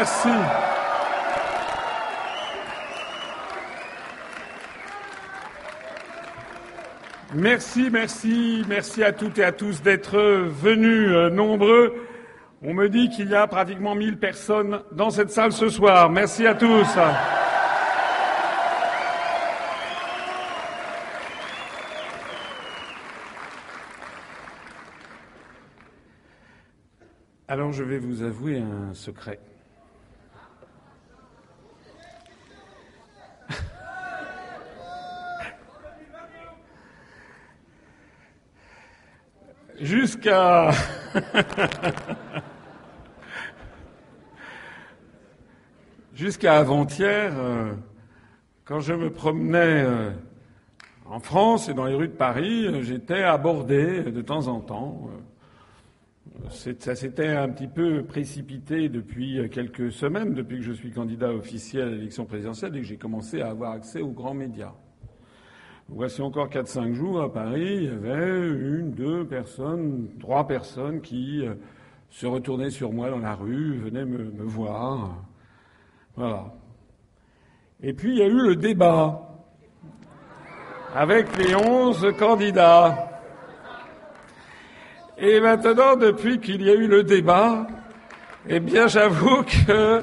Merci. Merci, merci, merci à toutes et à tous d'être venus euh, nombreux. On me dit qu'il y a pratiquement 1000 personnes dans cette salle ce soir. Merci à tous. Alors je vais vous avouer un secret. Jusqu'à avant-hier, euh, quand je me promenais euh, en France et dans les rues de Paris, euh, j'étais abordé de temps en temps. Ça s'était un petit peu précipité depuis quelques semaines, depuis que je suis candidat officiel à l'élection présidentielle et que j'ai commencé à avoir accès aux grands médias. Voici encore 4-5 jours à Paris, il y avait une, deux personnes, trois personnes qui euh, se retournaient sur moi dans la rue, venaient me, me voir. Voilà. Et puis il y a eu le débat avec les onze candidats. Et maintenant, depuis qu'il y a eu le débat, eh bien j'avoue que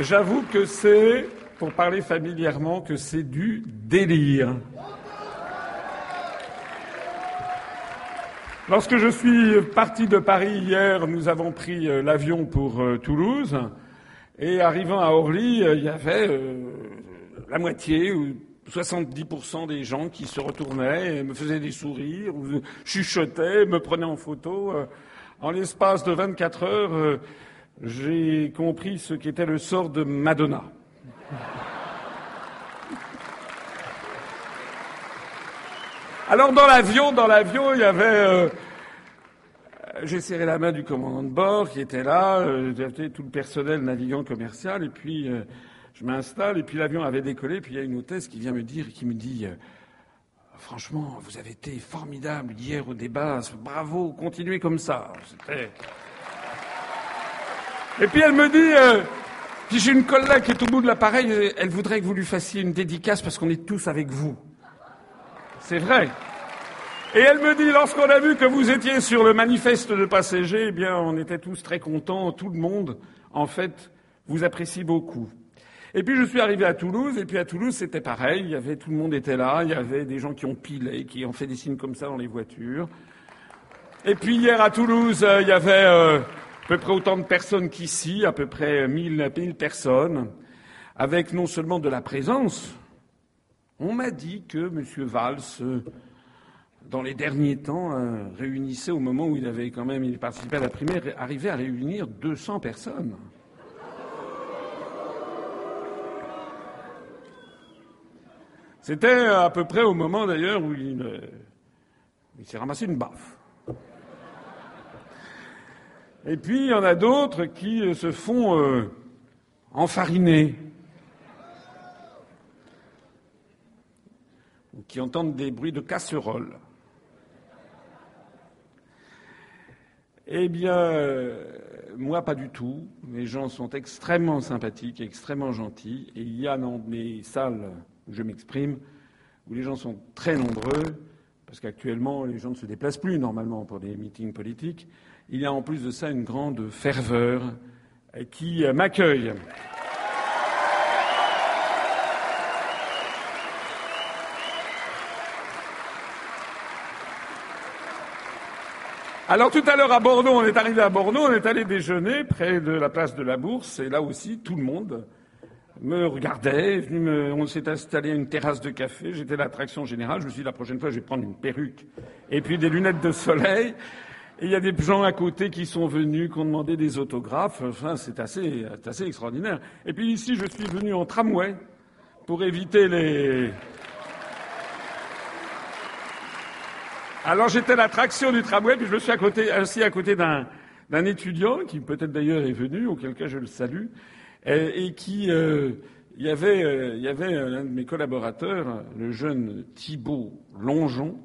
J'avoue que c'est, pour parler familièrement, que c'est du délire. Lorsque je suis parti de Paris hier, nous avons pris euh, l'avion pour euh, Toulouse. Et arrivant à Orly, euh, il y avait la moitié ou 70% des gens qui se retournaient, et me faisaient des sourires, ou chuchotaient, me prenaient en photo. En l'espace de 24 heures, j'ai compris ce qu'était le sort de Madonna. Alors dans l'avion, dans l'avion, il y avait. Euh, j'ai serré la main du commandant de bord qui était là, euh, tout le personnel navigant commercial, et puis euh, je m'installe, et puis l'avion avait décollé, puis il y a une hôtesse qui vient me dire, qui me dit. Franchement, vous avez été formidable hier au débat. Bravo, continuez comme ça. C'était. Et puis elle me dit, euh, puis j'ai une collègue qui est au bout de l'appareil, elle voudrait que vous lui fassiez une dédicace parce qu'on est tous avec vous. C'est vrai. Et elle me dit, lorsqu'on a vu que vous étiez sur le manifeste de passagers, eh bien, on était tous très contents, tout le monde, en fait, vous apprécie beaucoup. Et puis je suis arrivé à Toulouse, et puis à Toulouse c'était pareil, il y avait tout le monde était là, il y avait des gens qui ont pilé, qui ont fait des signes comme ça dans les voitures. Et puis hier à Toulouse, euh, il y avait euh, peu près autant de personnes qu'ici, à peu près 1000, 1000 personnes, avec non seulement de la présence. On m'a dit que M. Valls, dans les derniers temps, euh, réunissait, au moment où il avait quand même il participait à la primaire, arrivait à réunir 200 personnes. C'était à peu près au moment d'ailleurs où il, euh, il s'est ramassé une baffe. Et puis, il y en a d'autres qui euh, se font euh, enfariner, ou qui entendent des bruits de casseroles. Eh bien, euh, moi, pas du tout. Les gens sont extrêmement sympathiques, extrêmement gentils. Et il y a dans mes salles où je m'exprime, où les gens sont très nombreux, parce qu'actuellement, les gens ne se déplacent plus normalement pour des meetings politiques il y a en plus de ça une grande ferveur qui m'accueille. Alors tout à l'heure à Bordeaux, on est arrivé à Bordeaux, on est allé déjeuner près de la place de la Bourse, et là aussi tout le monde me regardait, on s'est installé à une terrasse de café, j'étais l'attraction générale, je me suis dit la prochaine fois je vais prendre une perruque et puis des lunettes de soleil. Et il y a des gens à côté qui sont venus, qui ont demandé des autographes. Enfin, c'est assez, assez extraordinaire. Et puis ici, je suis venu en tramway pour éviter les. Alors j'étais l'attraction du tramway, puis je me suis à côté, assis à côté d'un, étudiant qui peut-être d'ailleurs est venu, auquel cas je le salue, et, qui, euh, il y avait, euh, il y avait un de mes collaborateurs, le jeune Thibault Longeon,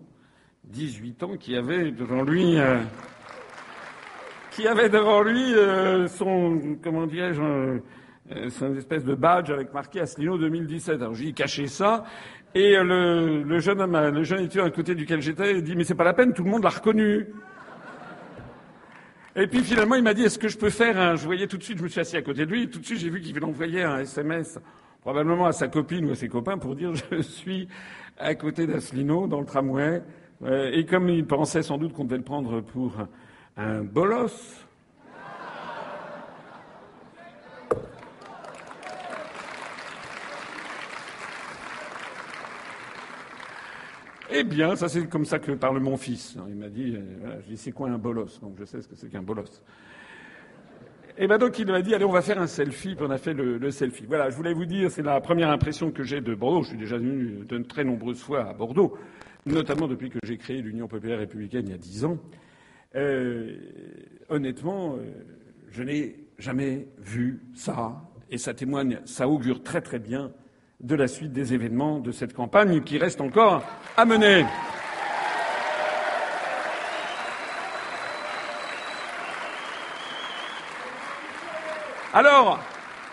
18 ans, qui avait devant lui, euh, euh, son, comment dirais-je, son espèce de badge avec marqué Asselineau 2017. Alors j'ai caché ça, et le, jeune le jeune étudiant à côté duquel j'étais, dit mais c'est pas la peine, tout le monde l'a reconnu. Et puis finalement, il m'a dit est-ce que je peux faire un. Je voyais tout de suite, je me suis assis à côté de lui, tout de suite j'ai vu qu'il envoyer un SMS probablement à sa copine ou à ses copains pour dire je suis à côté d'Asselineau dans le tramway. Euh, et comme il pensait sans doute qu'on devait le prendre pour un bolos, Eh bien, ça c'est comme ça que parle mon fils. Il m'a dit, euh, je dis c'est quoi un bolos? Donc je sais ce que c'est qu'un bolos. Et ben donc il m'a dit allez on va faire un selfie, puis on a fait le, selfie. Voilà, je voulais vous dire, c'est la première impression que j'ai de Bordeaux. Je suis déjà venu de très nombreuses fois à Bordeaux, notamment depuis que j'ai créé l'Union populaire républicaine il y a dix ans. Euh, honnêtement, euh, je n'ai jamais vu ça, et ça témoigne, ça augure très très bien de la suite des événements de cette campagne qui reste encore à mener. Alors,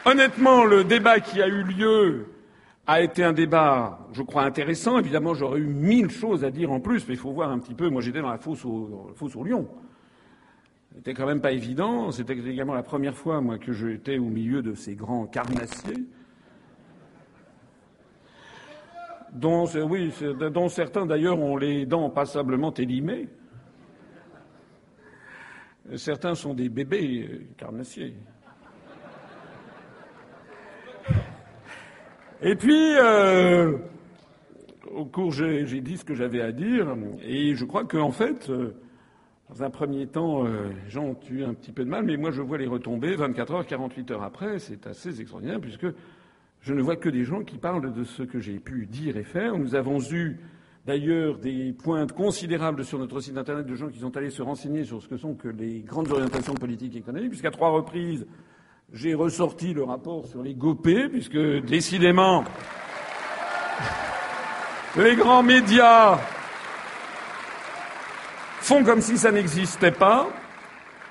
honnêtement, le débat qui a eu lieu a été un débat, je crois, intéressant. Évidemment, j'aurais eu mille choses à dire en plus, mais il faut voir un petit peu. Moi, j'étais dans la fosse au, fosse au Lion. C'était quand même pas évident. C'était également la première fois, moi, que j'étais au milieu de ces grands carnassiers. Dont, certains d'ailleurs ont les dents passablement élimées. Certains sont des bébés euh, carnassiers. Et puis, euh, au cours, j'ai dit ce que j'avais à dire, et je crois qu'en fait, euh, dans un premier temps, euh, les gens ont eu un petit peu de mal, mais moi je vois les retombées 24 heures, 48 heures après, c'est assez extraordinaire, puisque je ne vois que des gens qui parlent de ce que j'ai pu dire et faire. Nous avons eu d'ailleurs des pointes considérables sur notre site internet de gens qui sont allés se renseigner sur ce que sont que les grandes orientations politiques et économiques, puisqu'à trois reprises, j'ai ressorti le rapport sur les gopés, puisque décidément, les grands médias font comme si ça n'existait pas.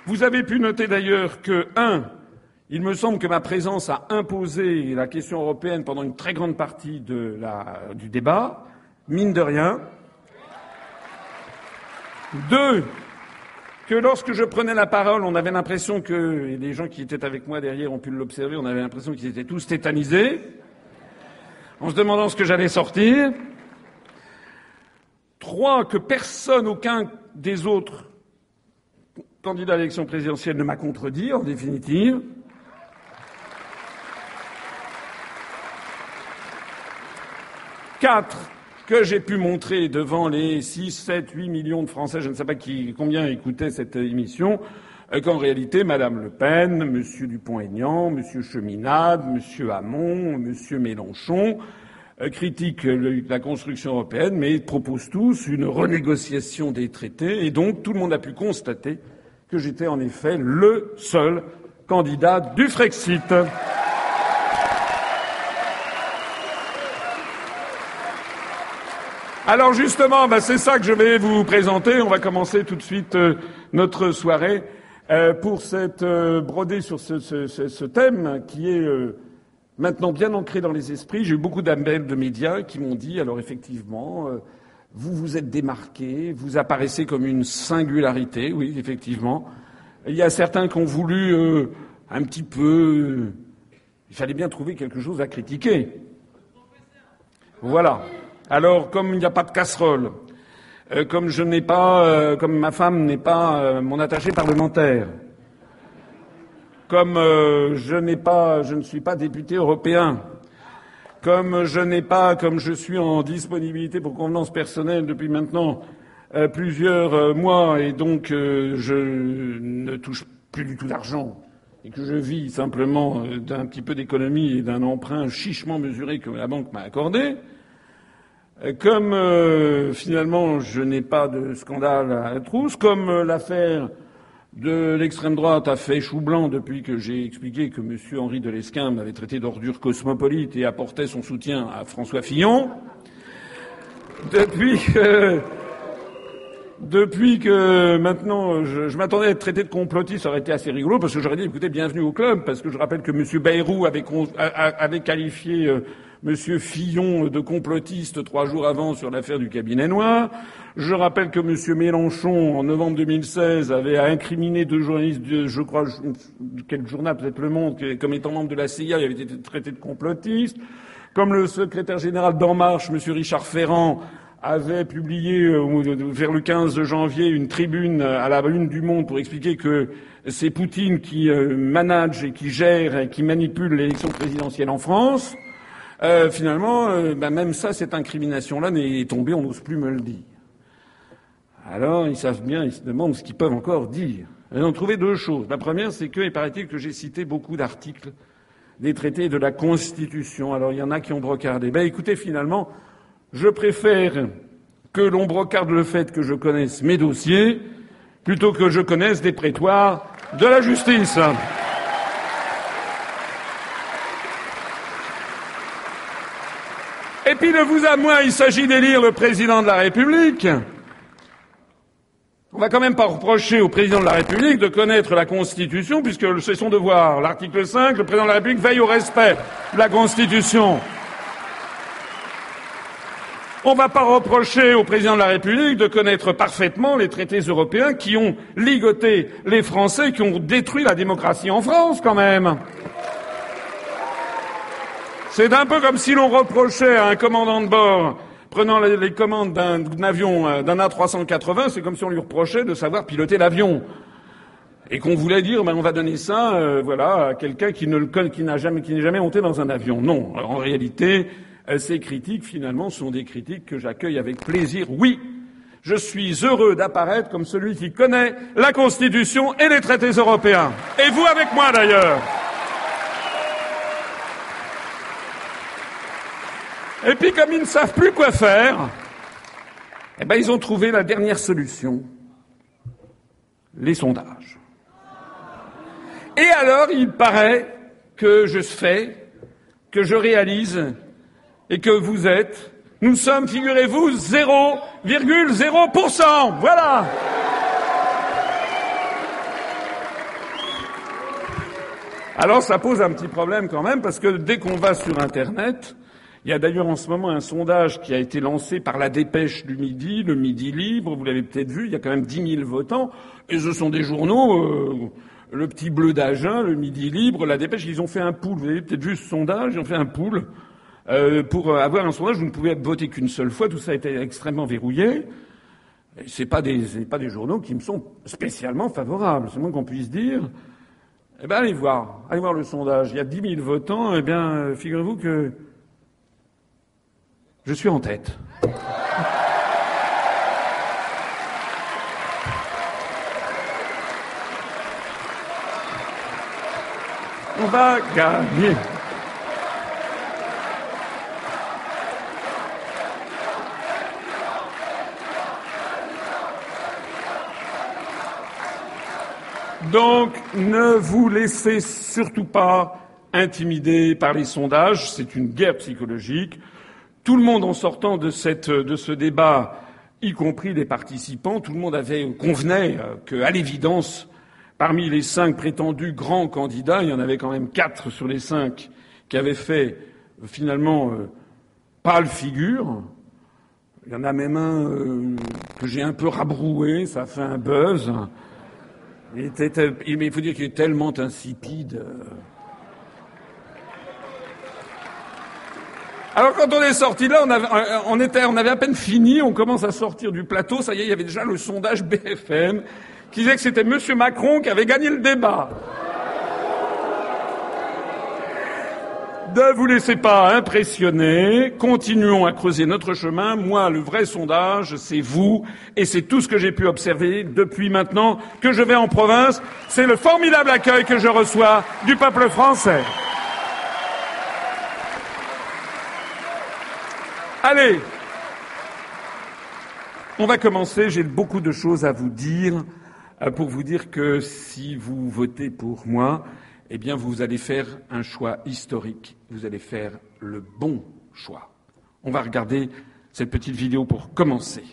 Vous avez pu noter d'ailleurs que, un, il me semble que ma présence a imposé la question européenne pendant une très grande partie de la, du débat, mine de rien. Deux, que lorsque je prenais la parole, on avait l'impression que, et les gens qui étaient avec moi derrière ont pu l'observer, on avait l'impression qu'ils étaient tous tétanisés, en se demandant ce que j'allais sortir. Trois, que personne, aucun des autres candidats à l'élection présidentielle ne m'a contredit, en définitive. Quatre, que j'ai pu montrer devant les 6, 7, 8 millions de Français, je ne sais pas combien écoutaient cette émission, euh, qu'en réalité, Madame Le Pen, Monsieur Dupont-Aignan, Monsieur Cheminade, Monsieur Hamon, Monsieur Mélenchon euh, critiquent la construction européenne, mais proposent tous une renégociation des traités, et donc tout le monde a pu constater que j'étais en effet le seul candidat du Frexit. Alors justement, ben, c'est ça que je vais vous présenter. On va commencer tout de suite euh, notre soirée euh, pour cette euh, sur ce, thème qui est maintenant bien ancré dans les esprits. J'ai eu beaucoup d'appels de médias qui m'ont dit alors effectivement, vous vous êtes démarqué, vous apparaissez comme une singularité. Oui, effectivement. Il y a certains qui ont voulu un petit peu. il fallait bien trouver quelque chose à critiquer. Voilà. Alors, comme il n'y a pas de casserole, euh, comme je n'ai pas, euh, comme ma femme n'est pas euh, mon attaché parlementaire, comme je n'ai pas, je ne suis pas député européen, comme je n'ai pas, comme je suis en disponibilité pour convenance personnelle depuis maintenant plusieurs mois et donc je ne touche plus du tout d'argent et que je vis simplement d'un petit peu d'économie et d'un emprunt chichement mesuré que la banque m'a accordé, comme euh, finalement je n'ai pas de scandale à la trousse, comme euh, l'affaire de l'extrême droite a fait chou blanc depuis que j'ai expliqué que M. Henri de Lesquin m'avait traité d'ordure cosmopolite et apportait son soutien à François Fillon. Depuis que, depuis que maintenant je, m'attendais à être traité de complotiste, ça aurait été assez rigolo parce que j'aurais dit écoutez, bienvenue au club, parce que je rappelle que M. Bayrou avait, avait qualifié euh, M. Fillon de complotiste trois jours avant sur l'affaire du cabinet noir. Je rappelle que M. Mélenchon, en novembre 2016, avait incriminé deux journalistes, de, je crois, quel journal, peut-être Le Monde, comme étant membre de la CIA, il avait été traité de complotiste. Comme le secrétaire général d'En Marche, M. Richard Ferrand, avait publié euh, vers le 15 janvier une tribune à la une du Monde pour expliquer que c'est Poutine qui euh, manage et qui gère et qui manipule l'élection présidentielle en France. Euh, finalement, ben même ça, cette incrimination-là n'est tombée, on n'ose plus me le dire. Alors, ils savent bien, ils se demandent ce qu'ils peuvent encore dire. Ils ont trouvé deux choses. La première, c'est que, il paraît-il que j'ai cité beaucoup d'articles des traités de la Constitution. Alors, il y en a qui ont brocardé. Ben, écoutez, finalement, je préfère que l'on brocarde le fait que je connaisse mes dossiers plutôt que je connaisse des prétoires de la justice. Et puis de vous à moi, il s'agit d'élire le président de la République. On va quand même pas reprocher au président de la République de connaître la Constitution, puisque c'est son devoir. L'article 5, le président de la République veille au respect de la Constitution. On ne va pas reprocher au président de la République de connaître parfaitement les traités européens qui ont ligoté les Français, qui ont détruit la démocratie en France, quand même. C'est un peu comme si l'on reprochait à un commandant de bord prenant les commandes d'un avion, euh, d'un A380, c'est comme si on lui reprochait de savoir piloter l'avion. Et qu'on voulait dire, ben, on va donner ça, euh, voilà, à quelqu'un qui ne le qui n'a jamais, qui n'est jamais monté dans un avion. Non. en réalité, euh, ces critiques, finalement, sont des critiques que j'accueille avec plaisir. Oui, je suis heureux d'apparaître comme celui qui connaît la Constitution et les traités européens. Et vous avec moi, d'ailleurs. Et puis, comme ils ne savent plus quoi faire, eh ben, ils ont trouvé la dernière solution les sondages. Et alors, il paraît que je fais, que je réalise, et que vous êtes, nous sommes, figurez-vous, 0,0%. Voilà. Alors ça pose un petit problème quand même, parce que dès qu'on va sur Internet, il y a d'ailleurs en ce moment un sondage qui a été lancé par la dépêche du Midi, le Midi Libre, vous l'avez peut-être vu, il y a quand même 10 000 votants, et ce sont des journaux, euh, le Petit Bleu d'Agen, le Midi Libre, la dépêche, ils ont fait un pool, vous avez peut-être vu ce sondage, ils ont fait un pool. Euh, pour avoir un sondage, vous ne pouvez voter qu'une seule fois, tout ça a été extrêmement verrouillé. Ce pas pas des journaux qui me sont spécialement favorables, c'est moins qu'on puisse dire. Eh bien, allez voir, allez voir le sondage. Il y a 10 000 votants, eh bien, figurez-vous que je suis en tête. On va gagner. Donc, ne vous laissez surtout pas intimider par les sondages. C'est une guerre psychologique. Tout le monde, en sortant de, ce débat, y compris les participants, tout le monde avait convenait euh, qu'à l'évidence, parmi les cinq prétendus grands candidats, il y en avait quand même quatre sur les cinq qui avaient fait euh, finalement euh, pâle figure. Il y en a même un que j'ai un peu rabroué, ça fait un buzz. Il, il faut dire qu'il est tellement insipide. Alors quand on est sorti là, on avait, on, était, on avait à peine fini, on commence à sortir du plateau, ça y est, il y avait déjà le sondage BFM qui disait que c'était M. Macron qui avait gagné le débat. Ne vous laissez pas impressionner, continuons à creuser notre chemin. Moi, le vrai sondage, c'est vous, et c'est tout ce que j'ai pu observer depuis maintenant que je vais en province. C'est le formidable accueil que je reçois du peuple français. Allez, on va commencer. J'ai beaucoup de choses à vous dire. euh, pour vous dire que si vous votez pour moi, eh bien, vous allez faire un choix historique. Vous allez faire le bon choix. On va regarder cette petite vidéo pour commencer.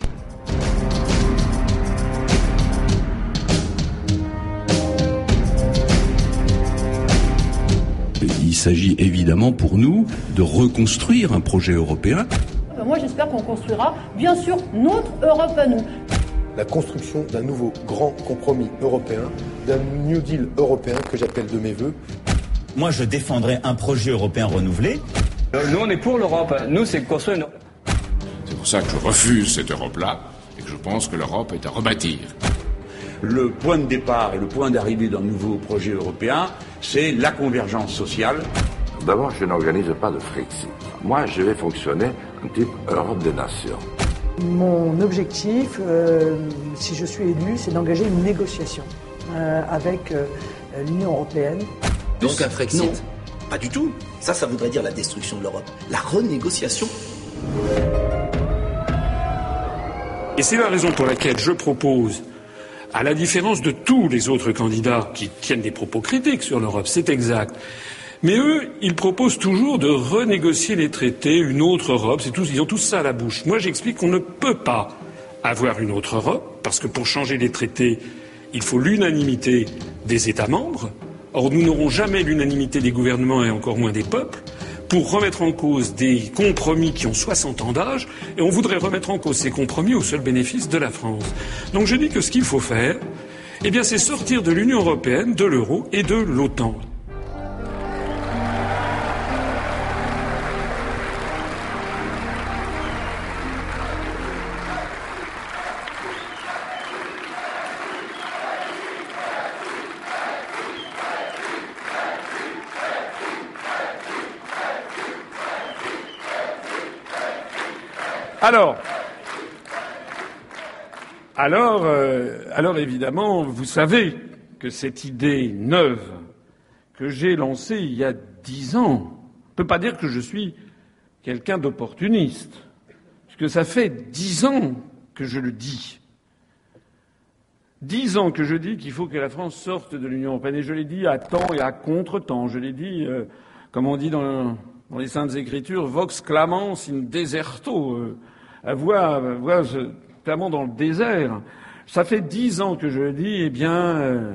Il s'agit évidemment pour nous de reconstruire un projet européen. Moi j'espère qu'on construira bien sûr notre Europe à nous. La construction d'un nouveau grand compromis européen, d'un New Deal européen que j'appelle de mes voeux. Moi je défendrai un projet européen renouvelé. Nous on est pour l'Europe. Nous c'est construire une... C'est pour ça que je refuse cette Europe-là et que je pense que l'Europe est à rebâtir. Le point de départ et le point d'arrivée d'un nouveau projet européen, c'est la convergence sociale. D'abord, je n'organise pas de Frexit. Moi, je vais fonctionner en type Europe des nations. Mon objectif, euh, si je suis élu, c'est d'engager une négociation euh, avec euh, l'Union européenne. Donc un Frexit Pas du tout. Ça, ça voudrait dire la destruction de l'Europe. La renégociation. Et c'est la raison pour laquelle je propose à la différence de tous les autres candidats qui tiennent des propos critiques sur l'Europe, c'est exact. Mais eux, ils proposent toujours de renégocier les traités, une autre Europe, c'est tous, ils ont tous ça à la bouche. Moi, j'explique qu'on ne peut pas avoir une autre Europe, parce que pour changer les traités, il faut l'unanimité des États membres. Or, nous n'aurons jamais l'unanimité des gouvernements et encore moins des peuples pour remettre en cause des compromis qui ont 60 ans d'âge, et on voudrait remettre en cause ces compromis au seul bénéfice de la France. Donc je dis que ce qu'il faut faire, eh bien, c'est sortir de l'Union européenne, de l'euro et de l'OTAN. Alors, alors, euh, alors évidemment, vous savez que cette idée neuve que j'ai lancée il y a dix ans, ne peut pas dire que je suis quelqu'un d'opportuniste, puisque ça fait dix ans que je le dis. Dix ans que je dis qu'il faut que la France sorte de l'Union européenne, et je l'ai dit à temps et à contre-temps. Je l'ai dit, euh, comme on dit dans, dans, les Saintes Écritures, vox clamans in deserto. Euh, à voir, voir clairement dans le désert. Ça fait dix ans que je dis, eh bien, euh,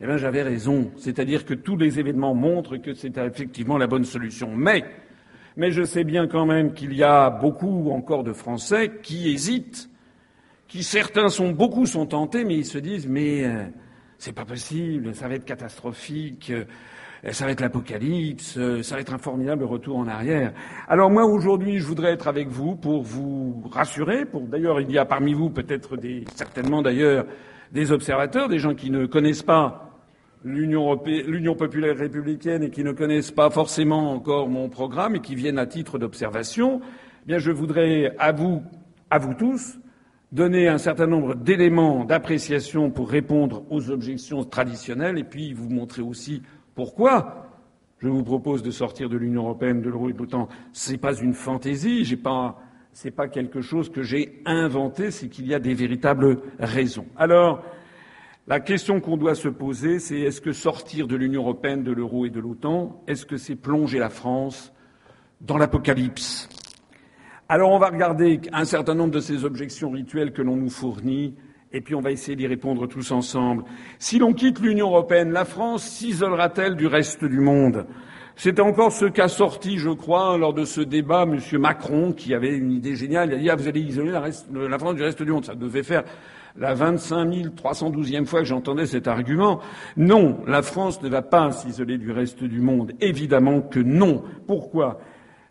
eh bien j'avais raison. C'est-à-dire que tous les événements montrent que c'est effectivement la bonne solution. Mais, mais je sais bien quand même qu'il y a beaucoup encore de Français qui hésitent, qui certains sont, beaucoup sont tentés, mais ils se disent, mais euh, c'est pas possible, ça va être catastrophique. Euh, ça va être l'apocalypse, euh, ça va être un formidable retour en arrière. Alors moi aujourd'hui, je voudrais être avec vous pour vous rassurer. Pour d'ailleurs, il y a parmi vous peut-être des, certainement d'ailleurs des observateurs, des gens qui ne connaissent pas l'Union, populaire républicaine et qui ne connaissent pas forcément encore mon programme et qui viennent à titre d'observation. Eh bien, je voudrais à vous, à vous tous, donner un certain nombre d'éléments d'appréciation pour répondre aux objections traditionnelles et puis vous montrer aussi pourquoi je vous propose de sortir de l'Union européenne, de l'euro et de l'OTAN? Ce n'est pas une fantaisie, ce n'est pas quelque chose que j'ai inventé, c'est qu'il y a des véritables raisons. Alors, la question qu'on doit se poser, c'est est-ce que sortir de l'Union européenne, de l'euro et de l'OTAN, est-ce que c'est plonger la France dans l'apocalypse? Alors on va regarder un certain nombre de ces objections rituelles que l'on nous fournit et puis on va essayer d'y répondre tous ensemble. Si l'on quitte l'Union européenne, la France s'isolera-t-elle du reste du monde? C'est encore ce qu'a sorti, je crois, lors de ce débat, M. Macron, qui avait une idée géniale. Il a dit ah, vous allez isoler la, France du reste du monde. Ça devait faire la 25 312e fois que j'entendais cet argument. Non, la France ne va pas s'isoler du reste du monde. Évidemment que non. Pourquoi?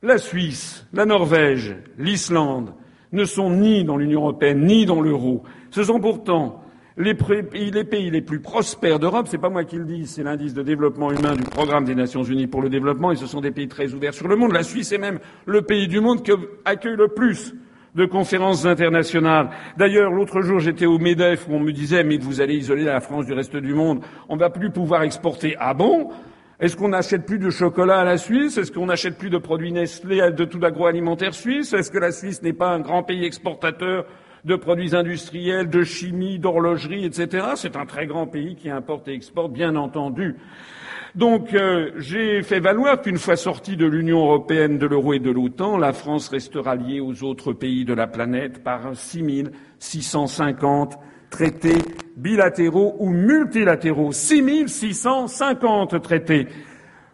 La Suisse, la Norvège, l'Islande ne sont ni dans l'Union européenne ni dans l'euro. Ce sont pourtant les, pays les plus prospères d'Europe, c'est pas moi qui le dis, c'est l'indice de développement humain du programme des Nations Unies pour le développement, et ce sont des pays très ouverts sur le monde. La Suisse est même le pays du monde qui accueille le plus de conférences internationales. D'ailleurs, l'autre jour, j'étais au MEDEF où on me disait, mais vous allez isoler la France du reste du monde, on va plus pouvoir exporter. Ah bon? Est-ce qu'on n'achète plus de chocolat à la Suisse? Est-ce qu'on n'achète plus de produits Nestlé, de tout l'agroalimentaire suisse? Est-ce que la Suisse n'est pas un grand pays exportateur de produits industriels, de chimie, d'horlogerie, etc. C'est un très grand pays qui importe et exporte, bien entendu. Donc euh, j'ai fait valoir qu'une fois sortie de l'Union européenne, de l'euro et de l'OTAN, la France restera liée aux autres pays de la planète par 6650 traités bilatéraux ou multilatéraux. 6650 traités.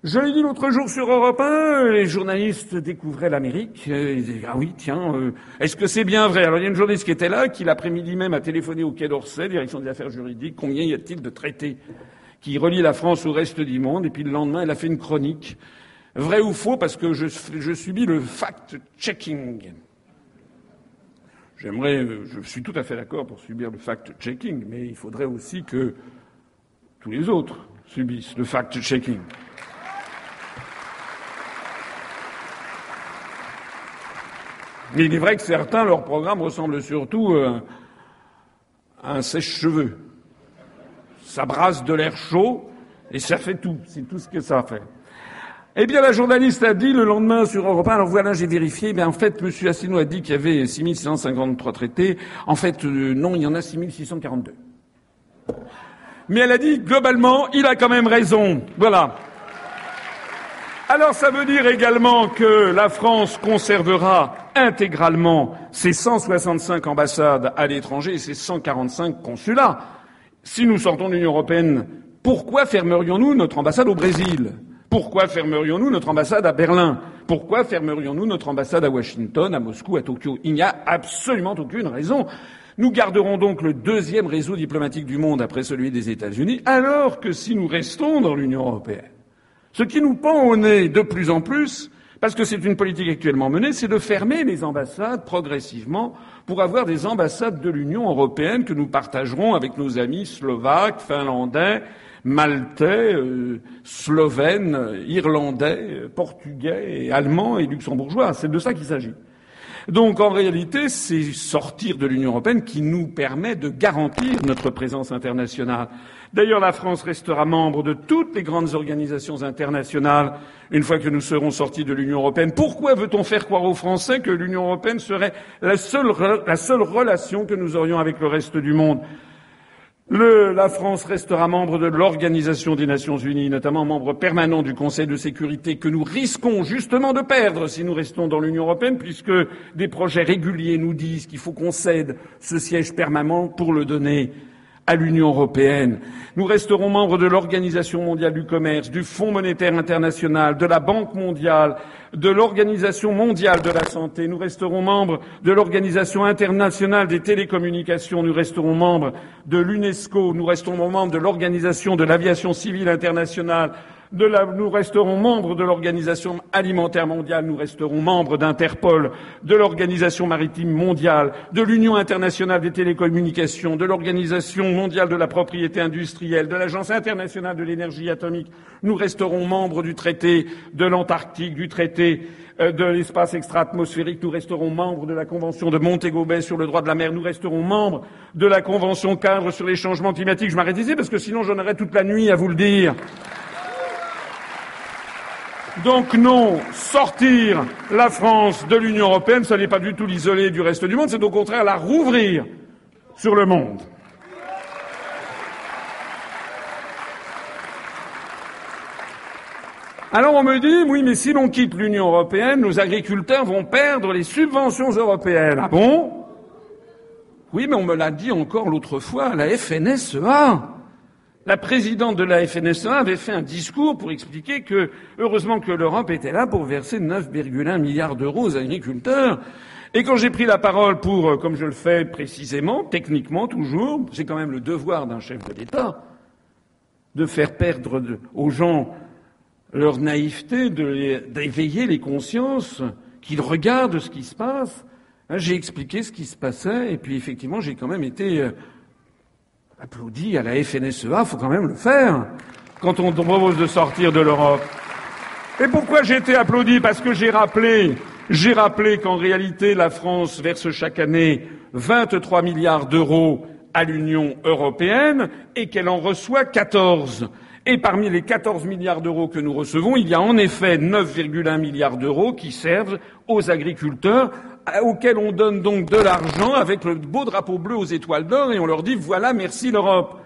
Je l'ai dit l'autre jour sur Europe 1, les journalistes découvraient l'Amérique. Ils disaient, ah oui, tiens, euh, est-ce que c'est bien vrai? Alors il y a une journaliste qui était là, qui l'après-midi même a téléphoné au Quai d'Orsay, direction des affaires juridiques, combien y a-t-il de traités qui relient la France au reste du monde? Et puis le lendemain, elle a fait une chronique. Vrai ou faux? Parce que je, je subis le fact-checking. J'aimerais, euh, je suis tout à fait d'accord pour subir le fact-checking, mais il faudrait aussi que tous les autres subissent le fact-checking. Mais il est vrai que certains, leur programme ressemble surtout euh, à un sèche-cheveux. Ça brasse de l'air chaud et ça fait tout. C'est tout ce que ça fait. Eh bien, la journaliste a dit le lendemain sur Europe 1, alors voilà, j'ai vérifié, eh bien, en fait, M. Asselineau a dit qu'il y avait 6653 traités. En fait, euh, non, il y en a 6642. Mais elle a dit, globalement, il a quand même raison. Voilà. Alors ça veut dire également que la France conservera intégralement ses 165 ambassades à l'étranger et ses 145 consulats. Si nous sortons de l'Union européenne, pourquoi fermerions-nous notre ambassade au Brésil? Pourquoi fermerions-nous notre ambassade à Berlin? Pourquoi fermerions-nous notre ambassade à Washington, à Moscou, à Tokyo? Il n'y a absolument aucune raison. Nous garderons donc le deuxième réseau diplomatique du monde après celui des États-Unis, alors que si nous restons dans l'Union européenne, ce qui nous pend au nez de plus en plus, parce que c'est une politique actuellement menée, c'est de fermer les ambassades progressivement pour avoir des ambassades de l'Union européenne que nous partagerons avec nos amis slovaques, finlandais, maltais, euh, slovènes, irlandais, portugais, allemands et luxembourgeois. C'est de ça qu'il s'agit. Donc en réalité, c'est sortir de l'Union européenne qui nous permet de garantir notre présence internationale. D'ailleurs, la France restera membre de toutes les grandes organisations internationales une fois que nous serons sortis de l'Union européenne. Pourquoi veut-on faire croire aux Français que l'Union européenne serait la seule, la seule relation que nous aurions avec le reste du monde? La France restera membre de l'Organisation des Nations Unies, notamment membre permanent du Conseil de sécurité, que nous risquons justement de perdre si nous restons dans l'Union européenne, puisque des projets réguliers nous disent qu'il faut qu'on cède ce siège permanent pour le donner à l'Union européenne. Nous resterons membres de l'Organisation mondiale du commerce, du Fonds monétaire international, de la Banque mondiale, de l'Organisation mondiale de la santé. Nous resterons membres de l'Organisation internationale des télécommunications. Nous resterons membres de l'UNESCO. Nous resterons membres de l'Organisation de l'aviation civile internationale nous resterons membres de l'Organisation alimentaire mondiale, nous resterons membres d'Interpol, de l'Organisation maritime mondiale, de l'Union internationale des télécommunications, de l'Organisation mondiale de la propriété industrielle, de l'Agence internationale de l'énergie atomique. Nous resterons membres du traité de l'Antarctique, du traité euh, de l'espace extra-atmosphérique. Nous resterons membres de la Convention de Montego Bay sur le droit de la mer. Nous resterons membres de la Convention cadre sur les changements climatiques. Je m'arrête ici parce que sinon j'en aurais toute la nuit à vous le dire. Donc non, sortir la France de l'Union européenne, ce n'est pas du tout l'isoler du reste du monde, c'est au contraire la rouvrir sur le monde. Alors on me dit, oui, mais si l'on quitte l'Union européenne, nos agriculteurs vont perdre les subventions européennes. Ah bon? Oui, mais on me l'a dit encore l'autre fois la FNSEA. La présidente de la FNSEA avait fait un discours pour expliquer que, heureusement que l'Europe était là pour verser 9,1 milliards d'euros aux agriculteurs. Et quand j'ai pris la parole pour, euh, comme je le fais précisément, techniquement toujours, c'est quand même le devoir d'un chef de l'État, de faire perdre aux gens leur naïveté, d'éveiller les consciences, qu'ils regardent ce qui se passe. Hein, j'ai expliqué ce qui se passait, et puis effectivement, j'ai quand même été euh, applaudi à la FNSEA, faut quand même le faire quand on propose de sortir de l'Europe. Et pourquoi j'ai été applaudi? Parce que j'ai rappelé, j'ai rappelé qu'en réalité la France verse chaque année 23 milliards d'euros à l'Union européenne et qu'elle en reçoit 14. Et parmi les 14 milliards d'euros que nous recevons, il y a en effet 9,1 milliards d'euros qui servent aux agriculteurs auxquels on donne donc de l'argent avec le beau drapeau bleu aux étoiles d'or et on leur dit voilà, merci l'Europe.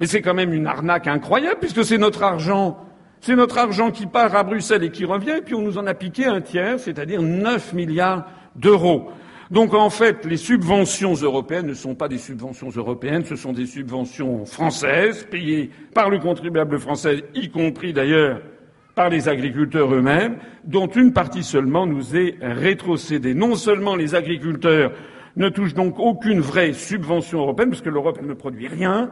Mais c'est quand même une arnaque incroyable puisque c'est notre argent. C'est notre argent qui part à Bruxelles et qui revient, et puis on nous en a piqué un tiers, c'est-à-dire 9 milliards d'euros. Donc en fait, les subventions européennes ne sont pas des subventions européennes, ce sont des subventions françaises, payées par le contribuable français, y compris d'ailleurs par les agriculteurs eux-mêmes, dont une partie seulement nous est rétrocédée. Non seulement les agriculteurs ne touchent donc aucune vraie subvention européenne, parce que l'Europe ne produit rien,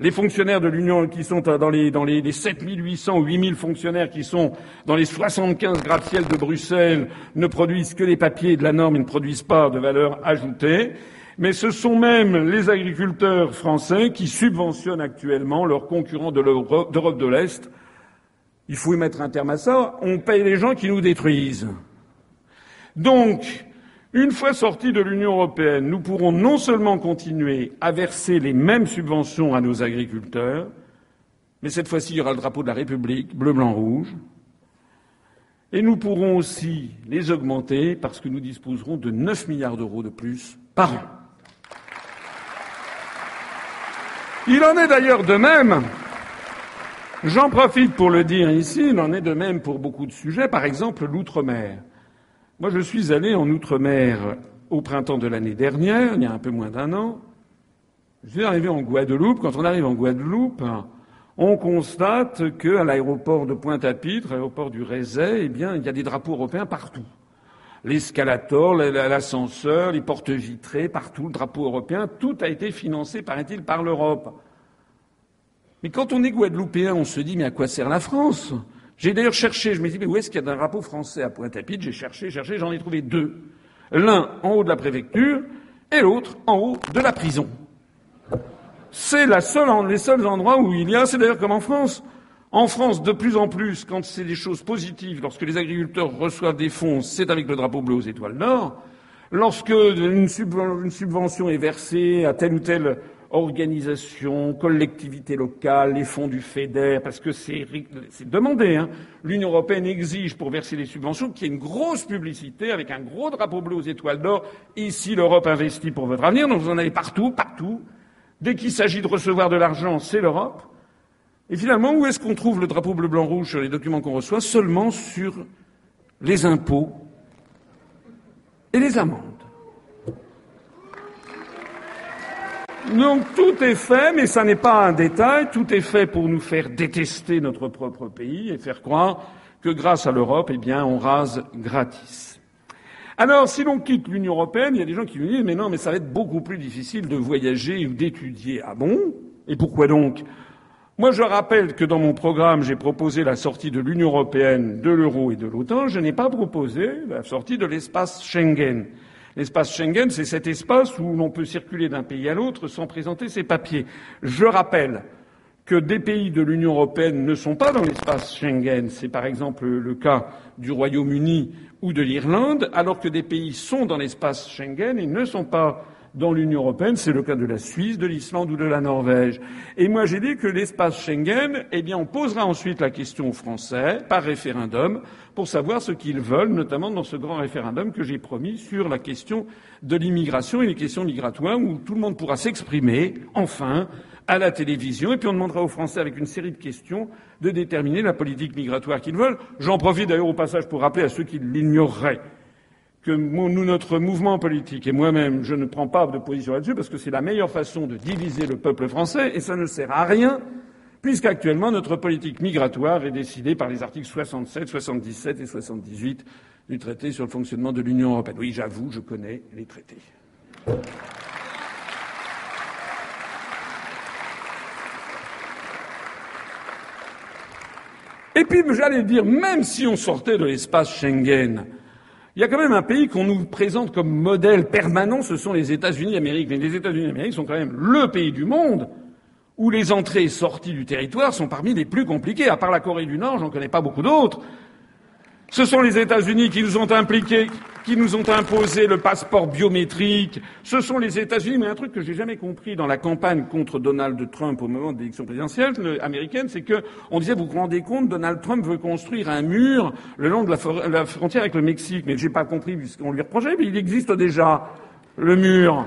les fonctionnaires de l'Union qui sont dans les, dans les, les 7800 ou 8000 fonctionnaires qui sont dans les 75 gratte-ciel de Bruxelles ne produisent que les papiers de la norme et ne produisent pas de valeur ajoutée. Mais ce sont même les agriculteurs français qui subventionnent actuellement leurs concurrents de l'Europe de l'Est. Il faut y mettre un terme à ça. On paye les gens qui nous détruisent. Donc, une fois sortis de l'Union européenne, nous pourrons non seulement continuer à verser les mêmes subventions à nos agriculteurs, mais cette fois-ci, il y aura le drapeau de la République, bleu, blanc, rouge, et nous pourrons aussi les augmenter parce que nous disposerons de 9 milliards d'euros de plus par an. Il en est d'ailleurs de même, j'en profite pour le dire ici, il en est de même pour beaucoup de sujets, par exemple l'outre-mer. Moi, je suis allé en Outre-mer au printemps de l'année dernière, il y a un peu moins d'un an. Je suis arrivé en Guadeloupe. Quand on arrive en Guadeloupe, on constate qu'à l'aéroport de Pointe-à-Pitre, l'aéroport du Rézet, eh bien, il y a des drapeaux européens partout. L'escalator, l'ascenseur, les portes vitrées, partout, le drapeau européen, tout a été financé, paraît-il, par l'Europe. Mais quand on est guadeloupéen, on se dit, mais à quoi sert la France? J'ai d'ailleurs cherché, je me dit, mais où est-ce qu'il y a un drapeau français à Pointe-à-Pitre? J'ai cherché, cherché, j'en ai trouvé deux. L'un en haut de la préfecture et l'autre en haut de la prison. C'est la seule, les seuls endroits où il y a, c'est d'ailleurs comme en France. En France, de plus en plus, quand c'est des choses positives, lorsque les agriculteurs reçoivent des fonds, c'est avec le drapeau bleu aux étoiles d'or. Lorsque une, subvention est versée à tel ou tel organisation, collectivité locale, les fonds du FEDER, parce que c'est demandé. Hein. L'Union européenne exige pour verser les subventions qu'il y ait une grosse publicité avec un gros drapeau bleu aux étoiles d'or. Ici, l'Europe investit pour votre avenir. Donc vous en avez partout, partout. Dès qu'il s'agit de recevoir de l'argent, c'est l'Europe. Et finalement, où est-ce qu'on trouve le drapeau bleu, blanc, rouge sur les documents qu'on reçoit? Seulement sur les impôts et les amendes. Donc tout est fait, mais ça n'est pas un détail, tout est fait pour nous faire détester notre propre pays et faire croire que grâce à l'Europe, eh bien, on rase gratis. Alors, si l'on quitte l'Union européenne, il y a des gens qui me disent, mais non, mais ça va être beaucoup plus difficile de voyager ou d'étudier. Ah bon? Et pourquoi donc? Moi, je rappelle que dans mon programme, j'ai proposé la sortie de l'Union européenne, de l'euro et de l'OTAN. Je n'ai pas proposé la sortie de l'espace Schengen. L'espace Schengen, c'est cet espace où l'on peut circuler d'un pays à l'autre sans présenter ses papiers. Je rappelle que des pays de l'Union européenne ne sont pas dans l'espace Schengen. C'est par exemple le cas du Royaume-Uni ou de l'Irlande, alors que des pays sont dans l'espace Schengen et ne sont pas dans l'Union européenne. C'est le cas de la Suisse, de l'Islande ou de la Norvège. Et moi, j'ai dit que l'espace Schengen, eh bien, on posera ensuite la question aux Français par référendum pour savoir ce qu'ils veulent, notamment dans ce grand référendum que j'ai promis sur la question de l'immigration et les questions migratoires où tout le monde pourra s'exprimer, enfin, à la télévision, et puis on demandera aux Français, avec une série de questions, de déterminer la politique migratoire qu'ils veulent. J'en profite d'ailleurs au passage pour rappeler à ceux qui l'ignoreraient que nous, notre mouvement politique et moi-même, je ne prends pas de position là-dessus parce que c'est la meilleure façon de diviser le peuple français et ça ne sert à rien puisqu'actuellement notre politique migratoire est décidée par les articles 67, 77 et 78 du traité sur le fonctionnement de l'Union européenne. Oui, j'avoue, je connais les traités. Et puis, j'allais dire, même si on sortait de l'espace Schengen, il y a quand même un pays qu'on nous présente comme modèle permanent, ce sont les États-Unis d'Amérique. Mais les États-Unis d'Amérique sont quand même le pays du monde où les entrées et sorties du territoire sont parmi les plus compliquées. À part la Corée du Nord, j'en connais pas beaucoup d'autres. Ce sont les États-Unis qui nous ont impliqués, qui nous ont imposé le passeport biométrique. Ce sont les États-Unis. Mais un truc que j'ai jamais compris dans la campagne contre Donald Trump au moment de l'élection présidentielle américaine, c'est que on disait, vous vous rendez compte, Donald Trump veut construire un mur le long de la, la frontière avec le Mexique. Mais j'ai pas compris puisqu'on lui reprochait, mais il existe déjà, le mur.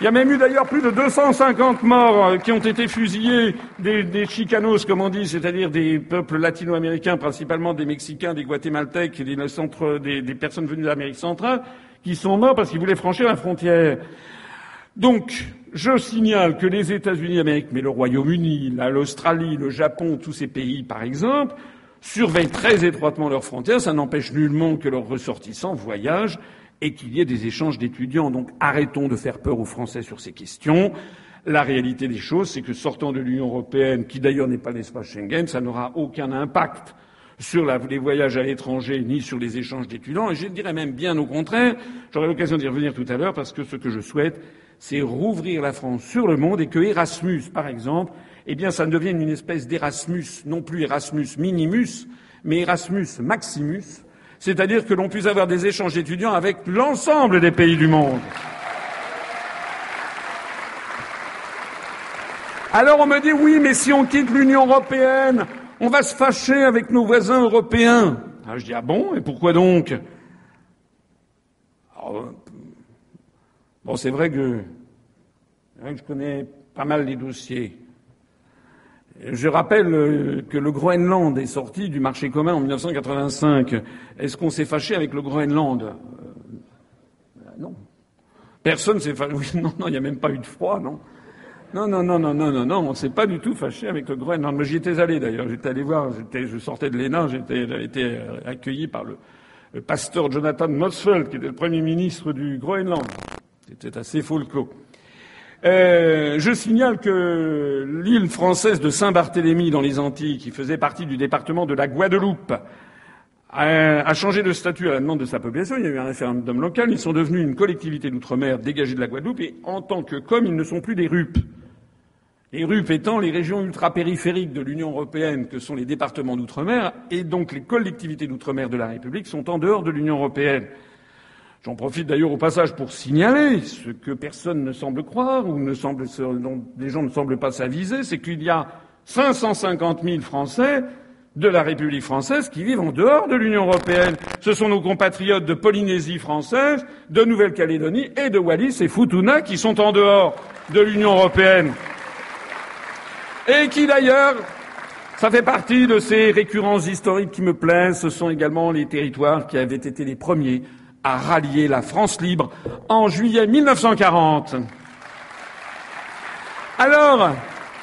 Il y a même eu d'ailleurs plus de 250 morts euh, qui ont été fusillés des, chicanos, comme on dit, c'est-à-dire des peuples latino-américains, principalement des Mexicains, des Guatémaltèques et des, des, des personnes venues d'Amérique centrale, qui sont morts parce qu'ils voulaient franchir la frontière. Donc, je signale que les États-Unis d'Amérique, mais le Royaume-Uni, l'Australie, le Japon, tous ces pays, par exemple, surveillent très étroitement leurs frontières. Ça n'empêche nullement que leurs ressortissants voyagent et qu'il y ait des échanges d'étudiants. Donc arrêtons de faire peur aux Français sur ces questions. La réalité des choses, c'est que sortant de l'Union européenne, qui d'ailleurs n'est pas l'espace Schengen, ça n'aura aucun impact sur les voyages à l'étranger ni sur les échanges d'étudiants. Et je dirais même bien au contraire, j'aurai l'occasion d'y revenir tout à l'heure, parce que ce que je souhaite, c'est rouvrir la France sur le monde et que Erasmus, par exemple, eh bien, ça ne devienne une espèce d'Erasmus, non plus Erasmus minimus, mais Erasmus maximus, c'est-à-dire que l'on puisse avoir des échanges d'étudiants avec l'ensemble des pays du monde. Alors on me dit oui, mais si on quitte l'Union européenne, on va se fâcher avec nos voisins européens. Alors je dis ah bon, et pourquoi donc? Bon, c'est vrai que je connais pas mal les dossiers. Je rappelle euh, que le Groenland est sorti du marché commun en 1985. Est-ce qu'on s'est fâché avec le Groenland? Euh, Non. Personne s'est fâché. Oui, non, non, il n'y a même pas eu de froid, non. Non, non, non, non, non, non, non, on s'est pas du tout fâché avec le Groenland. J'y étais allé d'ailleurs. J'étais allé voir. je sortais de l'ENA. J'étais été euh, accueilli par le, pasteur Jonathan Motzfeldt, qui était le premier ministre du Groenland. C'était assez folklore. Euh, je signale que l'île française de Saint-Barthélemy dans les Antilles, qui faisait partie du département de la Guadeloupe, a, changé de statut à la demande de sa population. Il y a eu un référendum local. Ils sont devenus une collectivité d'outre-mer dégagée de la Guadeloupe et en tant que comme ils ne sont plus des RUP. Les RUP étant les régions ultra-périphériques de l'Union européenne que sont les départements d'outre-mer et donc les collectivités d'outre-mer de la République sont en dehors de l'Union européenne. J'en profite d'ailleurs au passage pour signaler ce que personne ne semble croire ou ne semble, dont les gens ne semblent pas s'aviser, c'est qu'il y a 550 000 Français de la République française qui vivent en dehors de l'Union européenne. Ce sont nos compatriotes de Polynésie française, de Nouvelle-Calédonie et de Wallis et Futuna qui sont en dehors de l'Union européenne. Et qui d'ailleurs, ça fait partie de ces récurrences historiques qui me plaisent, ce sont également les territoires qui avaient été les premiers a rallié la France libre en juillet 1940. Alors,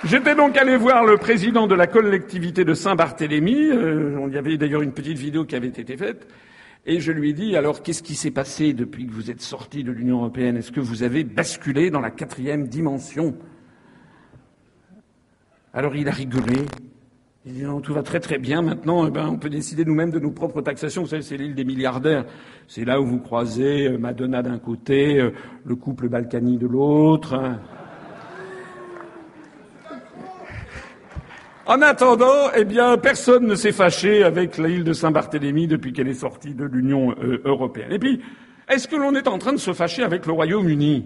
j'étais donc allé voir le président de la collectivité de Saint-Barthélemy. Euh, on y avait d'ailleurs une petite vidéo qui avait été faite. Et je lui ai dit, alors qu'est-ce qui s'est passé depuis que vous êtes sorti de l'Union européenne? Est-ce que vous avez basculé dans la quatrième dimension? Alors il a rigolé. Non, tout va très très bien. Maintenant, eh ben, on peut décider nous-mêmes de nos propres taxations. Vous c'est l'île des milliardaires. C'est là où vous croisez euh, Madonna d'un côté, euh, le couple Balkany de l'autre. Hein. En attendant, eh bien, personne ne s'est fâché avec l'île de Saint-Barthélemy depuis qu'elle est sortie de l'Union euh, européenne. Et puis, est-ce que l'on est en train de se fâcher avec le Royaume-Uni?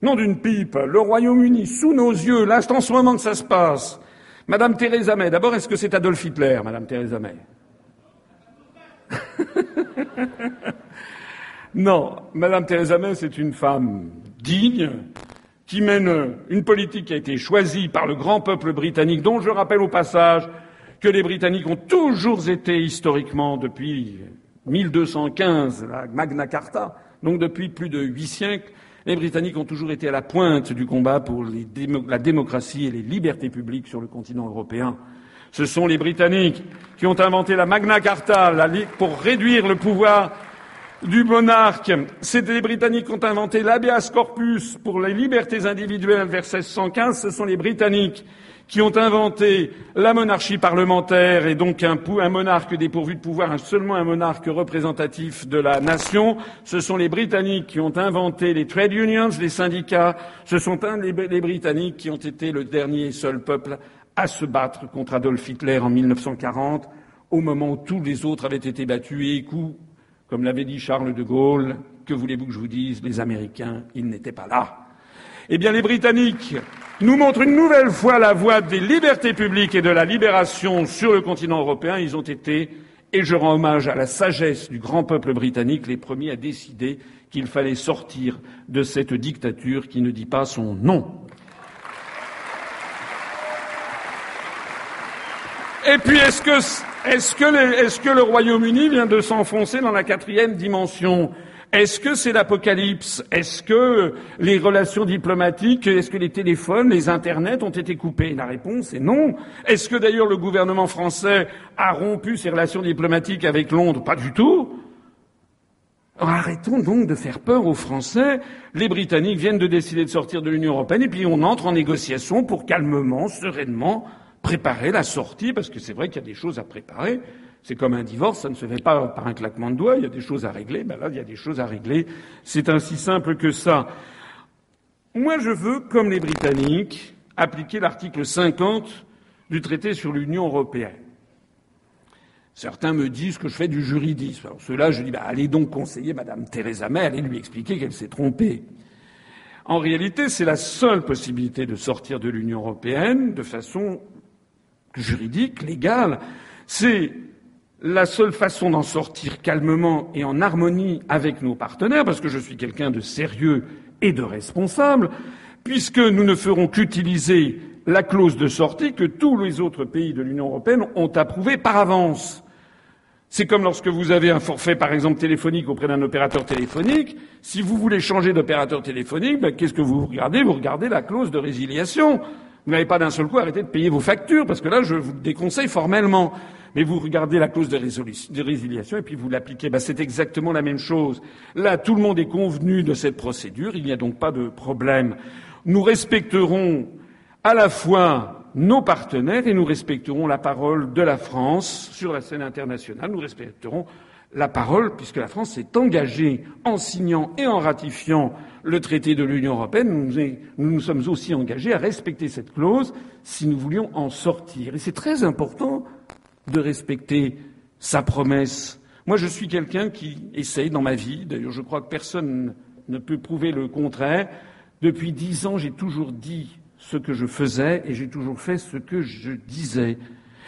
Non d'une pipe. Le Royaume-Uni, sous nos yeux, là, c'est ce moment que ça se passe. Madame Theresa May, d'abord, est-ce que c'est Adolf Hitler, Madame Theresa May? Non, Madame Theresa May, c'est une femme digne, qui mène une politique qui a été choisie par le grand peuple britannique, dont je rappelle au passage que les Britanniques ont toujours été historiquement, depuis 1215, la Magna Carta, donc depuis plus de huit siècles, les Britanniques ont toujours été à la pointe du combat pour la démocratie et les libertés publiques sur le continent européen. Ce sont les Britanniques qui ont inventé la Magna Carta pour réduire le pouvoir du monarque. C'est les Britanniques qui ont inventé l'habeas corpus pour les libertés individuelles vers 1615. Ce sont les Britanniques qui ont inventé la monarchie parlementaire et donc un, monarque dépourvu de pouvoir, seulement un monarque représentatif de la nation. Ce sont les Britanniques qui ont inventé les trade unions, les syndicats. Ce sont les, Britanniques qui ont été le dernier et seul peuple à se battre contre Adolf Hitler en 1940 au moment où tous les autres avaient été battus et écoute, comme l'avait dit Charles de Gaulle, que voulez-vous que je vous dise, les Américains, ils n'étaient pas là. Eh bien, les Britanniques nous montrent une nouvelle fois la voie des libertés publiques et de la libération sur le continent européen. Ils ont été, et je rends hommage à la sagesse du grand peuple britannique, les premiers à décider qu'il fallait sortir de cette dictature qui ne dit pas son nom. Et puis, est-ce que, que le Royaume-Uni vient de s'enfoncer dans la quatrième dimension? Est-ce que c'est l'apocalypse? Est-ce que les relations diplomatiques, est-ce que les téléphones, les internets ont été coupés? La réponse est non. Est-ce que d'ailleurs le gouvernement français a rompu ses relations diplomatiques avec Londres? Pas du tout. Alors arrêtons donc de faire peur aux Français. Les Britanniques viennent de décider de sortir de l'Union européenne et puis on entre en négociation pour calmement, sereinement préparer la sortie, parce que c'est vrai qu'il y a des choses à préparer. C'est comme un divorce, ça ne se fait pas par un claquement de doigts, il y a des choses à régler, ben là, il y a des choses à régler. C'est ainsi simple que ça. Moi, je veux, comme les Britanniques, appliquer l'article 50 du traité sur l'Union européenne. Certains me disent que je fais du juridisme. Alors ceux-là, je dis, bah, allez donc conseiller Madame Theresa May, allez lui expliquer qu'elle s'est trompée. En réalité, c'est la seule possibilité de sortir de l'Union européenne de façon juridique, légale. C'est la seule façon d'en sortir calmement et en harmonie avec nos partenaires, parce que je suis quelqu'un de sérieux et de responsable, puisque nous ne ferons qu'utiliser la clause de sortie que tous les autres pays de l'Union européenne ont approuvée par avance. C'est comme lorsque vous avez un forfait, par exemple, téléphonique auprès d'un opérateur téléphonique. Si vous voulez changer d'opérateur téléphonique, ben, qu'est-ce que vous regardez? Vous regardez la clause de résiliation. Vous n'avez pas d'un seul coup arrêté de payer vos factures, parce que là, je vous le déconseille formellement. Mais vous regardez la clause de, de résiliation et puis vous l'appliquez. Ben, c'est exactement la même chose. Là, tout le monde est convenu de cette procédure. Il n'y a donc pas de problème. Nous respecterons à la fois nos partenaires et nous respecterons la parole de la France sur la scène internationale. Nous respecterons la parole, puisque la France s'est engagée en signant et en ratifiant le traité de l'Union européenne, nous nous nous sommes aussi engagés à respecter cette clause si nous voulions en sortir. Et c'est très important de respecter sa promesse. Moi, je suis quelqu'un qui essaye dans ma vie, d'ailleurs je crois que personne ne peut prouver le contraire, depuis dix ans, j'ai toujours dit ce que je faisais et j'ai toujours fait ce que je disais.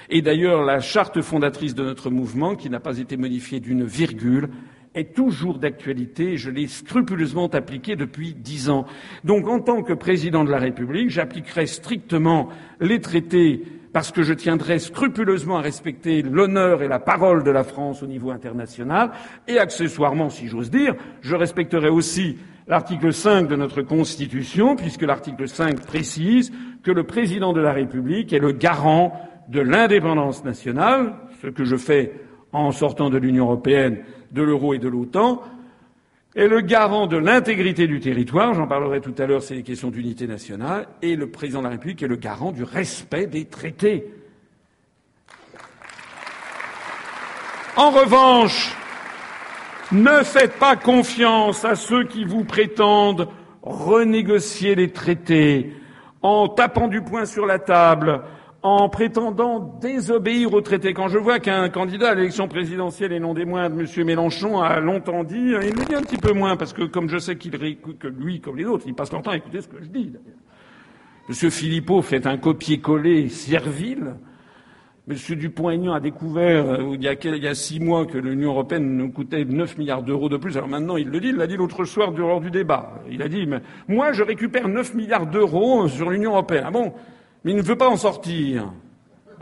Et d'ailleurs, la charte fondatrice de notre mouvement, qui n'a pas été modifiée d'une virgule, est toujours d'actualité je l'ai scrupuleusement appliquée depuis dix ans. Donc, en tant que président de la République, j'appliquerai strictement les traités parce que je tiendrai scrupuleusement à respecter l'honneur et la parole de la France au niveau international et accessoirement, si j'ose dire, je respecterai aussi l'article 5 de notre Constitution, puisque l'article 5 précise que le président de la République est le garant de l'indépendance nationale, ce que je fais en sortant de l'Union européenne, de l'euro et de l'OTAN, est le garant de l'intégrité du territoire, j'en parlerai tout à l'heure, c'est les questions d'unité nationale, et le président de la République est le garant du respect des traités. En revanche, ne faites pas confiance à ceux qui vous prétendent renégocier les traités en tapant du poing sur la table, en prétendant désobéir aux traités. Quand je vois qu'un candidat à l'élection présidentielle et non des moindres, M. Mélenchon, a longtemps dit, il me dit un petit peu moins, parce que comme je sais qu'il réécoute, que lui, comme les autres, il passe leur temps à écouter ce que je dis. M. Philippot fait un copier-coller servile. Monsieur Dupont-Aignan a découvert euh, il, y a, quel- il y a six mois que l'Union européenne nous coûtait 9 milliards d'euros de plus. Alors maintenant, il le dit, il l'a dit l'autre soir lors du débat. Il a dit, mais moi, je récupère 9 milliards d'euros sur l'Union européenne. Ah bon? Mais il ne veut pas en sortir.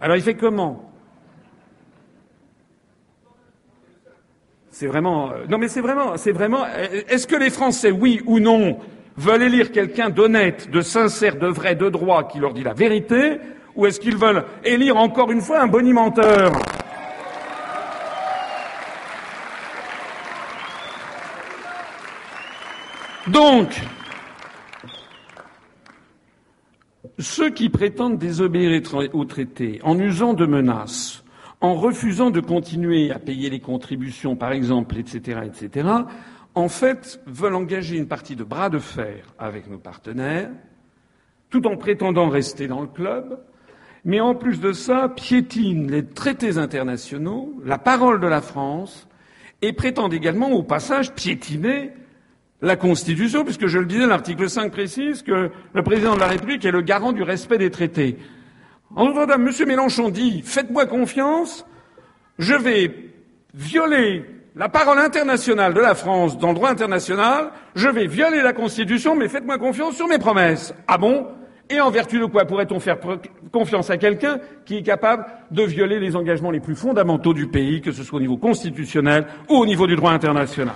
Alors il fait comment? C'est vraiment. euh, Non, mais c'est vraiment. C'est vraiment. euh, Est-ce que les Français, oui ou non, veulent élire quelqu'un d'honnête, de sincère, de vrai, de droit, qui leur dit la vérité, ou est-ce qu'ils veulent élire encore une fois un bonimenteur? Donc, ceux qui prétendent désobéir au traité en usant de menaces, en refusant de continuer à payer les contributions, par exemple, etc., etc., en fait, veulent engager une partie de bras de fer avec nos partenaires, tout en prétendant rester dans le club, mais en plus de ça, piétine les traités internationaux, la parole de la France, et prétend également, au passage, piétiner la Constitution, puisque je le disais, l'article 5 précise que le président de la République est le garant du respect des traités. En d'autres termes, M. Mélenchon dit Faites-moi confiance, je vais violer la parole internationale de la France dans le droit international, je vais violer la Constitution, mais faites-moi confiance sur mes promesses. Ah bon? Et en vertu de quoi pourrait-on faire confiance à quelqu'un qui est capable de violer les engagements les plus fondamentaux du pays, que ce soit au niveau constitutionnel ou au niveau du droit international?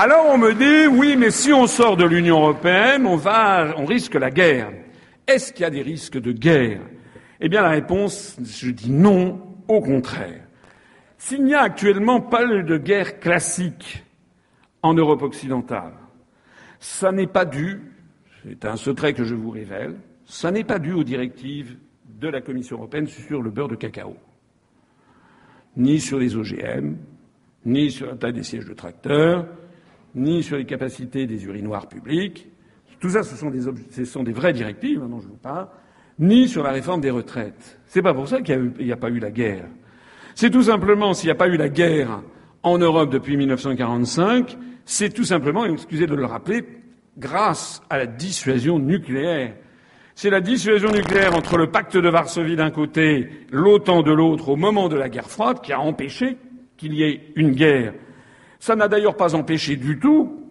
Alors on me dit oui, mais si on sort de l'Union européenne, on va, on risque la guerre. Est-ce qu'il y a des risques de guerre? Eh bien, la réponse, je dis non, au contraire. S'il n'y a actuellement pas de guerre classique en Europe occidentale, ça n'est pas dû, c'est un secret que je vous révèle, ça n'est pas dû aux directives de la Commission européenne sur le beurre de cacao, ni sur les OGM, ni sur la taille des sièges de tracteurs, ni sur les capacités des urinoirs publics. Tout ça, ce sont des, vraies directives dont je vous parle, ni sur la réforme des retraites. C'est pas pour ça qu'il n'y a, a, pas eu la guerre. C'est tout simplement, s'il n'y a pas eu la guerre en Europe depuis 1945, c'est tout simplement, excusez de le rappeler, grâce à la dissuasion nucléaire. C'est la dissuasion nucléaire entre le pacte de Varsovie d'un côté, l'OTAN de l'autre, au moment de la guerre froide, qui a empêché qu'il y ait une guerre ça n'a d'ailleurs pas empêché du tout,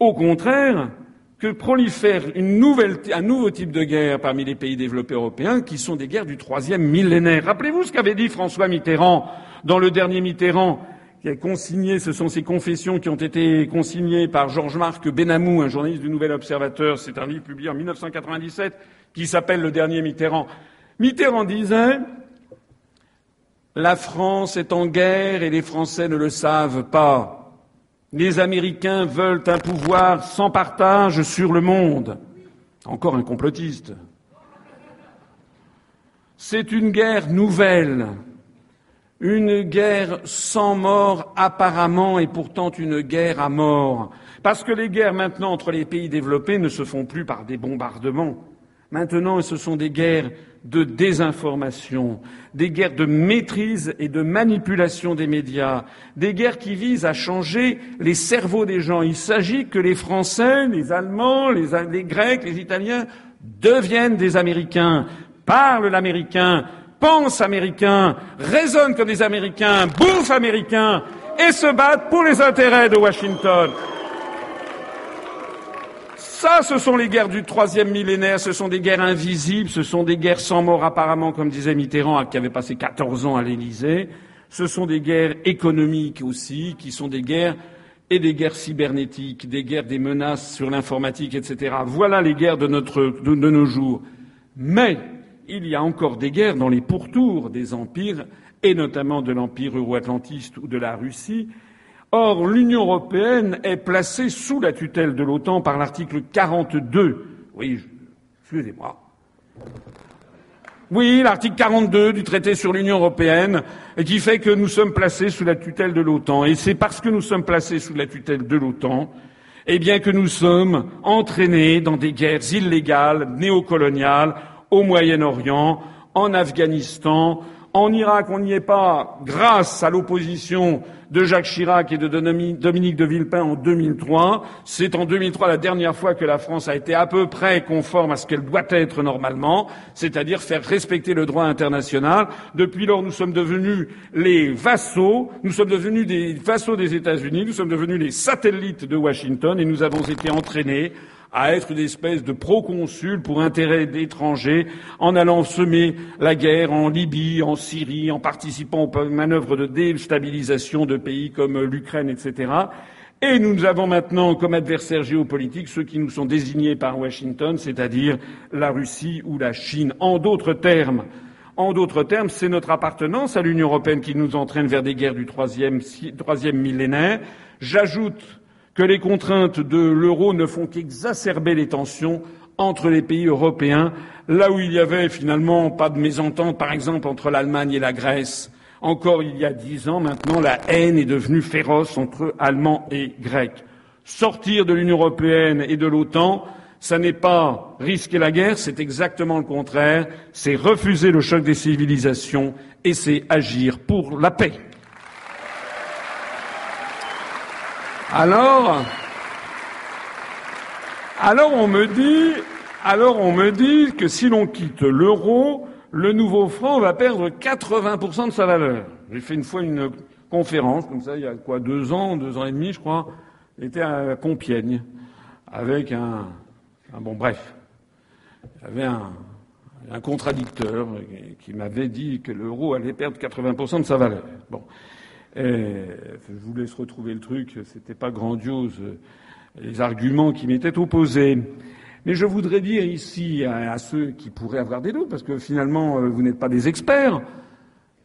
au contraire, que prolifère un nouveau type de guerre parmi les pays développés européens, qui sont des guerres du troisième millénaire. Rappelez-vous ce qu'avait dit François Mitterrand dans le dernier Mitterrand, qui a consigné, ce sont ces confessions qui ont été consignées par Georges-Marc Benamou, un journaliste du Nouvel Observateur. C'est un livre publié en 1997 qui s'appelle Le dernier Mitterrand. Mitterrand disait la France est en guerre et les Français ne le savent pas. Les Américains veulent un pouvoir sans partage sur le monde. Encore un complotiste. C'est une guerre nouvelle, une guerre sans mort apparemment et pourtant une guerre à mort. Parce que les guerres maintenant entre les pays développés ne se font plus par des bombardements. Maintenant, ce sont des guerres de désinformation, des guerres de maîtrise et de manipulation des médias, des guerres qui visent à changer les cerveaux des gens. Il s'agit que les Français, les Allemands, les, Grecs, les Italiens deviennent des Américains, parlent l'américain, pensent américain, raisonnent comme des Américains, bouffent américains et se battent pour les intérêts de Washington. Ça, ce sont les guerres du troisième millénaire, ce sont des guerres invisibles, ce sont des guerres sans mort apparemment, comme disait Mitterrand, qui avait passé 14 ans à l'Élysée. Ce sont des guerres économiques aussi, qui sont des guerres et des guerres cybernétiques, des guerres des menaces sur l'informatique, etc. Voilà les guerres de, nos jours. Mais il y a encore des guerres dans les pourtours des empires, et notamment de l'empire euro-atlantiste ou de la Russie, Or, l'Union européenne est placée sous la tutelle de l'OTAN par l'article 42. Oui, excusez-moi. Oui, l'article 42 du traité sur l'Union européenne, qui fait que nous sommes placés sous la tutelle de l'OTAN. Et c'est parce que nous sommes placés sous la tutelle de l'OTAN, eh bien que nous sommes entraînés dans des guerres illégales, néocoloniales, au Moyen-Orient, en Afghanistan, en Irak, on n'y est pas grâce à l'opposition de Jacques Chirac et de Dominique de Villepin en 2003. C'est en 2003 la dernière fois que la France a été à peu près conforme à ce qu'elle doit être normalement, c'est-à-dire faire respecter le droit international. Depuis lors, nous sommes devenus les vassaux, nous sommes devenus des vassaux des États-Unis, nous sommes devenus les satellites de Washington et nous avons été entraînés à être une espèce de proconsul pour intérêt d'étrangers en allant semer la guerre en Libye, en Syrie, en participant aux manœuvres de déstabilisation de pays comme l'Ukraine, etc. Et nous avons maintenant comme adversaires géopolitiques ceux qui nous sont désignés par Washington, c'est-à-dire la Russie ou la Chine. En d'autres termes, en d'autres termes, c'est notre appartenance à l'Union européenne qui nous entraîne vers des guerres du troisième, troisième millénaire. J'ajoute que les contraintes de l'euro ne font qu'exacerber les tensions entre les pays européens, là où il y avait finalement pas de mésentente, par exemple, entre l'Allemagne et la Grèce. Encore il y a dix ans maintenant, la haine est devenue féroce entre Allemands et Grecs. Sortir de l'Union européenne et de l'OTAN, ça n'est pas risquer la guerre, c'est exactement le contraire, c'est refuser le choc des civilisations et c'est agir pour la paix. Alors, alors on me dit, alors on me dit que si l'on quitte l'euro, le nouveau franc va perdre 80% de sa valeur. J'ai fait une fois une conférence, comme ça, il y a quoi, deux ans, deux ans et demi, je crois, j'étais à Compiègne, avec un, bon, bref, il y avait un, un contradicteur qui m'avait dit que l'euro allait perdre 80% de sa valeur. Bon. Je vous laisse retrouver le truc, c'était pas grandiose, les arguments qui m'étaient opposés. Mais je voudrais dire ici à, ceux qui pourraient avoir des doutes, parce que finalement, euh, vous n'êtes pas des experts,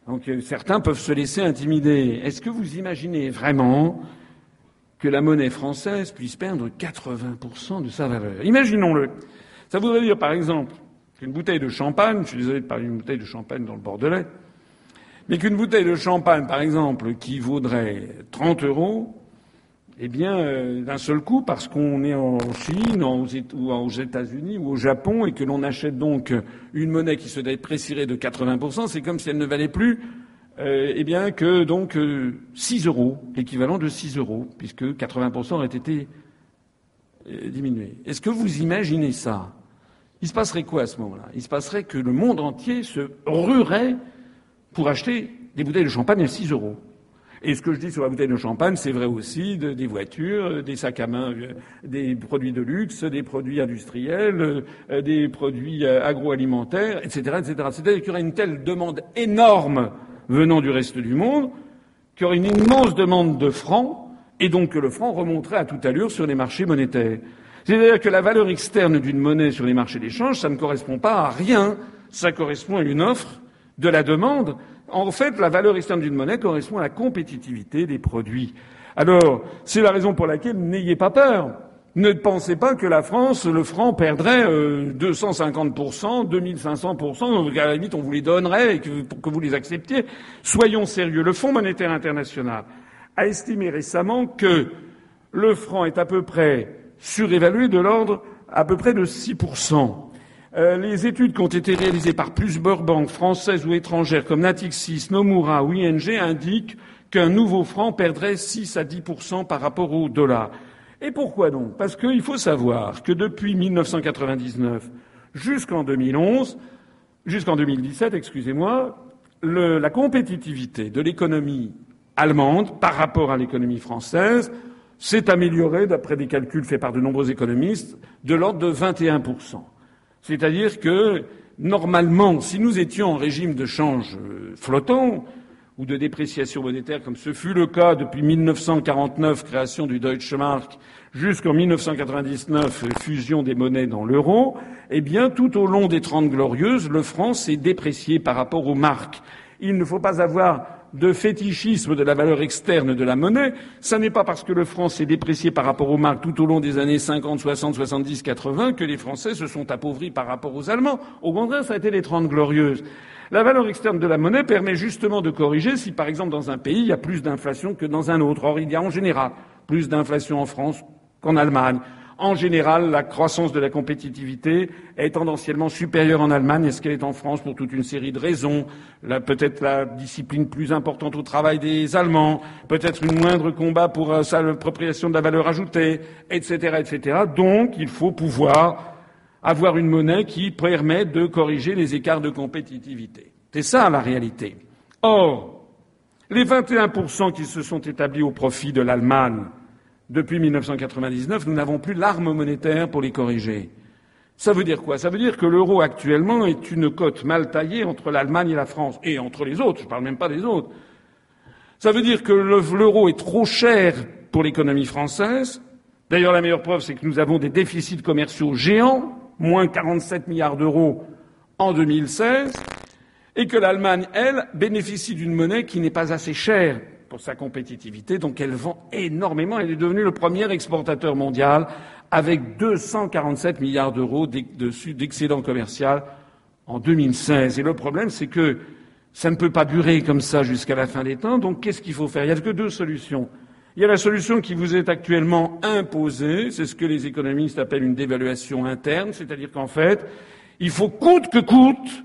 donc euh, certains peuvent se laisser intimider. Est-ce que vous imaginez vraiment que la monnaie française puisse perdre 80% de sa valeur? Imaginons-le. Ça voudrait dire, par exemple, qu'une bouteille de champagne, je suis désolé de parler d'une bouteille de champagne dans le Bordelais, mais qu'une bouteille de champagne, par exemple, qui vaudrait 30 euros, eh bien, euh, d'un seul coup, parce qu'on est en Chine, ou aux États-Unis ou au Japon, et que l'on achète donc une monnaie qui se déprécierait de 80%, c'est comme si elle ne valait plus, euh, eh bien, que donc 6 euh, euros, l'équivalent de 6 euros, puisque 80% aurait été diminué. Est-ce que vous imaginez ça? Il se passerait quoi à ce moment-là? Il se passerait que le monde entier se ruerait pour acheter des bouteilles de champagne à 6 euros. Et ce que je dis sur la bouteille de champagne, c'est vrai aussi de, des voitures, des sacs à main, euh, des produits de luxe, des produits industriels, euh, des produits euh, agroalimentaires, etc., etc. C'est-à-dire qu'il y aurait une telle demande énorme venant du reste du monde, qu'il y aurait une immense demande de francs, et donc que le franc remonterait à toute allure sur les marchés monétaires. C'est-à-dire que la valeur externe d'une monnaie sur les marchés d'échange, ça ne correspond pas à rien, ça correspond à une offre de la demande en fait, la valeur externe d'une monnaie correspond à la compétitivité des produits. Alors, c'est la raison pour laquelle n'ayez pas peur. Ne pensez pas que la France, le franc perdrait euh, 250%, 2500%, à la limite on vous les donnerait et que, pour que vous les acceptiez. Soyons sérieux. Le Fonds monétaire international a estimé récemment que le franc est à peu près surévalué de l'ordre à peu près de 6%. Euh, les études qui ont été réalisées par plusieurs banques françaises ou étrangères comme Natixis, Nomura ou ING indiquent qu'un nouveau franc perdrait 6 à 10% par rapport au dollar. Et pourquoi donc? Parce qu'il faut savoir que depuis 1999 jusqu'en 2011, jusqu'en 2017, excusez-moi, la compétitivité de l'économie allemande par rapport à l'économie française s'est améliorée, d'après des calculs faits par de nombreux économistes, de l'ordre de 21 c'est-à-dire que, normalement, si nous étions en régime de change euh, flottant, ou de dépréciation monétaire, comme ce fut le cas depuis 1949, création du Deutsche Mark, jusqu'en 1999, fusion des monnaies dans l'euro, eh bien, tout au long des Trente Glorieuses, le franc s'est déprécié par rapport aux marques. Il ne faut pas avoir de fétichisme de la valeur externe de la monnaie, ça n'est pas parce que le franc s'est déprécié par rapport aux marques tout au long des années 50, 60, 70, 80 que les Français se sont appauvris par rapport aux Allemands. Au contraire, ça a été les Trente Glorieuses. La valeur externe de la monnaie permet justement de corriger si, par exemple, dans un pays, il y a plus d'inflation que dans un autre. Or, il y a en général plus d'inflation en France qu'en Allemagne. En général, la croissance de la compétitivité est tendanciellement supérieure en Allemagne à ce qu'elle est en France pour toute une série de raisons? Peut-être la discipline plus importante au travail des Allemands, peut-être une moindre combat pour euh, l'appropriation de la valeur ajoutée, etc., etc. Donc, il faut pouvoir avoir une monnaie qui permette de corriger les écarts de compétitivité. C'est ça la réalité. Or, les 21% qui se sont établis au profit de l'Allemagne depuis 1999, nous n'avons plus l'arme monétaire pour les corriger. Ça veut dire quoi? Ça veut dire que l'euro actuellement est une cote mal taillée entre l'Allemagne et la France, et entre les autres, je ne parle même pas des autres. Ça veut dire que l'euro est trop cher pour l'économie française. D'ailleurs, la meilleure preuve, c'est que nous avons des déficits commerciaux géants, moins 47 milliards d'euros en 2016, et que l'Allemagne, elle, bénéficie d'une monnaie qui n'est pas assez chère pour sa compétitivité. Donc elle vend énormément. Elle est devenue le premier exportateur mondial avec 247 milliards d'euros d'excédent commercial en 2016. Et le problème, c'est que ça ne peut pas durer comme ça jusqu'à la fin des temps. Donc qu'est-ce qu'il faut faire? Il n'y a que deux solutions. Il y a la solution qui vous est actuellement imposée, c'est ce que les économistes appellent une dévaluation interne, c'est-à-dire qu'en fait, il faut coûte que coûte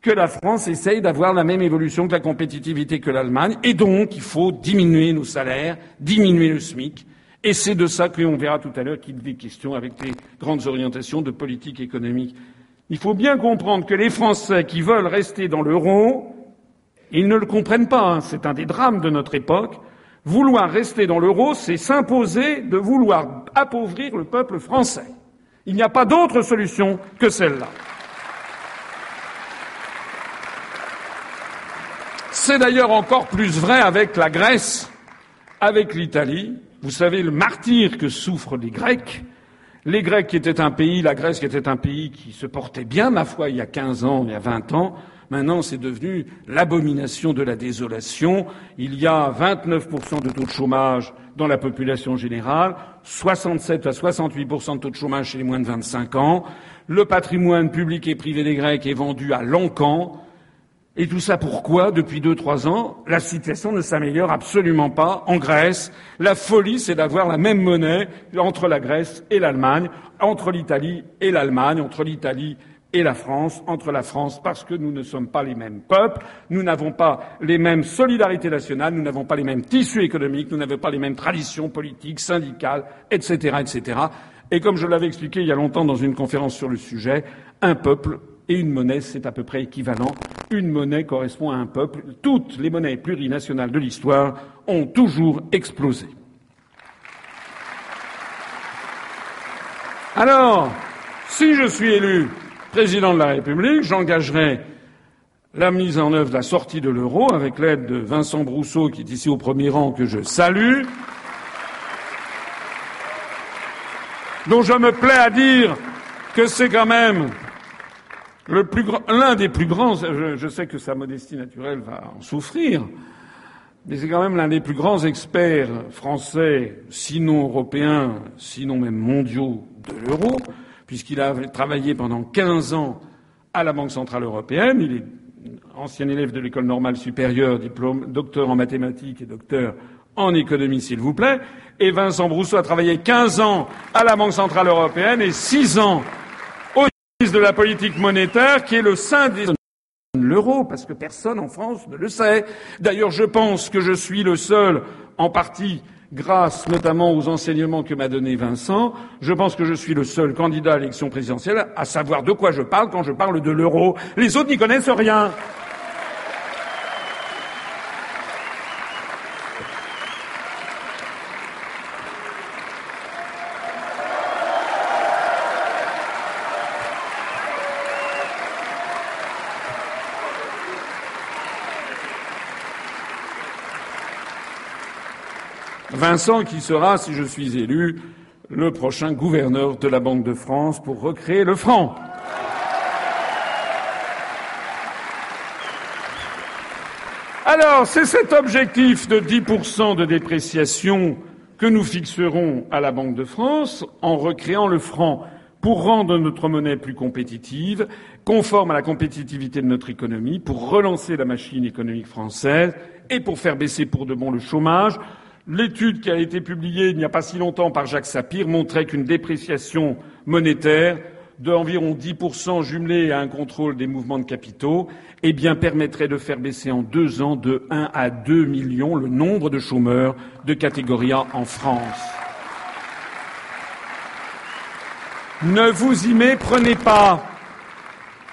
que la France essaye d'avoir la même évolution que la compétitivité que l'Allemagne, et donc il faut diminuer nos salaires, diminuer le SMIC, et c'est de ça qu'on verra tout à l'heure qu'il est question avec les grandes orientations de politique économique. Il faut bien comprendre que les Français qui veulent rester dans l'euro, ils ne le comprennent pas, hein, c'est un des drames de notre époque, vouloir rester dans l'euro, c'est s'imposer de vouloir appauvrir le peuple français. Il n'y a pas d'autre solution que celle-là. C'est d'ailleurs encore plus vrai avec la Grèce, avec l'Italie. Vous savez le martyr que souffrent les Grecs. Les Grecs qui étaient un pays, la Grèce qui était un pays qui se portait bien, ma foi, il y a 15 ans, il y a 20 ans. Maintenant, c'est devenu l'abomination de la désolation. Il y a 29% de taux de chômage dans la population générale, 67 à 68% de taux de chômage chez les moins de 25 ans. Le patrimoine public et privé des Grecs est vendu à l'encan. Et tout ça pourquoi, depuis deux, trois ans, la situation ne s'améliore absolument pas en Grèce. La folie, c'est d'avoir la même monnaie entre la Grèce et l'Allemagne, entre l'Italie et l'Allemagne, entre l'Italie et la France, entre la France, parce que nous ne sommes pas les mêmes peuples, nous n'avons pas les mêmes solidarités nationales, nous n'avons pas les mêmes tissus économiques, nous n'avons pas les mêmes traditions politiques, syndicales, etc., etc. Et comme je l'avais expliqué il y a longtemps dans une conférence sur le sujet, un peuple et une monnaie, c'est à peu près équivalent. Une monnaie correspond à un peuple. Toutes les monnaies plurinationales de l'histoire ont toujours explosé. Alors, si je suis élu président de la République, j'engagerai la mise en œuvre de la sortie de l'euro avec l'aide de Vincent Brousseau, qui est ici au premier rang, que je salue, dont je me plais à dire que c'est quand même l'un des plus grands, je, sais que sa modestie naturelle va en souffrir, mais c'est quand même l'un des plus grands experts français, sinon européens, sinon même mondiaux de l'euro, puisqu'il a travaillé pendant 15 ans à la Banque centrale européenne. Il est ancien élève de l'école normale supérieure, diplôme, docteur en mathématiques et docteur en économie, s'il vous plaît. Et Vincent Brousseau a travaillé 15 ans à la Banque centrale européenne et 6 ans de la politique monétaire qui est le sein de l'euro, parce que personne en France ne le sait. D'ailleurs, je pense que je suis le seul, en partie grâce notamment aux enseignements que m'a donné Vincent, je pense que je suis le seul candidat à l'élection présidentielle à savoir de quoi je parle quand je parle de l'euro. Les autres n'y connaissent rien. Vincent qui sera, si je suis élu, le prochain gouverneur de la Banque de France pour recréer le franc. Alors, c'est cet objectif de 10% de dépréciation que nous fixerons à la Banque de France en recréant le franc pour rendre notre monnaie plus compétitive, conforme à la compétitivité de notre économie, pour relancer la machine économique française et pour faire baisser pour de bon le chômage, L'étude qui a été publiée il n'y a pas si longtemps par Jacques Sapir montrait qu'une dépréciation monétaire d'environ 10% jumelée à un contrôle des mouvements de capitaux eh bien, permettrait de faire baisser en deux ans de 1 à 2 millions le nombre de chômeurs de catégorie A en France. Ne vous y méprenez pas.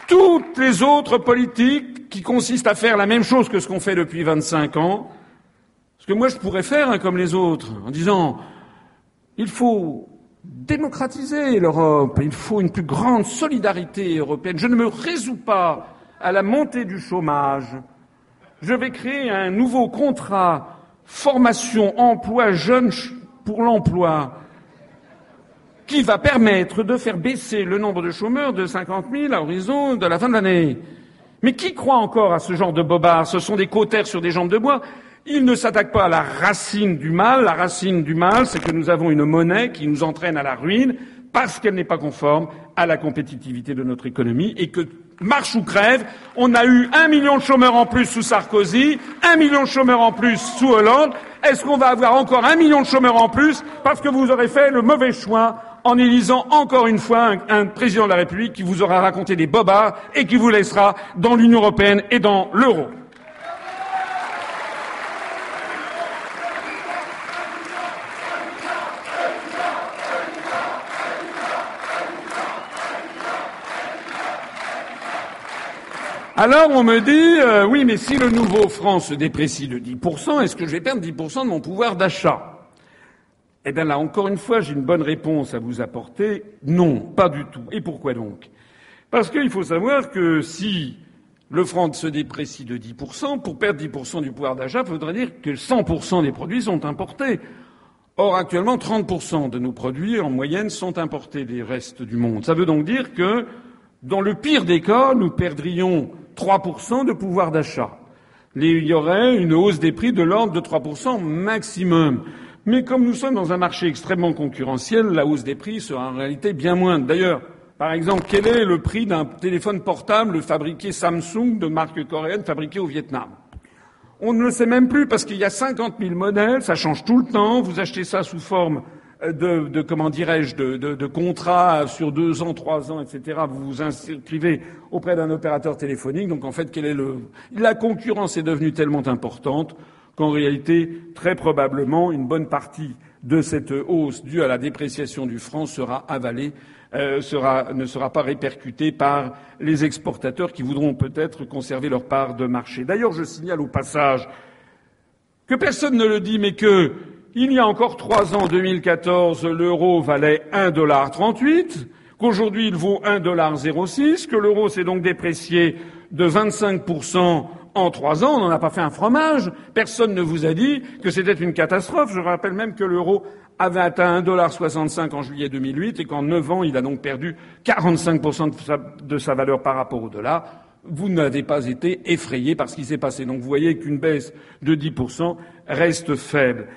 Toutes les autres politiques qui consistent à faire la même chose que ce qu'on fait depuis 25 ans ce que moi je pourrais faire hein, comme les autres, en disant il faut démocratiser l'Europe, il faut une plus grande solidarité européenne. Je ne me résous pas à la montée du chômage. Je vais créer un nouveau contrat formation emploi jeunes pour l'emploi qui va permettre de faire baisser le nombre de chômeurs de 50 000 à l'horizon de la fin de l'année. Mais qui croit encore à ce genre de bobards? Ce sont des cautères sur des jambes de bois. Il ne s'attaque pas à la racine du mal. La racine du mal, c'est que nous avons une monnaie qui nous entraîne à la ruine parce qu'elle n'est pas conforme à la compétitivité de notre économie et que marche ou crève. On a eu un million de chômeurs en plus sous Sarkozy, un million de chômeurs en plus sous Hollande. Est-ce qu'on va avoir encore un million de chômeurs en plus parce que vous aurez fait le mauvais choix en élisant encore une fois un, un président de la République qui vous aura raconté des bobards et qui vous laissera dans l'Union européenne et dans l'euro? Alors on me dit euh, oui, mais si le nouveau franc se déprécie de 10%, est-ce que je vais perdre 10% de mon pouvoir d'achat? Eh bien là, encore une fois, j'ai une bonne réponse à vous apporter. Non, pas du tout. Et pourquoi donc? Parce qu'il faut savoir que si le franc se déprécie de 10%, pour perdre 10% du pouvoir d'achat, il faudrait dire que 100% des produits sont importés. Or, actuellement, 30% de nos produits, en moyenne, sont importés des restes du monde. Ça veut donc dire que, dans le pire des cas, nous perdrions 3% de pouvoir d'achat. Il y aurait une hausse des prix de l'ordre de 3% maximum. Mais comme nous sommes dans un marché extrêmement concurrentiel, la hausse des prix sera en réalité bien moindre. D'ailleurs, par exemple, quel est le prix d'un téléphone portable fabriqué Samsung de marque coréenne fabriqué au Vietnam? On ne le sait même plus parce qu'il y a 50 000 modèles, ça change tout le temps, vous achetez ça sous forme de, de comment dirais-je, de, de, contrats sur deux ans, trois ans, etc. Vous vous inscrivez auprès d'un opérateur téléphonique. Donc en fait, quel est le La concurrence est devenue tellement importante qu'en réalité, très probablement, une bonne partie de cette hausse due à la dépréciation du franc sera avalée, euh, ne sera pas répercutée par les exportateurs qui voudront peut-être conserver leur part de marché. D'ailleurs, je signale au passage que personne ne le dit, mais que il y a encore trois ans, 2014, l'euro valait un dollar trente-huit, qu'aujourd'hui il vaut un dollar zéro six, que l'euro s'est donc déprécié de 25% en trois ans. On n'en a pas fait un fromage. Personne ne vous a dit que c'était une catastrophe. Je rappelle même que l'euro avait atteint un dollar soixante-cinq en juillet 2008 et qu'en neuf ans, il a donc perdu 45 de sa, de sa valeur par rapport au dollar vous n'avez pas été effrayé par ce qui s'est passé. Donc vous voyez qu'une baisse de 10% reste faible.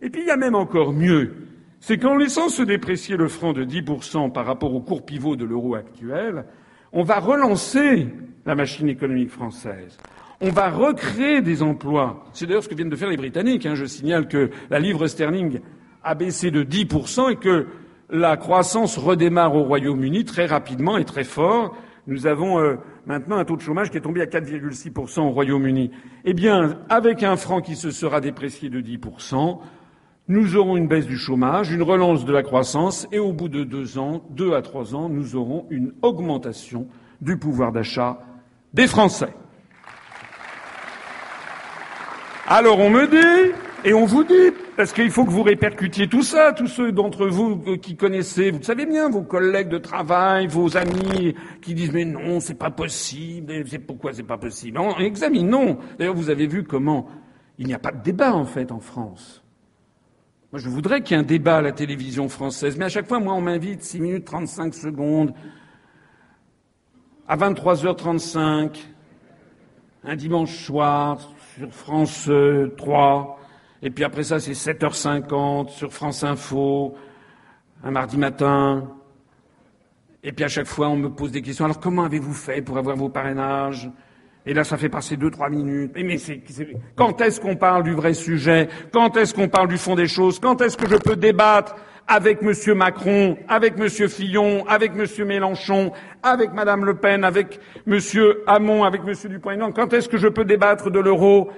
Et puis il y a même encore mieux, c'est qu'en laissant se déprécier le franc de 10% par rapport au cours pivot de l'euro actuel, on va relancer la machine économique française. On va recréer des emplois. C'est d'ailleurs ce que viennent de faire les Britanniques. Hein. Je signale que la livre sterling a baissé de 10% et que la croissance redémarre au Royaume-Uni très rapidement et très fort. Nous avons euh, maintenant un taux de chômage qui est tombé à 4,6% au Royaume-Uni. Eh bien, avec un franc qui se sera déprécié de 10%, nous aurons une baisse du chômage, une relance de la croissance, et au bout de deux ans, deux à trois ans, nous aurons une augmentation du pouvoir d'achat des Français. Alors on me dit, et on vous dit, parce qu'il faut que vous répercutiez tout ça, tous ceux d'entre vous qui connaissez, vous le savez bien, vos collègues de travail, vos amis qui disent mais non, c'est pas possible, c'est pourquoi c'est pas possible? On examine, non. D'ailleurs, vous avez vu comment il n'y a pas de débat en fait en France. Moi, je voudrais qu'il y ait un débat à la télévision française, mais à chaque fois, moi, on m'invite 6 minutes 35 secondes, à 23h35, un dimanche soir, sur France 3, et puis après ça, c'est 7h50 sur France Info, un mardi matin. Et puis à chaque fois, on me pose des questions. Alors, comment avez-vous fait pour avoir vos parrainages? Et là, ça fait passer deux, trois minutes. Mais, c'est, quand est-ce qu'on parle du vrai sujet? Quand est-ce qu'on parle du fond des choses? Quand est-ce que je peux débattre avec M. Macron, avec M. Fillon, avec M. Mélenchon, avec Mme Le Pen, avec M. Hamon, avec M. Dupont-Aignan? Quand est-ce que je peux débattre de l'euro?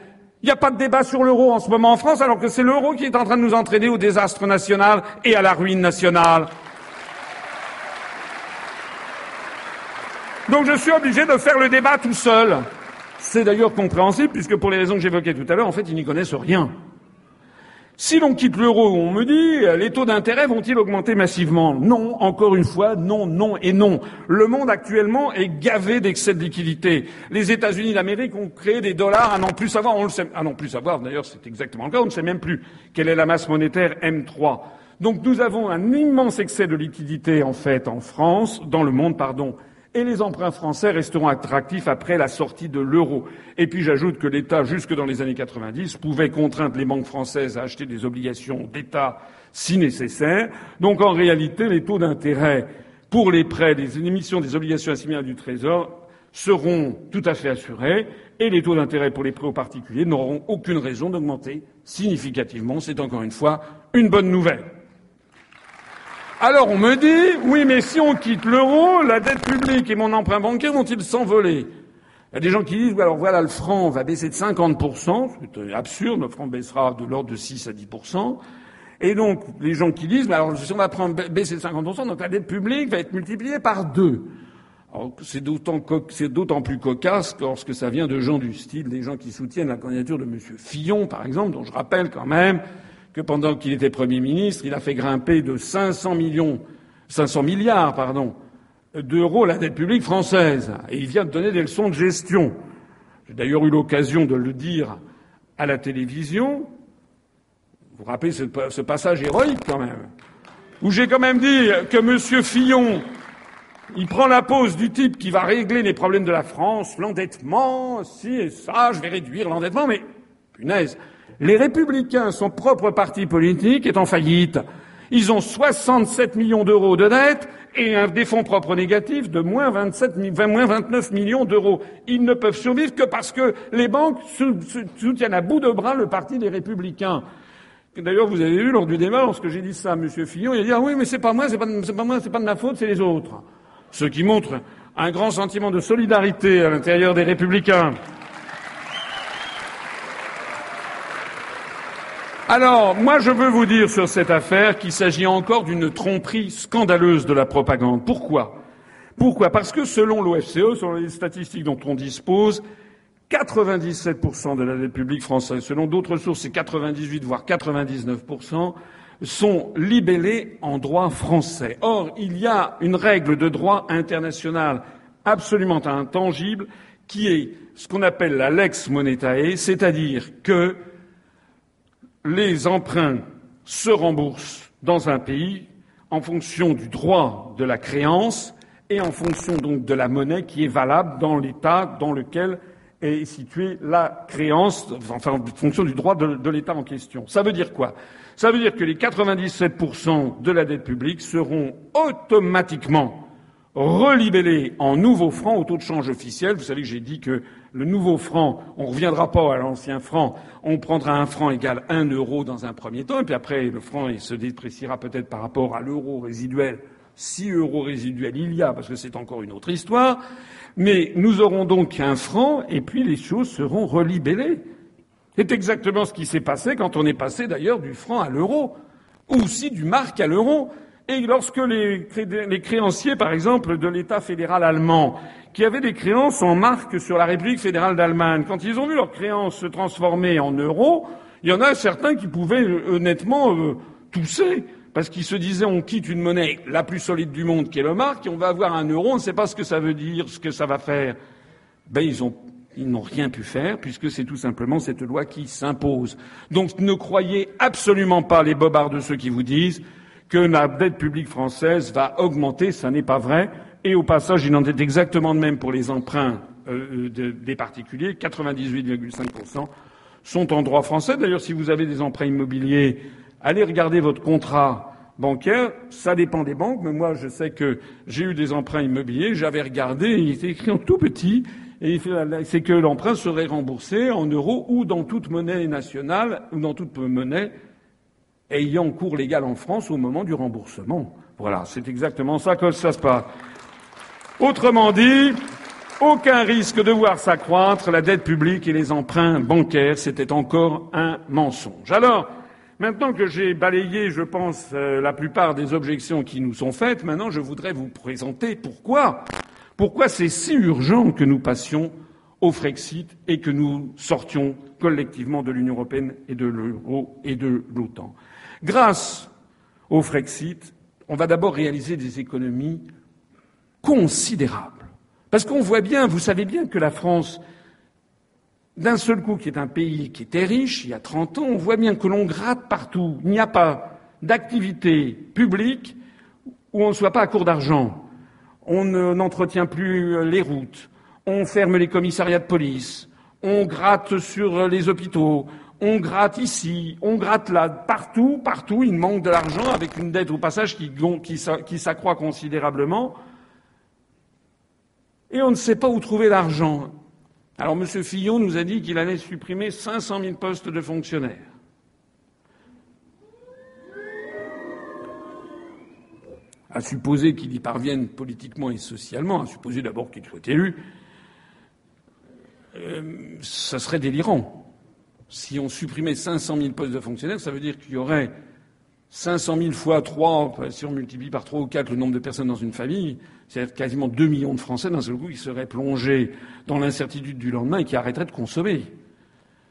Il n'y a pas de débat sur l'euro en ce moment en France, alors que c'est l'euro qui est en train de nous entraîner au désastre national et à la ruine nationale. Donc je suis obligé de faire le débat tout seul. C'est d'ailleurs compréhensible, puisque pour les raisons que j'évoquais tout à l'heure, en fait, ils n'y connaissent rien. Si l'on quitte l'euro, on me dit, les taux d'intérêt vont-ils augmenter massivement? Non, encore une fois, non, non et non. Le monde actuellement est gavé d'excès de liquidité. Les États-Unis d'Amérique ont créé des dollars à n'en plus savoir. On le sait, à n'en plus savoir, d'ailleurs, c'est exactement le cas. On ne sait même plus quelle est la masse monétaire M3. Donc nous avons un immense excès de liquidité, en fait, en France, dans le monde, pardon, et les emprunts français resteront attractifs après la sortie de l'euro. Et puis j'ajoute que l'État, jusque dans les années 90, pouvait contraindre les banques françaises à acheter des obligations d'État si nécessaire. Donc en réalité, les taux d'intérêt pour les prêts, les émissions des obligations assimilées du Trésor seront tout à fait assurés et les taux d'intérêt pour les prêts aux particuliers n'auront aucune raison d'augmenter significativement. C'est encore une fois une bonne nouvelle. Alors on me dit, oui, mais si on quitte l'euro, la dette publique et mon emprunt bancaire vont-ils s'envoler? Il y a des gens qui disent, alors voilà, le franc va baisser de 50%, c'est absurde, le franc baissera de l'ordre de 6 à 10%. Et donc, les gens qui disent, alors si on va prendre, baisser de 50%, donc la dette publique va être multipliée par deux. C'est d'autant, c'est d'autant plus cocasse lorsque ça vient de gens du style des gens qui soutiennent la candidature de M. Fillon, par exemple, dont je rappelle quand même que pendant qu'il était Premier ministre, il a fait grimper de 500 millions, 500 milliards, pardon, d'euros la dette publique française. Et il vient de donner des leçons de gestion. J'ai d'ailleurs eu l'occasion de le dire à la télévision. Vous vous rappelez ce, ce passage héroïque quand même, où j'ai quand même dit que M. Fillon, il prend la pose du type qui va régler les problèmes de la France, l'endettement, si et ça, je vais réduire l'endettement, mais punaise, les Républicains, son propre parti politique, est en faillite. Ils ont 67 millions d'euros de dettes et un, des fonds propres négatifs de moins, 27, moins 29 millions d'euros. Ils ne peuvent survivre que parce que les banques soutiennent à bout de bras le parti des Républicains. D'ailleurs, vous avez vu lors du débat, lorsque j'ai dit ça à M. Fillon, il a dit ah oui, mais c'est pas moi, c'est pas, pas moi, c'est pas de ma faute, c'est les autres. Ce qui montre un grand sentiment de solidarité à l'intérieur des Républicains. Alors, moi, je veux vous dire sur cette affaire qu'il s'agit encore d'une tromperie scandaleuse de la propagande. Pourquoi? Pourquoi? Parce que selon l'OFCE, selon les statistiques dont on dispose, 97% de la dette publique française, selon d'autres sources, c'est 98 voire 99%, sont libellés en droit français. Or, il y a une règle de droit international absolument intangible qui est ce qu'on appelle la lex monetae, c'est-à-dire que les emprunts se remboursent dans un pays en fonction du droit de la créance et en fonction donc de la monnaie qui est valable dans l'État dans lequel est située la créance, enfin en fonction du droit de, l'État en question. Ça veut dire quoi? Ça veut dire que les 97% de la dette publique seront automatiquement relibellés en nouveaux francs au taux de change officiel. Vous savez que j'ai dit que le nouveau franc, on ne reviendra pas à l'ancien franc, on prendra un franc égal un euro dans un premier temps, et puis après le franc il se dépréciera peut-être par rapport à l'euro résiduel. Si euros résiduel il y a, parce que c'est encore une autre histoire, mais nous aurons donc un franc, et puis les choses seront relibellées. C'est exactement ce qui s'est passé quand on est passé d'ailleurs du franc à l'euro, ou aussi du mark à l'euro. Et lorsque les, créanciers, par exemple, de l'État fédéral allemand, qui avaient des créances en marque sur la République fédérale d'Allemagne, quand ils ont vu leurs créances se transformer en euros, il y en a certains qui pouvaient euh, honnêtement euh, tousser, parce qu'ils se disaient on quitte une monnaie la plus solide du monde qui est le marque, et on va avoir un euro, on ne sait pas ce que ça veut dire, ce que ça va faire. Ben ils ont ils n'ont rien pu faire puisque c'est tout simplement cette loi qui s'impose. Donc ne croyez absolument pas les bobards de ceux qui vous disent que la dette publique française va augmenter, ça n'est pas vrai. Et au passage, il en est exactement de même pour les emprunts euh, de, des particuliers. 98,5% sont en droit français. D'ailleurs, si vous avez des emprunts immobiliers, allez regarder votre contrat bancaire. Ça dépend des banques, mais moi, je sais que j'ai eu des emprunts immobiliers. J'avais regardé, il était écrit en tout petit, et c'est que l'emprunt serait remboursé en euros ou dans toute monnaie nationale ou dans toute monnaie ayant cours légal en France au moment du remboursement. Voilà, c'est exactement ça que ça se passe. Autrement dit, aucun risque de voir s'accroître la dette publique et les emprunts bancaires, c'était encore un mensonge. Alors, maintenant que j'ai balayé, je pense, euh, la plupart des objections qui nous sont faites, maintenant je voudrais vous présenter pourquoi. Pourquoi c'est si urgent que nous passions au Frexit et que nous sortions collectivement de l'Union européenne et de l'euro et de l'OTAN. Grâce au Frexit, on va d'abord réaliser des économies considérables. Parce qu'on voit bien, vous savez bien que la France, d'un seul coup, qui est un pays qui était riche il y a 30 ans, on voit bien que l'on gratte partout. Il n'y a pas d'activité publique où on ne soit pas à court d'argent. On n'entretient plus les routes. On ferme les commissariats de police. On gratte sur les hôpitaux on gratte ici, on gratte là, partout, partout, il manque de l'argent avec une dette au passage qui, s'accroît considérablement. Et on ne sait pas où trouver l'argent. Alors M. Fillon nous a dit qu'il allait supprimer 500 000 postes de fonctionnaires. À supposer qu'il y parvienne politiquement et socialement, à supposer d'abord qu'il soit élu, euh, ça serait délirant. Si on supprimait 500 000 postes de fonctionnaires, ça veut dire qu'il y aurait 500 000 fois 3, si on multiplie par 3 ou 4 le nombre de personnes dans une famille, c'est quasiment 2 millions de Français d'un seul coup qui seraient plongés dans l'incertitude du lendemain et qui arrêteraient de consommer.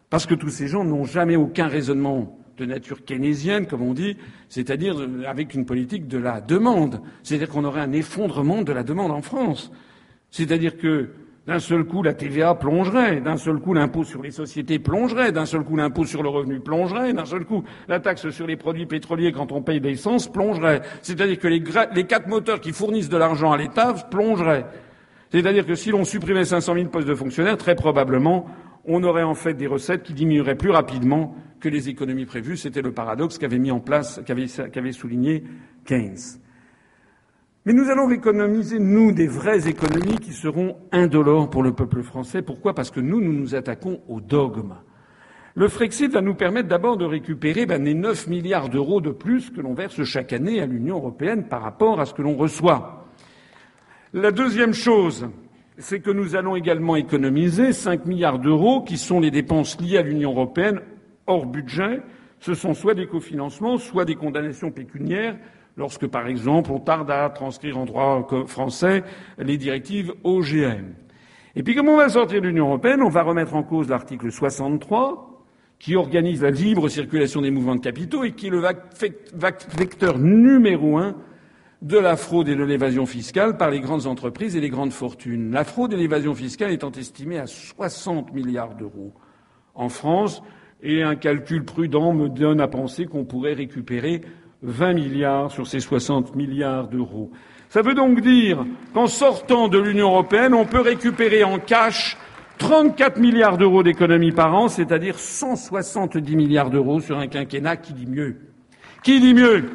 Parce que tous ces gens n'ont jamais aucun raisonnement de nature keynésienne, comme on dit, c'est-à-dire avec une politique de la demande. C'est-à-dire qu'on aurait un effondrement de la demande en France. C'est-à-dire que d'un seul coup, la TVA plongerait, d'un seul coup, l'impôt sur les sociétés plongerait, d'un seul coup, l'impôt sur le revenu plongerait, d'un seul coup, la taxe sur les produits pétroliers quand on paye l'essence plongerait. C'est-à-dire que les, les, quatre moteurs qui fournissent de l'argent à l'État plongeraient. C'est-à-dire que si l'on supprimait 500 000 postes de fonctionnaires, très probablement, on aurait en fait des recettes qui diminueraient plus rapidement que les économies prévues. C'était le paradoxe qu'avait mis en place, qu'avait souligné Keynes. Mais nous allons économiser, nous, des vraies économies qui seront indolores pour le peuple français. Pourquoi? Parce que nous, nous attaquons au dogme. Le Frexit va nous permettre d'abord de récupérer ben, les 9 milliards d'euros de plus que l'on verse chaque année à l'Union européenne par rapport à ce que l'on reçoit. La deuxième chose, c'est que nous allons également économiser 5 milliards d'euros qui sont les dépenses liées à l'Union européenne hors budget. Ce sont soit des cofinancements, soit des condamnations pécuniaires lorsque, par exemple, on tarde à transcrire en droit français les directives OGM. Et puis, comme on va sortir de l'Union européenne, on va remettre en cause l'article 63, qui organise la libre circulation des mouvements de capitaux et qui est le vecteur numéro un de la fraude et de l'évasion fiscale par les grandes entreprises et les grandes fortunes. La fraude et l'évasion fiscale étant estimées à 60 milliards d'euros en France, et un calcul prudent me donne à penser qu'on pourrait récupérer 20 milliards sur ces 60 milliards d'euros. Ça veut donc dire qu'en sortant de l'Union européenne, on peut récupérer en cash 34 milliards d'euros d'économies par an, c'est-à-dire 170 milliards d'euros sur un quinquennat. Qui dit mieux Qui dit mieux?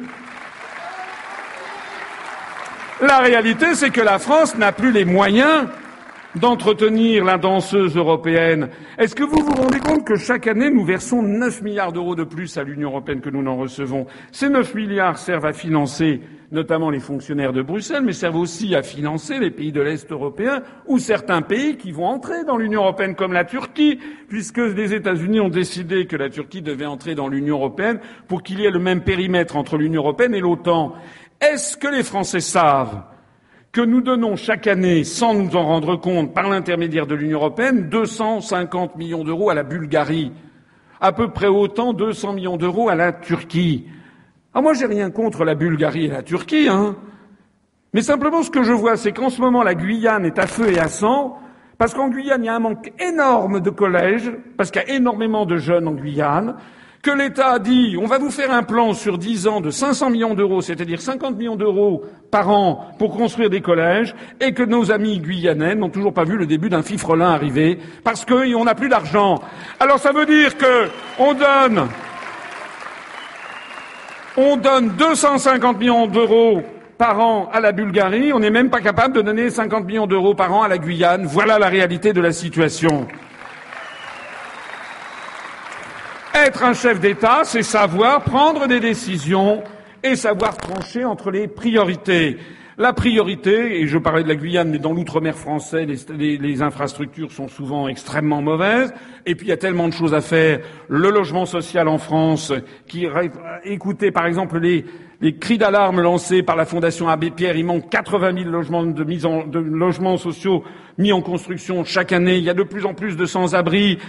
La réalité, c'est que la France n'a plus les moyens d'entretenir la danseuse européenne. Est-ce que vous vous rendez compte que chaque année, nous versons 9 milliards d'euros de plus à l'Union européenne que nous n'en recevons? Ces 9 milliards servent à financer notamment les fonctionnaires de Bruxelles, mais servent aussi à financer les pays de l'Est européen ou certains pays qui vont entrer dans l'Union européenne, comme la Turquie, puisque les États-Unis ont décidé que la Turquie devait entrer dans l'Union européenne pour qu'il y ait le même périmètre entre l'Union européenne et l'OTAN. Est-ce que les Français savent que nous donnons chaque année, sans nous en rendre compte, par l'intermédiaire de l'Union européenne, 250 millions d'euros à la Bulgarie, à peu près autant 200 millions d'euros à la Turquie. Ah, moi, j'ai rien contre la Bulgarie et la Turquie, hein. Mais simplement, ce que je vois, c'est qu'en ce moment, la Guyane est à feu et à sang, parce qu'en Guyane, il y a un manque énorme de collèges, parce qu'il y a énormément de jeunes en Guyane, que l'État a dit on va vous faire un plan sur dix ans de 500 millions d'euros, c'est-à-dire 50 millions d'euros par an pour construire des collèges, et que nos amis guyanais n'ont toujours pas vu le début d'un fifrelin arriver parce qu'on n'a plus d'argent. Alors ça veut dire que on donne on donne 250 millions d'euros par an à la Bulgarie, on n'est même pas capable de donner 50 millions d'euros par an à la Guyane. Voilà la réalité de la situation. Être un chef d'État, c'est savoir prendre des décisions et savoir trancher entre les priorités. La priorité, et je parlais de la Guyane, mais dans l'outre-mer français, les, infrastructures sont souvent extrêmement mauvaises. Et puis il y a tellement de choses à faire. Le logement social en France, qui écoutez par exemple les, cris d'alarme lancés par la Fondation Abbé Pierre, il manque 80 000 logements logements sociaux mis en construction chaque année. Il y a de plus en plus de sans-abri.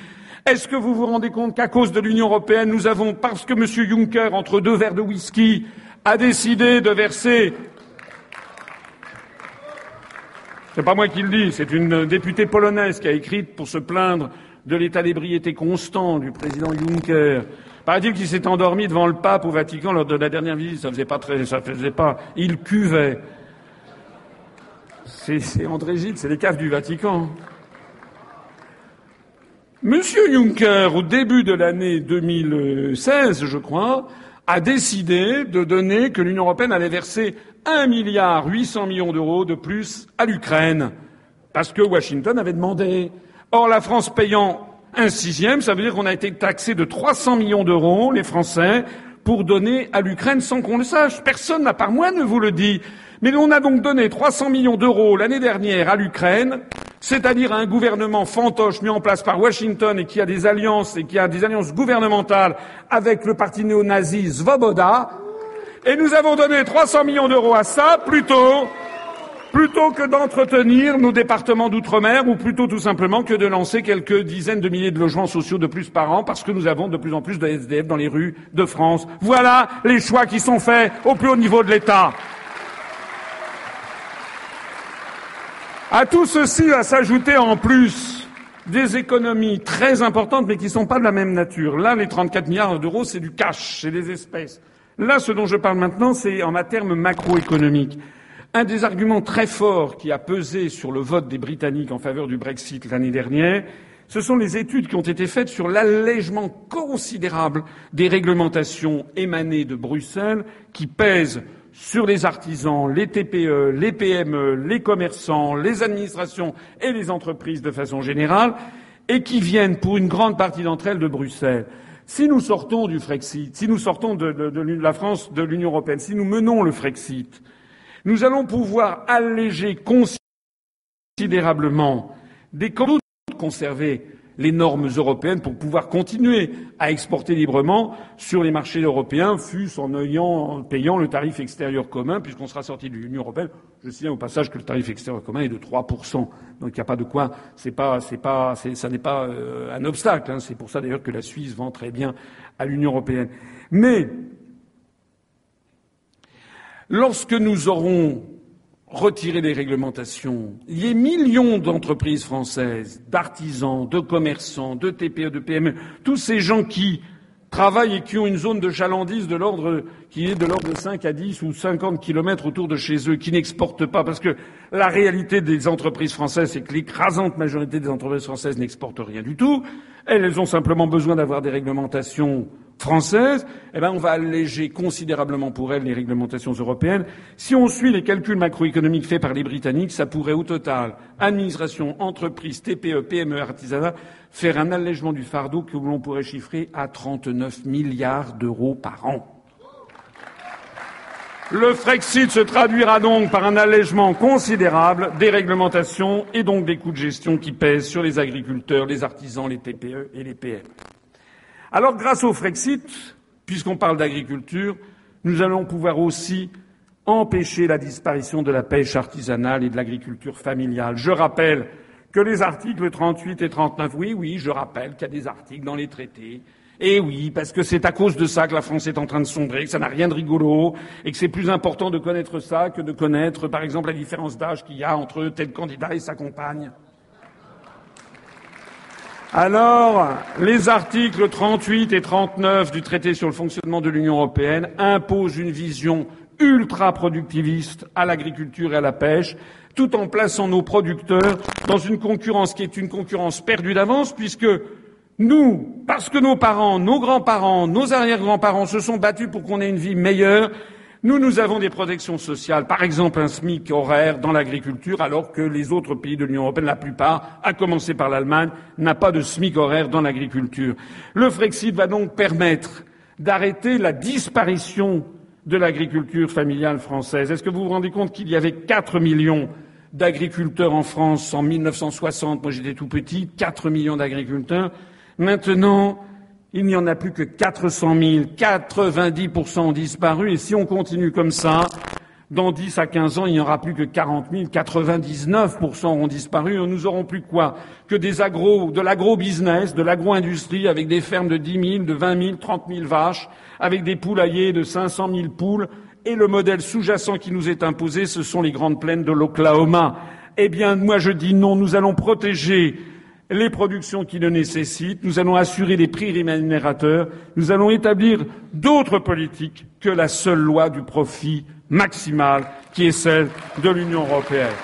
Est-ce que vous vous rendez compte qu'à cause de l'Union européenne, nous avons, parce que M. Juncker, entre deux verres de whisky, a décidé de verser c'est pas moi qui le dis, c'est une députée polonaise qui a écrit pour se plaindre de l'état d'ébriété constant du président Juncker. Paraît-il qu'il s'est endormi devant le pape au Vatican lors de la dernière visite. Ça faisait pas très, ça faisait pas. Il cuvait. C'est André Gilles, c'est les caves du Vatican. Monsieur Juncker, au début de l'année 2016, je crois, a décidé de donner que l'Union européenne allait verser un milliard huit cents millions d'euros de plus à l'Ukraine. parce que Washington avait demandé. Or, la France payant un sixième, ça veut dire qu'on a été taxé de 300 millions d'euros, les Français, pour donner à l'Ukraine sans qu'on le sache. Personne, à part moi, ne vous le dit. Mais on a donc donné 300 millions d'euros l'année dernière à l'Ukraine, c'est-à-dire à un gouvernement fantoche mis en place par Washington et qui a des alliances et qui a des alliances gouvernementales avec le parti néo-nazi Svoboda. Et nous avons donné 300 millions d'euros à ça plutôt plutôt que d'entretenir nos départements d'outre-mer ou plutôt tout simplement que de lancer quelques dizaines de milliers de logements sociaux de plus par an parce que nous avons de plus en plus de SDF dans les rues de France. Voilà les choix qui sont faits au plus haut niveau de l'État. À tout ceci va s'ajouter en plus des économies très importantes mais qui ne sont pas de la même nature. Là, les 34 milliards d'euros, c'est du cash, c'est des espèces. Là, ce dont je parle maintenant, c'est en termes macroéconomiques. Un des arguments très forts qui a pesé sur le vote des Britanniques en faveur du Brexit l'année dernière, ce sont les études qui ont été faites sur l'allègement considérable des réglementations émanées de Bruxelles qui pèsent sur les artisans, les TPE, les PME, les commerçants, les administrations et les entreprises de façon générale, et qui viennent pour une grande partie d'entre elles de Bruxelles. Si nous sortons du Frexit, si nous sortons de, la France de l'Union européenne, si nous menons le Frexit, nous allons pouvoir alléger considérablement des doute conserver les normes européennes pour pouvoir continuer à exporter librement sur les marchés européens, fût-ce en, ayant, payant le tarif extérieur commun, puisqu'on sera sorti de l'Union européenne. Je signale au passage que le tarif extérieur commun est de 3%. Donc il n'y a pas de quoi, c'est pas, c'est pas, ça n'est pas euh, un obstacle. Hein. C'est pour ça d'ailleurs que la Suisse vend très bien à l'Union européenne. Mais Lorsque nous aurons retiré les réglementations, les millions d'entreprises françaises, d'artisans, de commerçants, de TPE, de PME, tous ces gens qui travaillent et qui ont une zone de chalandise de l'ordre qui est de l'ordre de 5 à 10 ou 50 kilomètres autour de chez eux, qui n'exportent pas, parce que la réalité des entreprises françaises, c'est que l'écrasante majorité des entreprises françaises n'exportent rien du tout. Elles ont simplement besoin d'avoir des réglementations française, eh ben on va alléger considérablement pour elle les réglementations européennes. Si on suit les calculs macroéconomiques faits par les Britanniques, ça pourrait au total, administration, entreprise, TPE, PME, artisanat, faire un allègement du fardeau que l'on pourrait chiffrer à 39 milliards d'euros par an. Le Frexit se traduira donc par un allègement considérable des réglementations et donc des coûts de gestion qui pèsent sur les agriculteurs, les artisans, les TPE et les PME. Alors, grâce au Frexit, puisqu'on parle d'agriculture, nous allons pouvoir aussi empêcher la disparition de la pêche artisanale et de l'agriculture familiale. Je rappelle que les articles 38 et 39, oui, oui, je rappelle qu'il y a des articles dans les traités. Et oui, parce que c'est à cause de ça que la France est en train de sombrer, que ça n'a rien de rigolo, et que c'est plus important de connaître ça que de connaître, par exemple, la différence d'âge qu'il y a entre tel candidat et sa compagne. Alors, les articles 38 et 39 du traité sur le fonctionnement de l'Union européenne imposent une vision ultra productiviste à l'agriculture et à la pêche, tout en plaçant nos producteurs dans une concurrence qui est une concurrence perdue d'avance, puisque nous, parce que nos parents, nos grands-parents, nos arrière-grands-parents se sont battus pour qu'on ait une vie meilleure, nous, nous avons des protections sociales, par exemple un SMIC horaire dans l'agriculture, alors que les autres pays de l'Union européenne, la plupart, à commencer par l'Allemagne, n'a pas de SMIC horaire dans l'agriculture. Le Frexit va donc permettre d'arrêter la disparition de l'agriculture familiale française. Est-ce que vous vous rendez compte qu'il y avait 4 millions d'agriculteurs en France en 1960 Moi, j'étais tout petit, 4 millions d'agriculteurs. Maintenant, il n'y en a plus que 400 000. 90% ont disparu. Et si on continue comme ça, dans 10 à 15 ans, il n'y aura plus que 40 000. 99% auront disparu. Nous aurons plus quoi Que des agro, de l'agro-business, de l'agro-industrie, avec des fermes de 10 000, de 20 000, 30 000 vaches, avec des poulaillers de 500 000 poules. Et le modèle sous-jacent qui nous est imposé, ce sont les grandes plaines de l'Oklahoma. Eh bien, moi je dis non, nous allons protéger les productions qui le nécessitent, nous allons assurer des prix rémunérateurs, nous allons établir d'autres politiques que la seule loi du profit maximal qui est celle de l'Union européenne.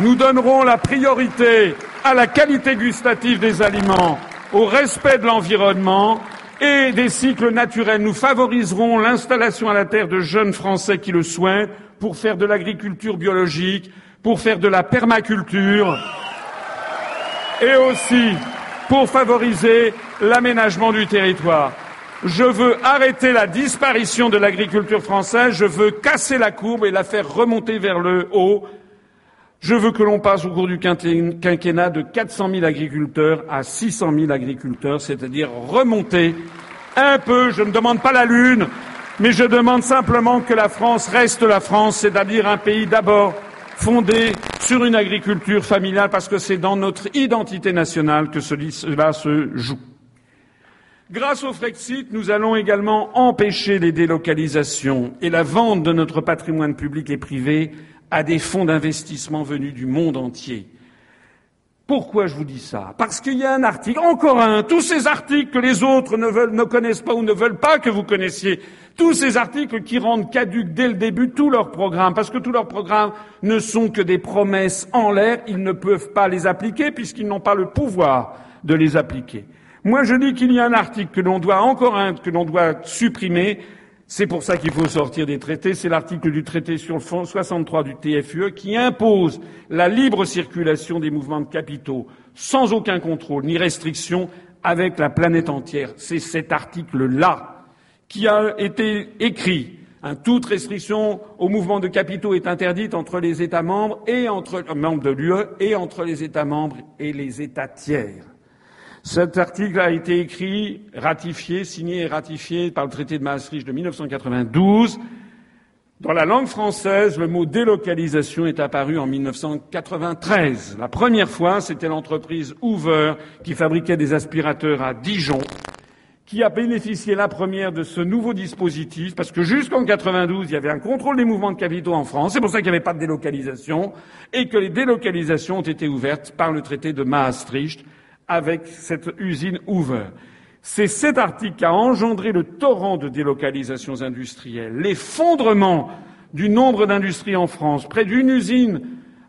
Nous donnerons la priorité à la qualité gustative des aliments, au respect de l'environnement et des cycles naturels. Nous favoriserons l'installation à la terre de jeunes Français qui le souhaitent pour faire de l'agriculture biologique, pour faire de la permaculture et aussi pour favoriser l'aménagement du territoire. Je veux arrêter la disparition de l'agriculture française, je veux casser la courbe et la faire remonter vers le haut. Je veux que l'on passe au cours du quinquennat de 400 000 agriculteurs à 600 000 agriculteurs, c'est-à-dire remonter un peu, je ne demande pas la lune, mais je demande simplement que la France reste la France, c'est-à-dire un pays d'abord fondé sur une agriculture familiale, parce que c'est dans notre identité nationale que cela se joue. Grâce au Frexit, nous allons également empêcher les délocalisations et la vente de notre patrimoine public et privé à des fonds d'investissement venus du monde entier. Pourquoi je vous dis ça? Parce qu'il y a un article, encore un, tous ces articles que les autres ne, veulent, ne connaissent pas ou ne veulent pas que vous connaissiez, tous ces articles qui rendent caduques dès le début tous leurs programmes, parce que tous leurs programmes ne sont que des promesses en l'air, ils ne peuvent pas les appliquer puisqu'ils n'ont pas le pouvoir de les appliquer. Moi, je dis qu'il y a un article que l'on doit encore un, que l'on doit supprimer, c'est pour ça qu'il faut sortir des traités. C'est l'article du traité sur le fond 63 du TFUE qui impose la libre circulation des mouvements de capitaux sans aucun contrôle ni restriction avec la planète entière. C'est cet article-là qui a été écrit. toute restriction au mouvement de capitaux est interdite entre les États membres et entre membres de l'UE et entre les États membres et les États tiers. Cet article a été écrit, ratifié, signé et ratifié par le traité de Maastricht de 1992. Dans la langue française, le mot délocalisation est apparu en 1993. La première fois, c'était l'entreprise Hoover qui fabriquait des aspirateurs à Dijon qui a bénéficié la première de ce nouveau dispositif, parce que jusqu'en 92, il y avait un contrôle des mouvements de capitaux en France, c'est pour ça qu'il n'y avait pas de délocalisation, et que les délocalisations ont été ouvertes par le traité de Maastricht, avec cette usine Hoover. C'est cet article qui a engendré le torrent de délocalisations industrielles, l'effondrement du nombre d'industries en France. Près d'une usine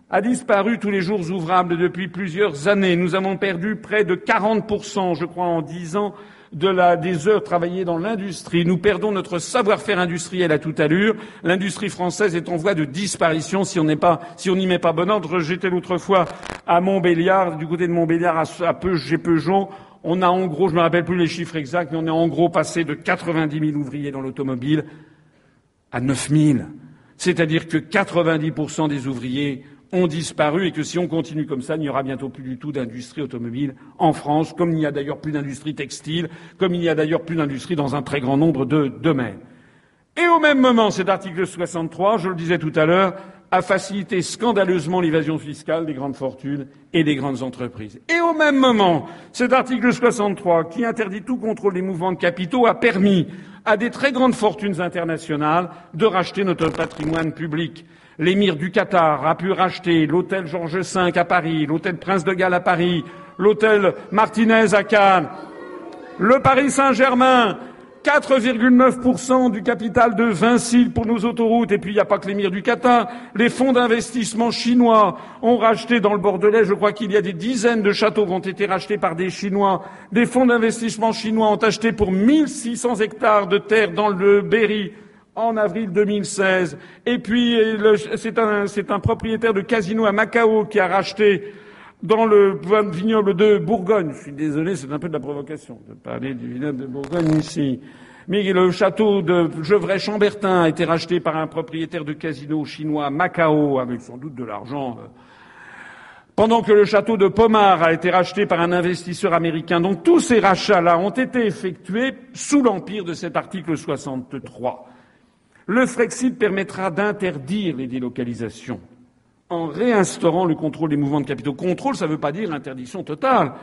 a disparu tous les jours ouvrables depuis plusieurs années. Nous avons perdu près de 40%, je crois, en dix ans de la, des heures travaillées dans l'industrie. Nous perdons notre savoir-faire industriel à toute allure. L'industrie française est en voie de disparition si on n'y met pas bon ordre. J'étais l'autre fois à Montbéliard, du côté de Montbéliard, à, peu, chez Peugeot. On a en gros, je ne me rappelle plus les chiffres exacts, mais on est en gros passé de 90 000 ouvriers dans l'automobile à 9 000. C'est-à-dire que 90% des ouvriers ont disparu et que si on continue comme ça, il n'y aura bientôt plus du tout d'industrie automobile en France, comme il n'y a d'ailleurs plus d'industrie textile, comme il n'y a d'ailleurs plus d'industrie dans un très grand nombre de domaines. Et au même moment, cet article 63, je le disais tout à l'heure, a facilité scandaleusement l'évasion fiscale des grandes fortunes et des grandes entreprises. Et au même moment, cet article 63, qui interdit tout contrôle des mouvements de capitaux, a permis à des très grandes fortunes internationales de racheter notre patrimoine public. L'émir du Qatar a pu racheter l'hôtel Georges V à Paris, l'hôtel Prince de Galles à Paris, l'hôtel Martinez à Cannes, le Paris Saint-Germain, 4,9% du capital de Vinci pour nos autoroutes. Et puis, il n'y a pas que l'émir du Qatar. Les fonds d'investissement chinois ont racheté dans le Bordelais, je crois qu'il y a des dizaines de châteaux qui ont été rachetés par des Chinois. Des fonds d'investissement chinois ont acheté pour 1600 hectares de terre dans le Berry en avril 2016. Et puis, c'est un, un, propriétaire de casino à Macao qui a racheté dans le vignoble de Bourgogne. Je suis désolé, c'est un peu de la provocation de parler du vignoble de Bourgogne ici. Mais le château de Gevrey-Chambertin a été racheté par un propriétaire de casino chinois à Macao, avec sans doute de l'argent. Euh, pendant que le château de Pomard a été racheté par un investisseur américain. Donc tous ces rachats-là ont été effectués sous l'empire de cet article 63. Le Frexit permettra d'interdire les délocalisations en réinstaurant le contrôle des mouvements de capitaux. Contrôle, ça ne veut pas dire interdiction totale.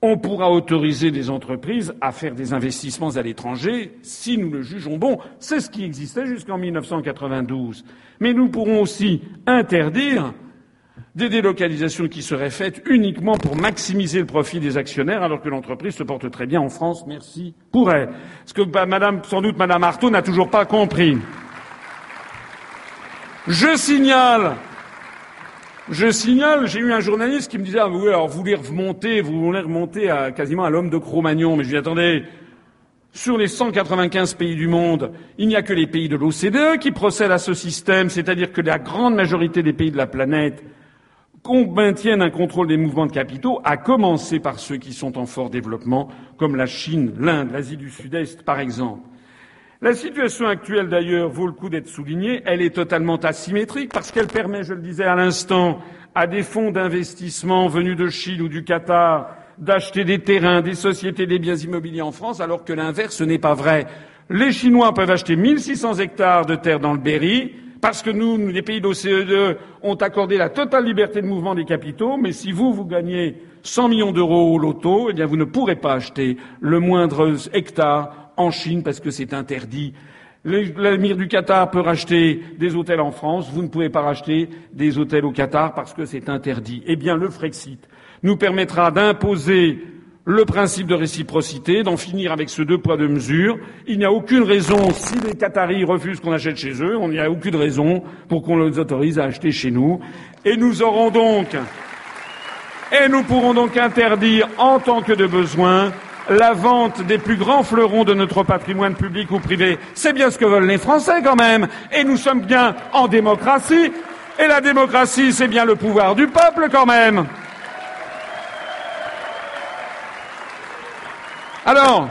On pourra autoriser des entreprises à faire des investissements à l'étranger si nous le jugeons bon. C'est ce qui existait jusqu'en 1992. Mais nous pourrons aussi interdire des délocalisations qui seraient faites uniquement pour maximiser le profit des actionnaires, alors que l'entreprise se porte très bien en France. Merci pour elle. Ce que bah, madame, sans doute Madame Artaud n'a toujours pas compris. Je signale, je signale, j'ai eu un journaliste qui me disait, ah oui, alors vous voulez remonter, vous voulez remonter à, quasiment à l'homme de Cro-Magnon. Mais je lui attendez, Sur les 195 pays du monde, il n'y a que les pays de l'OCDE qui procèdent à ce système, c'est-à-dire que la grande majorité des pays de la planète maintiennent un contrôle des mouvements de capitaux, à commencer par ceux qui sont en fort développement, comme la Chine, l'Inde, l'Asie du Sud-Est, par exemple. La situation actuelle, d'ailleurs, vaut le coup d'être soulignée. Elle est totalement asymétrique parce qu'elle permet, je le disais à l'instant, à des fonds d'investissement venus de Chine ou du Qatar d'acheter des terrains, des sociétés, des biens immobiliers en France, alors que l'inverse n'est pas vrai. Les Chinois peuvent acheter 1600 hectares de terre dans le Berry, parce que nous, les pays de l'OCDE, ont accordé la totale liberté de mouvement des capitaux, mais si vous, vous gagnez 100 millions d'euros au loto, eh bien, vous ne pourrez pas acheter le moindre hectare en Chine parce que c'est interdit. L'émir du Qatar peut racheter des hôtels en France, vous ne pouvez pas racheter des hôtels au Qatar parce que c'est interdit. Eh bien, le Frexit nous permettra d'imposer le principe de réciprocité, d'en finir avec ce deux poids deux mesures. Il n'y a aucune raison, si les Qataris refusent qu'on achète chez eux, il n'y a aucune raison pour qu'on les autorise à acheter chez nous. Et nous aurons donc, et nous pourrons donc interdire, en tant que de besoin, la vente des plus grands fleurons de notre patrimoine public ou privé. C'est bien ce que veulent les Français quand même. Et nous sommes bien en démocratie. Et la démocratie, c'est bien le pouvoir du peuple quand même. Alors,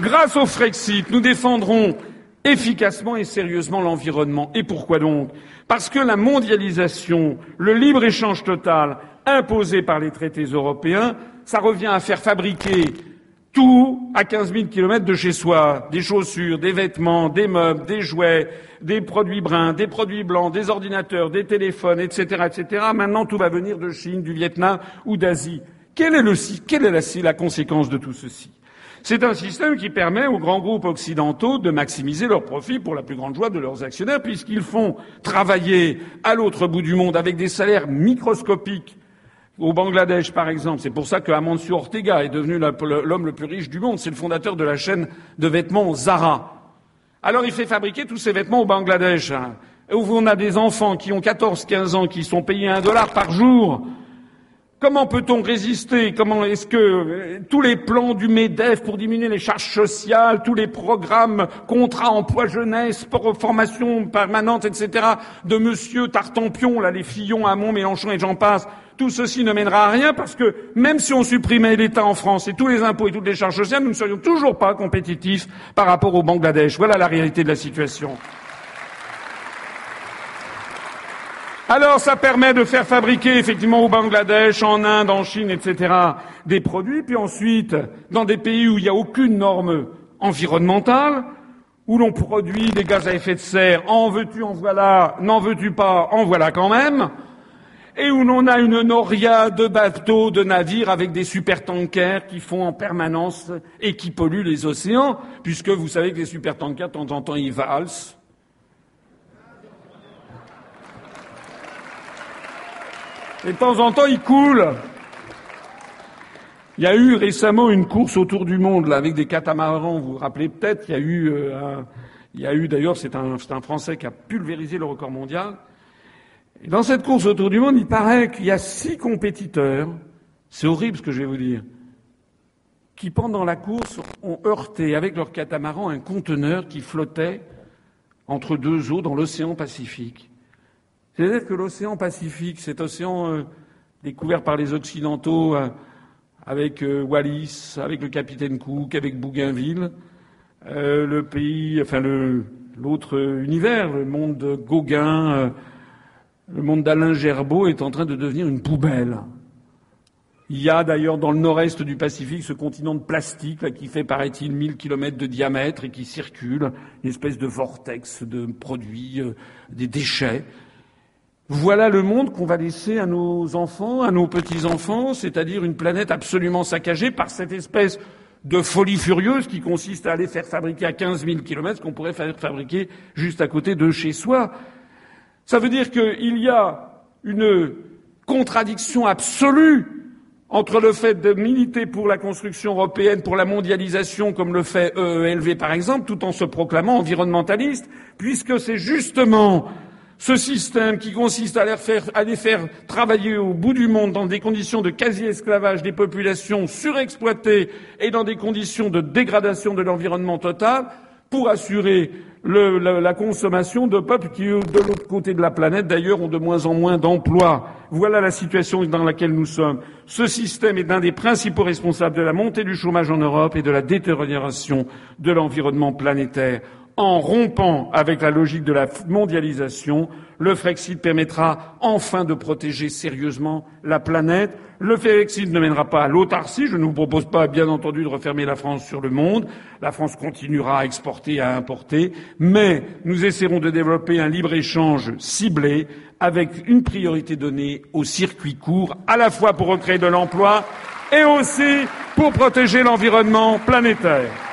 grâce au Frexit, nous défendrons efficacement et sérieusement l'environnement. Et pourquoi donc? Parce que la mondialisation, le libre-échange total imposé par les traités européens, ça revient à faire fabriquer tout à 15 000 kilomètres de chez soi. Des chaussures, des vêtements, des meubles, des jouets, des produits bruns, des produits blancs, des ordinateurs, des téléphones, etc., etc. Maintenant, tout va venir de Chine, du Vietnam ou d'Asie. Quelle est, le, quelle est la, la conséquence de tout ceci? C'est un système qui permet aux grands groupes occidentaux de maximiser leurs profits pour la plus grande joie de leurs actionnaires, puisqu'ils font travailler à l'autre bout du monde avec des salaires microscopiques au Bangladesh, par exemple. C'est pour ça que Amancio Ortega est devenu l'homme le plus riche du monde. C'est le fondateur de la chaîne de vêtements Zara. Alors il fait fabriquer tous ces vêtements au Bangladesh, hein, où on a des enfants qui ont 14, 15 ans, qui sont payés un dollar par jour Comment peut-on résister? Comment est-ce que euh, tous les plans du MEDEF pour diminuer les charges sociales, tous les programmes contrat emploi jeunesse, formation permanente, etc. de Monsieur Tartampion, là, les Fillon, Hamon, Mélenchon et j'en passe, tout ceci ne mènera à rien parce que même si on supprimait l'État en France et tous les impôts et toutes les charges sociales, nous ne serions toujours pas compétitifs par rapport au Bangladesh. Voilà la réalité de la situation. Alors ça permet de faire fabriquer effectivement au Bangladesh, en Inde, en Chine, etc. des produits, puis ensuite dans des pays où il n'y a aucune norme environnementale, où l'on produit des gaz à effet de serre, en veux-tu, en voilà, n'en veux-tu pas, en voilà quand même, et où l'on a une noria de bateaux, de navires avec des supertankers qui font en permanence et qui polluent les océans, puisque vous savez que les supertankers, de temps en temps, ils valsent, Et de temps en temps, il coule. Il y a eu récemment une course autour du monde avec des catamarans. Vous vous rappelez peut-être. Il y a eu, euh, il y a eu d'ailleurs, c'est un, Français qui a pulvérisé le record mondial. Dans cette course autour du monde, il paraît qu'il y a six compétiteurs. C'est horrible ce que je vais vous dire. Qui pendant la course ont heurté avec leur catamaran un conteneur qui flottait entre deux eaux dans l'océan Pacifique. C'est-à-dire que l'océan Pacifique, cet océan euh, découvert par les Occidentaux euh, avec euh, Wallis, avec le capitaine Cook, avec Bougainville, le pays, enfin l'autre univers, le monde de Gauguin, le monde d'Alain Gerbeau est en train de devenir une poubelle. Il y a d'ailleurs dans le nord-est du Pacifique ce continent de plastique là, qui fait, paraît-il, 1000 kilomètres de diamètre et qui circule, une espèce de vortex de produits, des déchets. Voilà le monde qu'on va laisser à nos enfants, à nos petits-enfants, c'est-à-dire une planète absolument saccagée par cette espèce de folie furieuse qui consiste à aller faire fabriquer à 15 000 kilomètres ce qu'on pourrait faire fabriquer juste à côté de chez soi. Ça veut dire qu'il y a une contradiction absolue entre le fait de militer pour la construction européenne, pour la mondialisation, comme le fait EELV par exemple, tout en se proclamant environnementaliste, puisque c'est justement Ce système qui consiste à les, faire, travailler au bout du monde dans des conditions de quasi-esclavage des populations surexploitées et dans des conditions de dégradation de l'environnement total pour assurer la, la, consommation de peuples qui, de l'autre côté de la planète, d'ailleurs, ont de moins en moins d'emplois. Voilà la situation dans laquelle nous sommes. Ce système est l'un des principaux responsables de la montée du chômage en Europe et de la détérioration de l'environnement planétaire. En rompant avec la logique de la mondialisation, le Frexit permettra enfin de protéger sérieusement la planète. Le Frexit ne mènera pas à l'autarcie. Je ne vous propose pas, bien entendu, de refermer la France sur le monde. La France continuera à exporter et à importer. Mais nous essaierons de développer un libre-échange ciblé avec une priorité donnée aux circuits courts, à la fois pour recréer de l'emploi et aussi pour protéger l'environnement planétaire.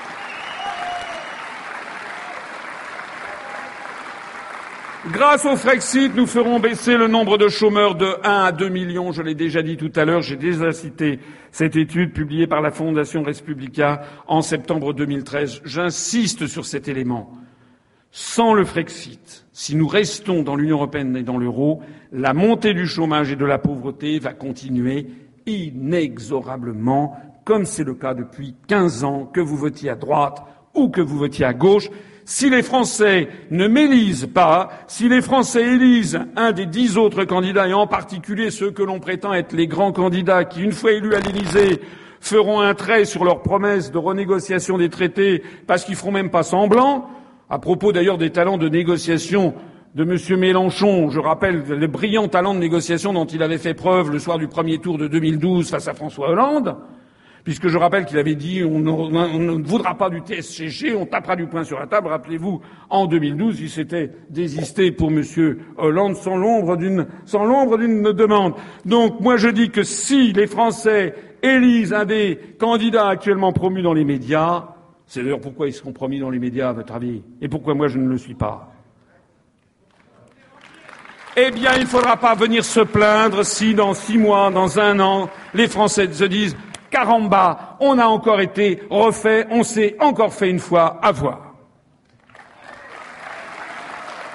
Grâce au Frexit, nous ferons baisser le nombre de chômeurs de 1 à 2 millions. Je l'ai déjà dit tout à l'heure, j'ai déjà cité cette étude publiée par la Fondation Respublica en septembre 2013. J'insiste sur cet élément. Sans le Frexit, si nous restons dans l'Union européenne et dans l'euro, la montée du chômage et de la pauvreté va continuer inexorablement, comme c'est le cas depuis 15 ans, que vous votiez à droite ou que vous votiez à gauche si les Français ne m'élisent pas, si les Français élisent un des dix autres candidats, et en particulier ceux que l'on prétend être les grands candidats qui, une fois élus à l'Élysée, feront un trait sur leur promesse de renégociation des traités parce qu'ils feront même pas semblant, à propos d'ailleurs des talents de négociation de M. Mélenchon, je rappelle le brillant talent de négociation dont il avait fait preuve le soir du premier tour de 2012 face à François Hollande, puisque je rappelle qu'il avait dit on ne, voudra pas du TSCG, on tapera du poing sur la table. Rappelez-vous, en 2012, il s'était désisté pour M. Hollande sans l'ombre d'une sans l'ombre d'une demande. Donc moi je dis que si les Français élisent un des candidats actuellement promus dans les médias, c'est d'ailleurs pourquoi ils seront promis dans les médias, à votre avis, et pourquoi moi je ne le suis pas? Eh bien, il ne faudra pas venir se plaindre si dans six mois, dans un an, les Français se disent caramba, on a encore été refait, on s'est encore fait une fois avoir.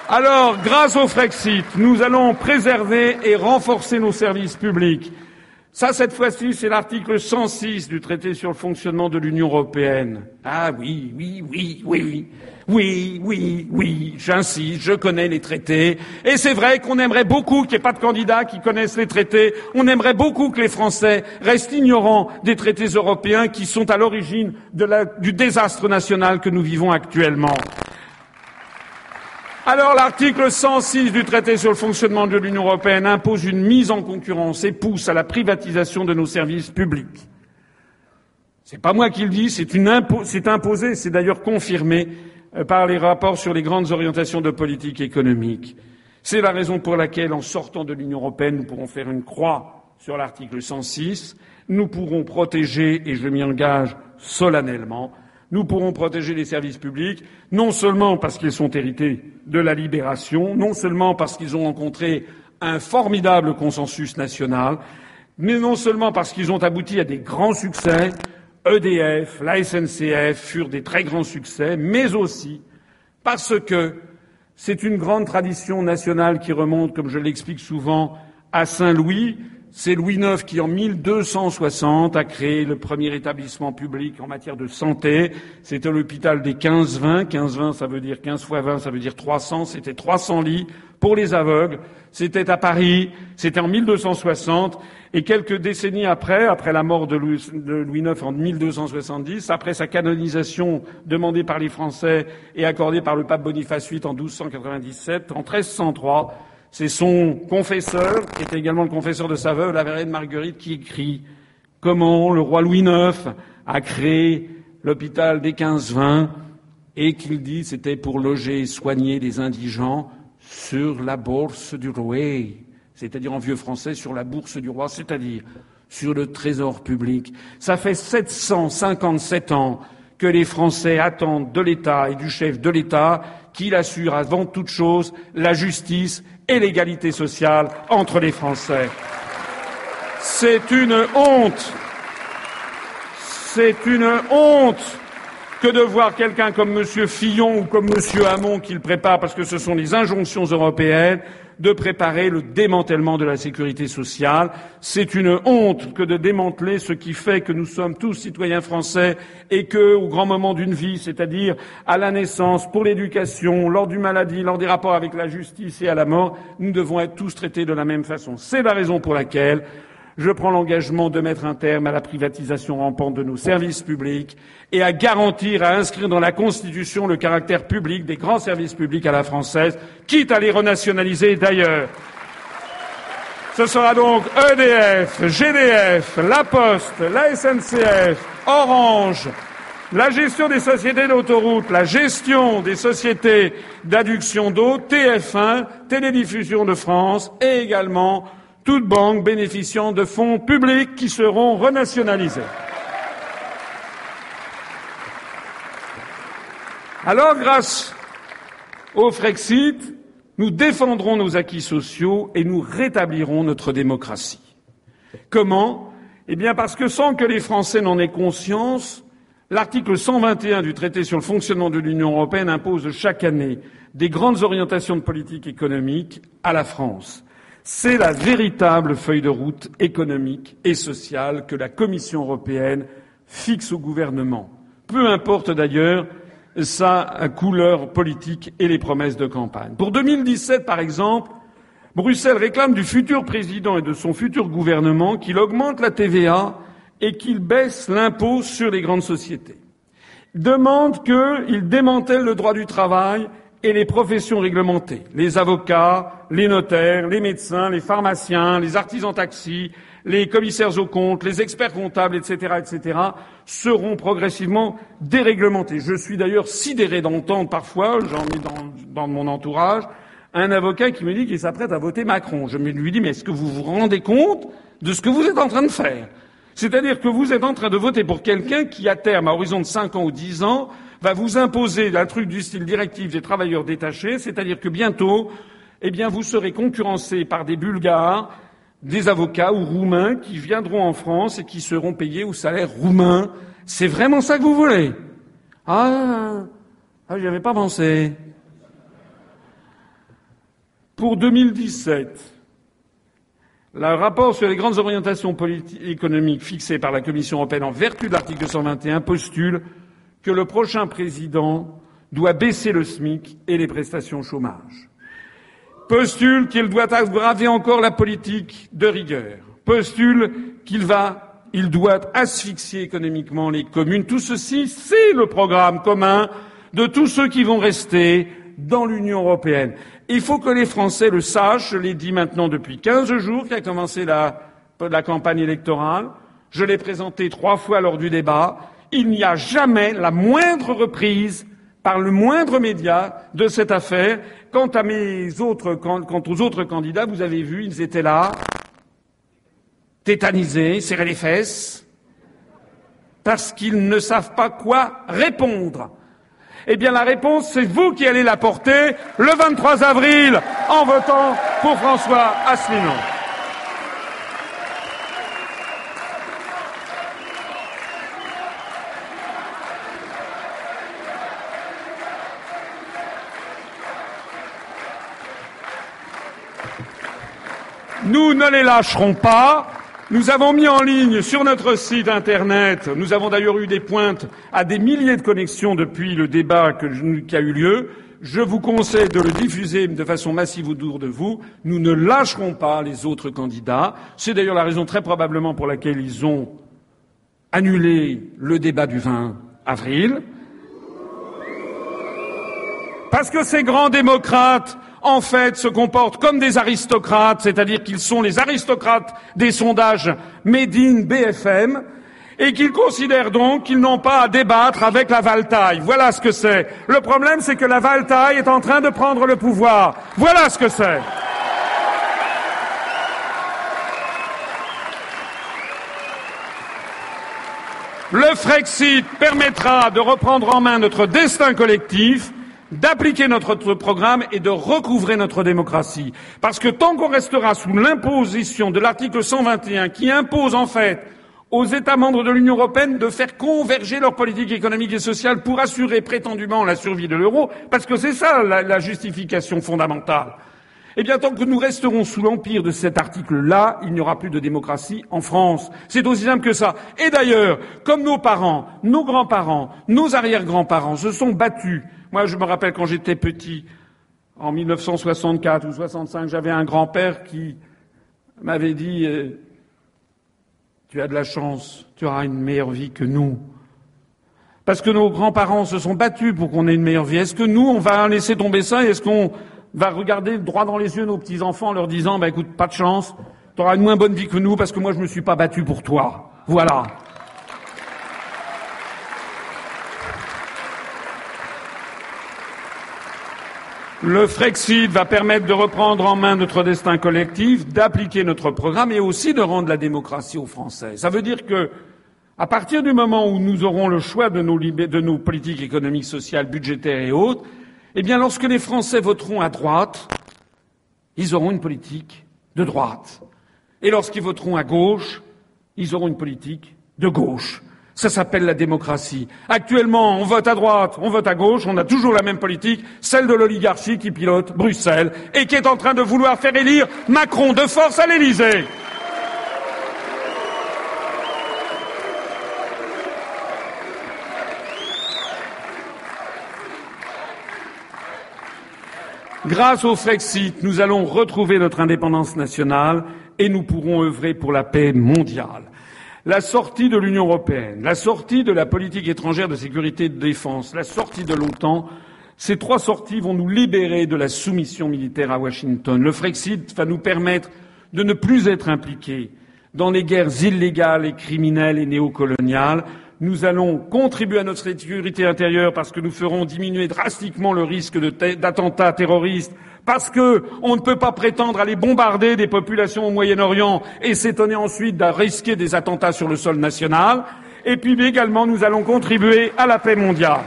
Alors, grâce au Frexit, nous allons préserver et renforcer nos services publics. Ça, cette fois-ci, c'est l'article 106 du traité sur le fonctionnement de l'Union européenne. Ah oui, oui, oui, oui. Oui, oui, oui, j'insiste, je connais les traités. Et c'est vrai qu'on aimerait beaucoup qu'il n'y ait pas de candidats qui connaissent les traités. On aimerait beaucoup que les Français restent ignorants des traités européens qui sont à l'origine du désastre national que nous vivons actuellement. Alors l'article 106 du traité sur le fonctionnement de l'Union européenne impose une mise en concurrence et pousse à la privatisation de nos services publics. C'est pas moi qui le dis, c'est impo imposé, c'est d'ailleurs confirmé euh, par les rapports sur les grandes orientations de politique économique. C'est la raison pour laquelle, en sortant de l'Union européenne, nous pourrons faire une croix sur l'article 106. Nous pourrons protéger, et je m'y engage solennellement, nous pourrons protéger les services publics, non seulement parce qu'ils sont hérités de la libération, non seulement parce qu'ils ont rencontré un formidable consensus national, mais non seulement parce qu'ils ont abouti à des grands succès, EDF, la SNCF furent des très grands succès, mais aussi parce que c'est une grande tradition nationale qui remonte, comme je l'explique souvent, à Saint-Louis. C'est Louis IX qui, en 1260, a créé le premier établissement public en matière de santé. C'était l'hôpital des 15-20. 15-20, ça veut dire 15 fois 20, ça veut dire 300. C'était 300 lits pour les aveugles. C'était à Paris. C'était en 1260. Et quelques décennies après, après la mort de Louis, IX en 1270, après sa canonisation demandée par les Français et accordée par le pape Boniface VIII en 1297, en 1303, c'est son confesseur, qui était également le confesseur de sa veuve, la reine Marguerite, qui écrit comment le roi Louis IX a créé l'hôpital des 15-20 et qu'il dit c'était pour loger et soigner les indigents sur la bourse du roi c'est-à-dire en vieux français sur la bourse du roi, c'est-à-dire sur le trésor public. Ça fait 757 ans que les Français attendent de l'État et du chef de l'État qu'il assure avant toute chose la justice et l'égalité sociale entre les Français. C'est une honte. C'est une honte que de voir quelqu'un comme M. Fillon ou comme M. Hamon qui le prépare, parce que ce sont les injonctions européennes, de préparer le démantèlement de la sécurité sociale. C'est une honte que de démanteler ce qui fait que nous sommes tous citoyens français et que, au grand moment d'une vie, c'est-à-dire à la naissance, pour l'éducation, lors d'une maladie, lors des rapports avec la justice et à la mort, nous devons être tous traités de la même façon. C'est la raison pour laquelle je prends l'engagement de mettre un terme à la privatisation rampante de nos services publics et à garantir, à inscrire dans la Constitution le caractère public des grands services publics à la française, quitte à les renationaliser d'ailleurs. Ce sera donc EDF, GDF, La Poste, la SNCF, Orange, la gestion des sociétés d'autoroutes, la gestion des sociétés d'adduction d'eau, TF1, Télédiffusion de France et également toute banque bénéficiant de fonds publics qui seront renationalisés. Alors, grâce au Frexit, nous défendrons nos acquis sociaux et nous rétablirons notre démocratie. Comment? Eh bien parce que sans que les Français n'en aient conscience, l'article 121 du traité sur le fonctionnement de l'Union européenne impose chaque année des grandes orientations de politique économique à la France. C'est la véritable feuille de route économique et sociale que la Commission européenne fixe au gouvernement. Peu importe d'ailleurs sa couleur politique et les promesses de campagne. Pour 2017, par exemple, Bruxelles réclame du futur président et de son futur gouvernement qu'il augmente la TVA et qu'il baisse l'impôt sur les grandes sociétés. Demande qu'il démantèle le droit du travail et les professions réglementées, les avocats, les notaires, les médecins, les pharmaciens, les artisans taxis, les commissaires aux comptes, les experts comptables, etc., etc., seront progressivement déréglementés. Je suis d'ailleurs sidéré d'entendre parfois, j'en ai dans, dans, mon entourage, un avocat qui me dit qu'il s'apprête à voter Macron. Je lui dis, mais est-ce que vous vous rendez compte de ce que vous êtes en train de faire? C'est-à-dire que vous êtes en train de voter pour quelqu'un qui, à terme, à horizon de cinq ans ou dix ans, va vous imposer un truc du style directive des travailleurs détachés, c'est-à-dire que bientôt, eh bien, vous serez concurrencé par des Bulgares, des avocats ou roumains qui viendront en France et qui seront payés au salaire roumain. C'est vraiment ça que vous voulez? Ah, ah j'y avais pas pensé. Pour 2017, le rapport sur les grandes orientations économiques fixées par la Commission européenne en vertu de l'article 221 postule que le prochain président doit baisser le SMIC et les prestations chômage. Postule qu'il doit aggraver encore la politique de rigueur. Postule qu'il va, il doit asphyxier économiquement les communes. Tout ceci, c'est le programme commun de tous ceux qui vont rester dans l'Union européenne. Il faut que les Français le sachent. Je l'ai dit maintenant depuis 15 jours qu'a commencé la, campagne électorale. Je l'ai présenté trois fois lors du débat il n'y a jamais la moindre reprise par le moindre média de cette affaire. Quant à mes autres, aux autres candidats, vous avez vu, ils étaient là, tétanisés, serrés les fesses, parce qu'ils ne savent pas quoi répondre. Eh bien, la réponse, c'est vous qui allez la porter le 23 avril en votant pour François Asselineau. Nous ne les lâcherons pas. Nous avons mis en ligne sur notre site internet, nous avons d'ailleurs eu des pointes à des milliers de connexions depuis le débat qui a eu lieu. Je vous conseille de le diffuser de façon massive autour de vous. Nous ne lâcherons pas les autres candidats. C'est d'ailleurs la raison très probablement pour laquelle ils ont annulé le débat du 20 avril. Parce que ces grands démocrates en fait, se comportent comme des aristocrates, c'est-à-dire qu'ils sont les aristocrates des sondages Made in BFM, et qu'ils considèrent donc qu'ils n'ont pas à débattre avec la Valtaille. Voilà ce que c'est. Le problème, c'est que la Valtaille est en train de prendre le pouvoir. Voilà ce que c'est. Le Frexit permettra de reprendre en main notre destin collectif d'appliquer notre programme et de recouvrer notre démocratie. Parce que tant qu'on restera sous l'imposition de l'article 121 qui impose en fait aux États membres de l'Union européenne de faire converger leur politique économique et sociale pour assurer prétendument la survie de l'euro, parce que c'est ça la, justification fondamentale. Eh bien, tant que nous resterons sous l'empire de cet article-là, il n'y aura plus de démocratie en France. C'est aussi simple que ça. Et d'ailleurs, comme nos parents, nos grands-parents, nos arrière-grands-parents se sont battus. Moi, je me rappelle quand j'étais petit, en 1964 ou 65, j'avais un grand-père qui m'avait dit euh, Tu as de la chance, tu auras une meilleure vie que nous. Parce que nos grands-parents se sont battus pour qu'on ait une meilleure vie. Est-ce que nous, on va laisser tomber ça? Et est-ce qu'on va regarder droit dans les yeux nos petits-enfants en leur disant, bah, écoute, pas de chance, tu auras une moins bonne vie que nous parce que moi je me suis pas battu pour toi. Voilà. Le Frexit va permettre de reprendre en main notre destin collectif, d'appliquer notre programme et aussi de rendre la démocratie aux Français. Ça veut dire que, à partir du moment où nous aurons le choix de nos, de nos politiques économiques, sociales, budgétaires et autres, eh bien, lorsque les Français voteront à droite, ils auront une politique de droite. Et lorsqu'ils voteront à gauche, ils auront une politique de gauche. Ça s'appelle la démocratie. Actuellement, on vote à droite, on vote à gauche, on a toujours la même politique, celle de l'oligarchie qui pilote Bruxelles et qui est en train de vouloir faire élire Macron de force à l'Élysée. Grâce au Frexit, nous allons retrouver notre indépendance nationale et nous pourrons œuvrer pour la paix mondiale. La sortie de l'Union européenne, la sortie de la politique étrangère de sécurité et de défense, la sortie de l'OTAN, ces trois sorties vont nous libérer de la soumission militaire à Washington. Le Frexit va nous permettre de ne plus être impliqués dans les guerres illégales et criminelles et néocoloniales, nous allons contribuer à notre sécurité intérieure parce que nous ferons diminuer drastiquement le risque d'attentats terroristes, parce qu'on ne peut pas prétendre aller bombarder des populations au Moyen-Orient et s'étonner ensuite de risquer des attentats sur le sol national. Et puis également, nous allons contribuer à la paix mondiale.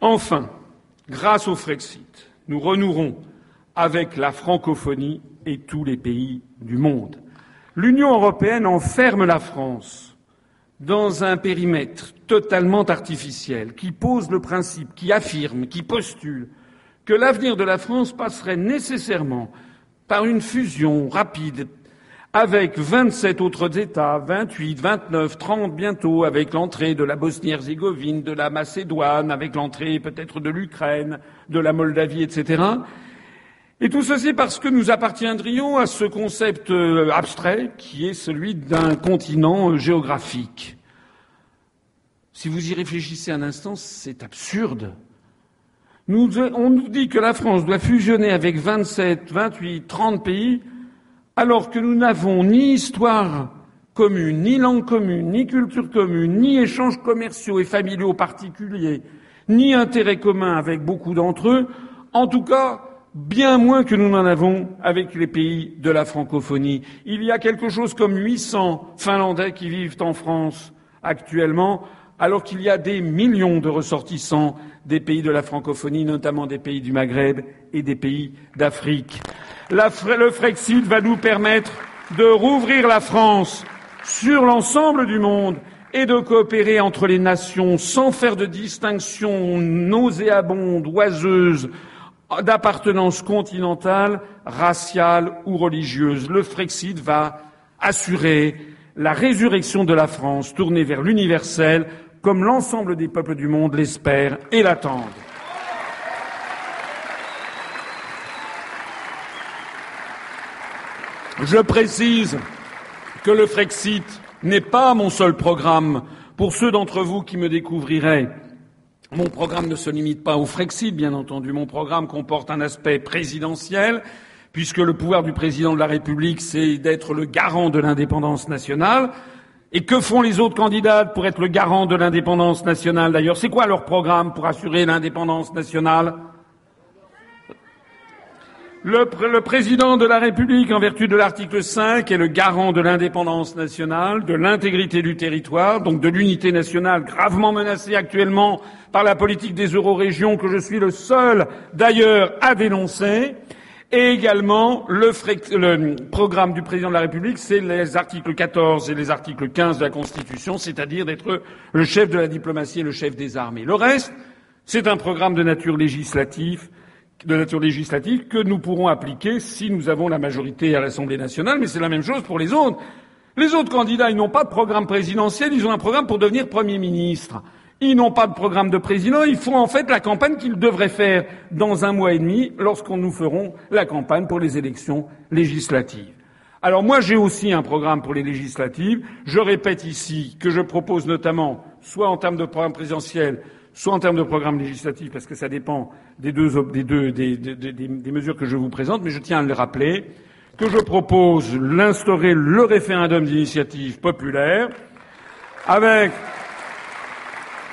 Enfin, grâce au Frexit, nous renouerons avec la francophonie et tous les pays du monde. L'Union européenne enferme la France dans un périmètre totalement artificiel qui pose le principe, qui affirme, qui postule que l'avenir de la France passerait nécessairement par une fusion rapide avec 27 autres États, 28, 29, 30 bientôt, avec l'entrée de la Bosnie-Herzégovine, de la Macédoine, avec l'entrée peut-être de l'Ukraine, de la Moldavie, etc. Et tout ceci parce que nous appartiendrions à ce concept euh, abstrait qui est celui d'un continent euh, géographique. Si vous y réfléchissez un instant, c'est absurde. Nous, on nous dit que la France doit fusionner avec 27, 28, 30 pays alors que nous n'avons ni histoire commune, ni langue commune, ni culture commune, ni échanges commerciaux et familiaux particuliers, ni intérêts communs avec beaucoup d'entre eux, en tout cas bien moins que nous n'en avons avec les pays de la francophonie. Il y a quelque chose comme 800 Finlandais qui vivent en France actuellement, alors qu'il y a des millions de ressortissants des pays de la francophonie, notamment des pays du Maghreb et des pays d'Afrique le Frexit va nous permettre de rouvrir la France sur l'ensemble du monde et de coopérer entre les nations sans faire de distinction nauséabonde, oiseuse, d'appartenance continentale, raciale ou religieuse. Le Frexit va assurer la résurrection de la France tournée vers l'universel comme l'ensemble des peuples du monde l'espèrent et l'attendent. Je précise que le Frexit n'est pas mon seul programme. Pour ceux d'entre vous qui me découvriraient, mon programme ne se limite pas au Frexit, bien entendu. Mon programme comporte un aspect présidentiel, puisque le pouvoir du président de la République, c'est d'être le garant de l'indépendance nationale. Et que font les autres candidats pour être le garant de l'indépendance nationale d'ailleurs? C'est quoi leur programme pour assurer l'indépendance nationale? Le, président de la République, en vertu de l'article 5, est le garant de l'indépendance nationale, de l'intégrité du territoire, donc de l'unité nationale gravement menacée actuellement par la politique des eurorégions que je suis le seul d'ailleurs à dénoncer. Et également, le, le, programme du président de la République, c'est les articles 14 et les articles 15 de la Constitution, c'est-à-dire d'être le chef de la diplomatie et le chef des armées. Le reste, c'est un programme de nature législative de nature législative que nous pourrons appliquer si nous avons la majorité à l'Assemblée nationale, mais c'est la même chose pour les autres. Les autres candidats, ils n'ont pas de programme présidentiel, ils ont un programme pour devenir Premier ministre. Ils n'ont pas de programme de président, ils font en fait la campagne qu'ils devraient faire dans un mois et demi lorsqu'on nous ferons la campagne pour les élections législatives. Alors moi j'ai aussi un programme pour les législatives. Je répète ici que je propose notamment, soit en termes de programme présidentiel, soit en termes de programme législatif, parce que ça dépend des deux, des, deux des, des, des, mesures que je vous présente, mais je tiens à le rappeler, que je propose l'instaurer le référendum d'initiative populaire avec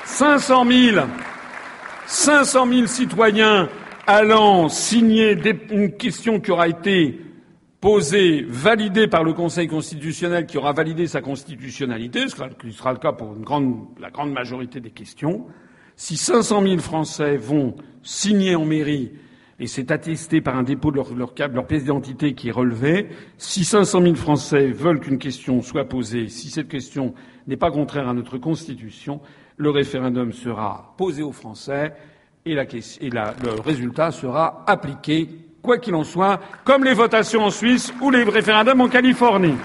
500 000, 500 000 citoyens allant signer une question qui aura été posée, validée par le Conseil constitutionnel, qui aura validé sa constitutionnalité, ce qui sera le cas pour une grande, la grande majorité des questions, si 500 000 Français vont signer en mairie, et c'est attesté par un dépôt de leur, pièce d'identité qui est relevé, si 500 000 Français veulent qu'une question soit posée, si cette question n'est pas contraire à notre Constitution, le référendum sera posé aux Français et, le résultat sera appliqué, quoi qu'il en soit, comme les votations en Suisse ou les référendums en Californie.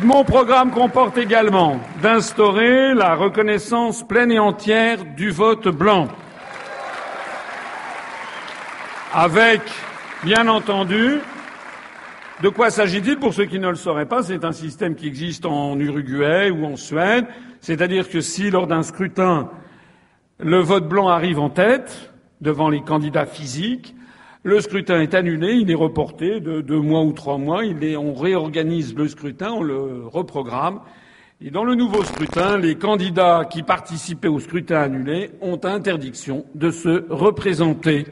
Mon programme comporte également d'instaurer la reconnaissance pleine et entière du vote blanc. Avec, bien entendu, de quoi s'agit-il? Pour ceux qui ne le sauraient pas C'est un système qui existe en Uruguay ou en Suède. C'est-à-dire que si, lors d'un scrutin, le vote blanc arrive en tête, devant les candidats physiques, le scrutin est annulé, il est reporté de deux mois ou trois mois, il est, on réorganise le scrutin, on le reprogramme. Et dans le nouveau scrutin, les candidats qui participaient au scrutin annulé ont interdiction de se représenter.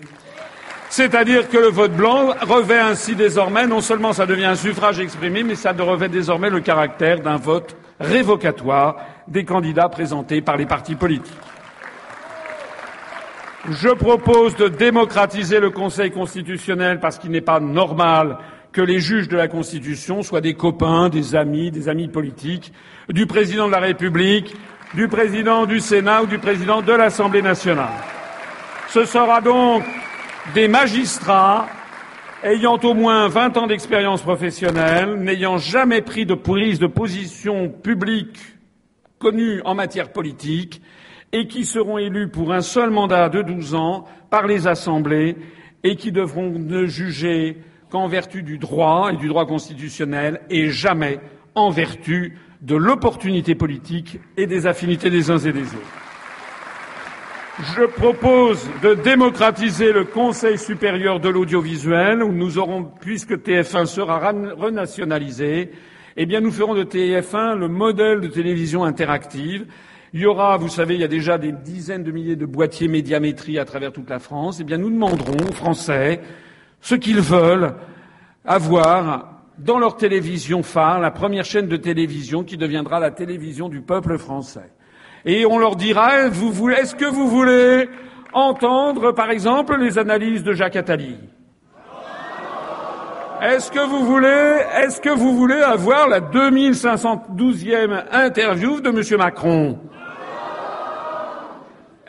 C'est-à-dire que le vote blanc revêt ainsi désormais, non seulement ça devient un suffrage exprimé, mais ça revêt désormais le caractère d'un vote révocatoire des candidats présentés par les partis politiques. Je propose de démocratiser le Conseil constitutionnel parce qu'il n'est pas normal que les juges de la Constitution soient des copains, des amis, des amis politiques du président de la République, du président du Sénat ou du président de l'Assemblée nationale. Ce sera donc des magistrats ayant au moins 20 ans d'expérience professionnelle, n'ayant jamais pris de prise de position publique connue en matière politique, et qui seront élus pour un seul mandat de 12 ans par les assemblées et qui devront ne juger qu'en vertu du droit et du droit constitutionnel et jamais en vertu de l'opportunité politique et des affinités des uns et des autres. Je propose de démocratiser le Conseil supérieur de l'audiovisuel où nous aurons, puisque TF1 sera renationalisé, eh bien nous ferons de TF1 le modèle de télévision interactive il y aura, vous savez, il y a déjà des dizaines de milliers de boîtiers médiamétrie à travers toute la France. Eh bien, nous demanderons aux Français ce qu'ils veulent avoir dans leur télévision phare, la première chaîne de télévision qui deviendra la télévision du peuple français. Et on leur dira, vous voulez, est-ce que vous voulez entendre, par exemple, les analyses de Jacques Attali? Est-ce que vous voulez, est-ce que vous voulez avoir la 2512e interview de M. Macron?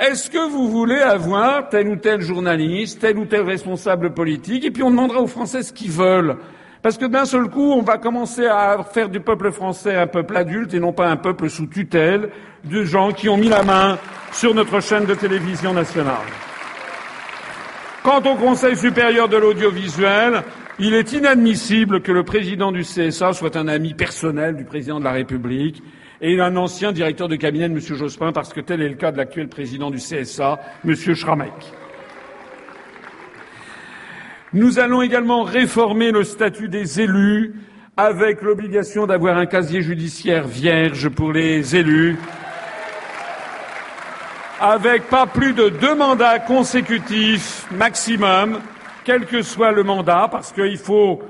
Est-ce que vous voulez avoir tel ou tel journaliste, tel ou tel responsable politique, et puis on demandera aux Français ce qu'ils veulent? Parce que d'un seul coup, on va commencer à faire du peuple français un peuple adulte et non pas un peuple sous tutelle de gens qui ont mis la main sur notre chaîne de télévision nationale. Quant au Conseil supérieur de l'audiovisuel, il est inadmissible que le président du CSA soit un ami personnel du président de la République et un ancien directeur de cabinet de M. Jospin, parce que tel est le cas de l'actuel président du CSA, M. Schramek. Nous allons également réformer le statut des élus avec l'obligation d'avoir un casier judiciaire vierge pour les élus, avec pas plus de deux mandats consécutifs maximum, quel que soit le mandat, parce qu'il faut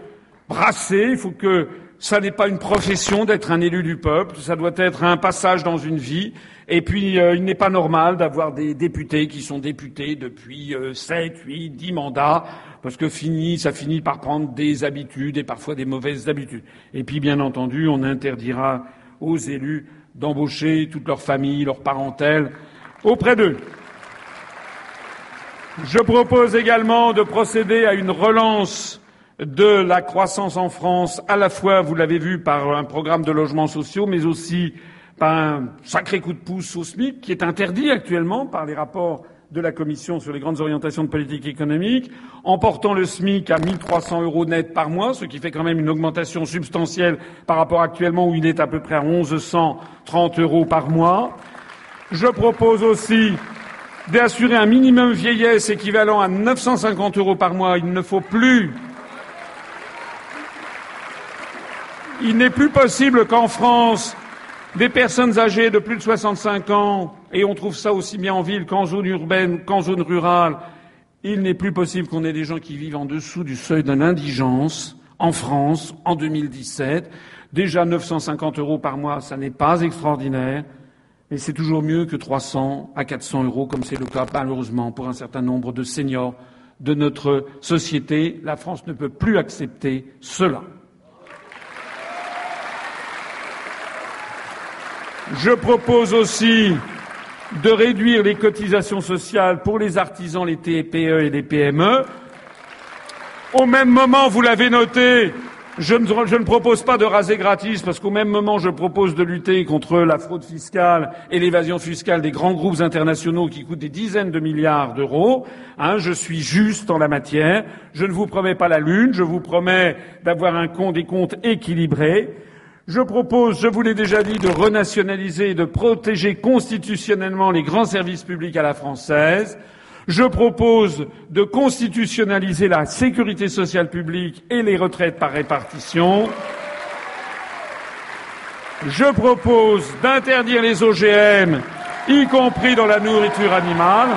brasser, il faut que ça n'est pas une profession d'être un élu du peuple, ça doit être un passage dans une vie. Et puis, euh, il n'est pas normal d'avoir des députés qui sont députés depuis euh, 7, 8, 10 mandats, parce que fini, ça finit par prendre des habitudes et parfois des mauvaises habitudes. Et puis, bien entendu, on interdira aux élus d'embaucher toute leur famille, leur parentèle auprès d'eux. Je propose également de procéder à une relance de la croissance en France, à la fois, vous l'avez vu, par un programme de logements sociaux, mais aussi par un sacré coup de pouce au SMIC, qui est interdit actuellement par les rapports de la Commission sur les grandes orientations de politique économique, en portant le SMIC à 1300 euros net par mois, ce qui fait quand même une augmentation substantielle par rapport actuellement où il est à peu près à 1130 euros par mois. Je propose aussi d'assurer un minimum vieillesse équivalent à 950 euros par mois. Il ne faut plus Il n'est plus possible qu'en France, des personnes âgées de plus de 65 ans, et on trouve ça aussi bien en ville qu'en zone urbaine, qu'en zone rurale, il n'est plus possible qu'on ait des gens qui vivent en dessous du seuil de l'indigence en France en 2017. Déjà 950 euros par mois, ça n'est pas extraordinaire, mais c'est toujours mieux que 300 à 400 euros, comme c'est le cas malheureusement pour un certain nombre de seniors de notre société. La France ne peut plus accepter cela. Je propose aussi de réduire les cotisations sociales pour les artisans, les TPE et les PME. Au même moment, vous l'avez noté, je ne, propose pas de raser gratis parce qu'au même moment, je propose de lutter contre la fraude fiscale et l'évasion fiscale des grands groupes internationaux qui coûtent des dizaines de milliards d'euros. Hein, je suis juste en la matière. Je ne vous promets pas la lune. Je vous promets d'avoir un compte des comptes équilibrés. Je propose, je vous l'ai déjà dit, de renationaliser et de protéger constitutionnellement les grands services publics à la française. Je propose de constitutionnaliser la sécurité sociale publique et les retraites par répartition. Je propose d'interdire les OGM, y compris dans la nourriture animale.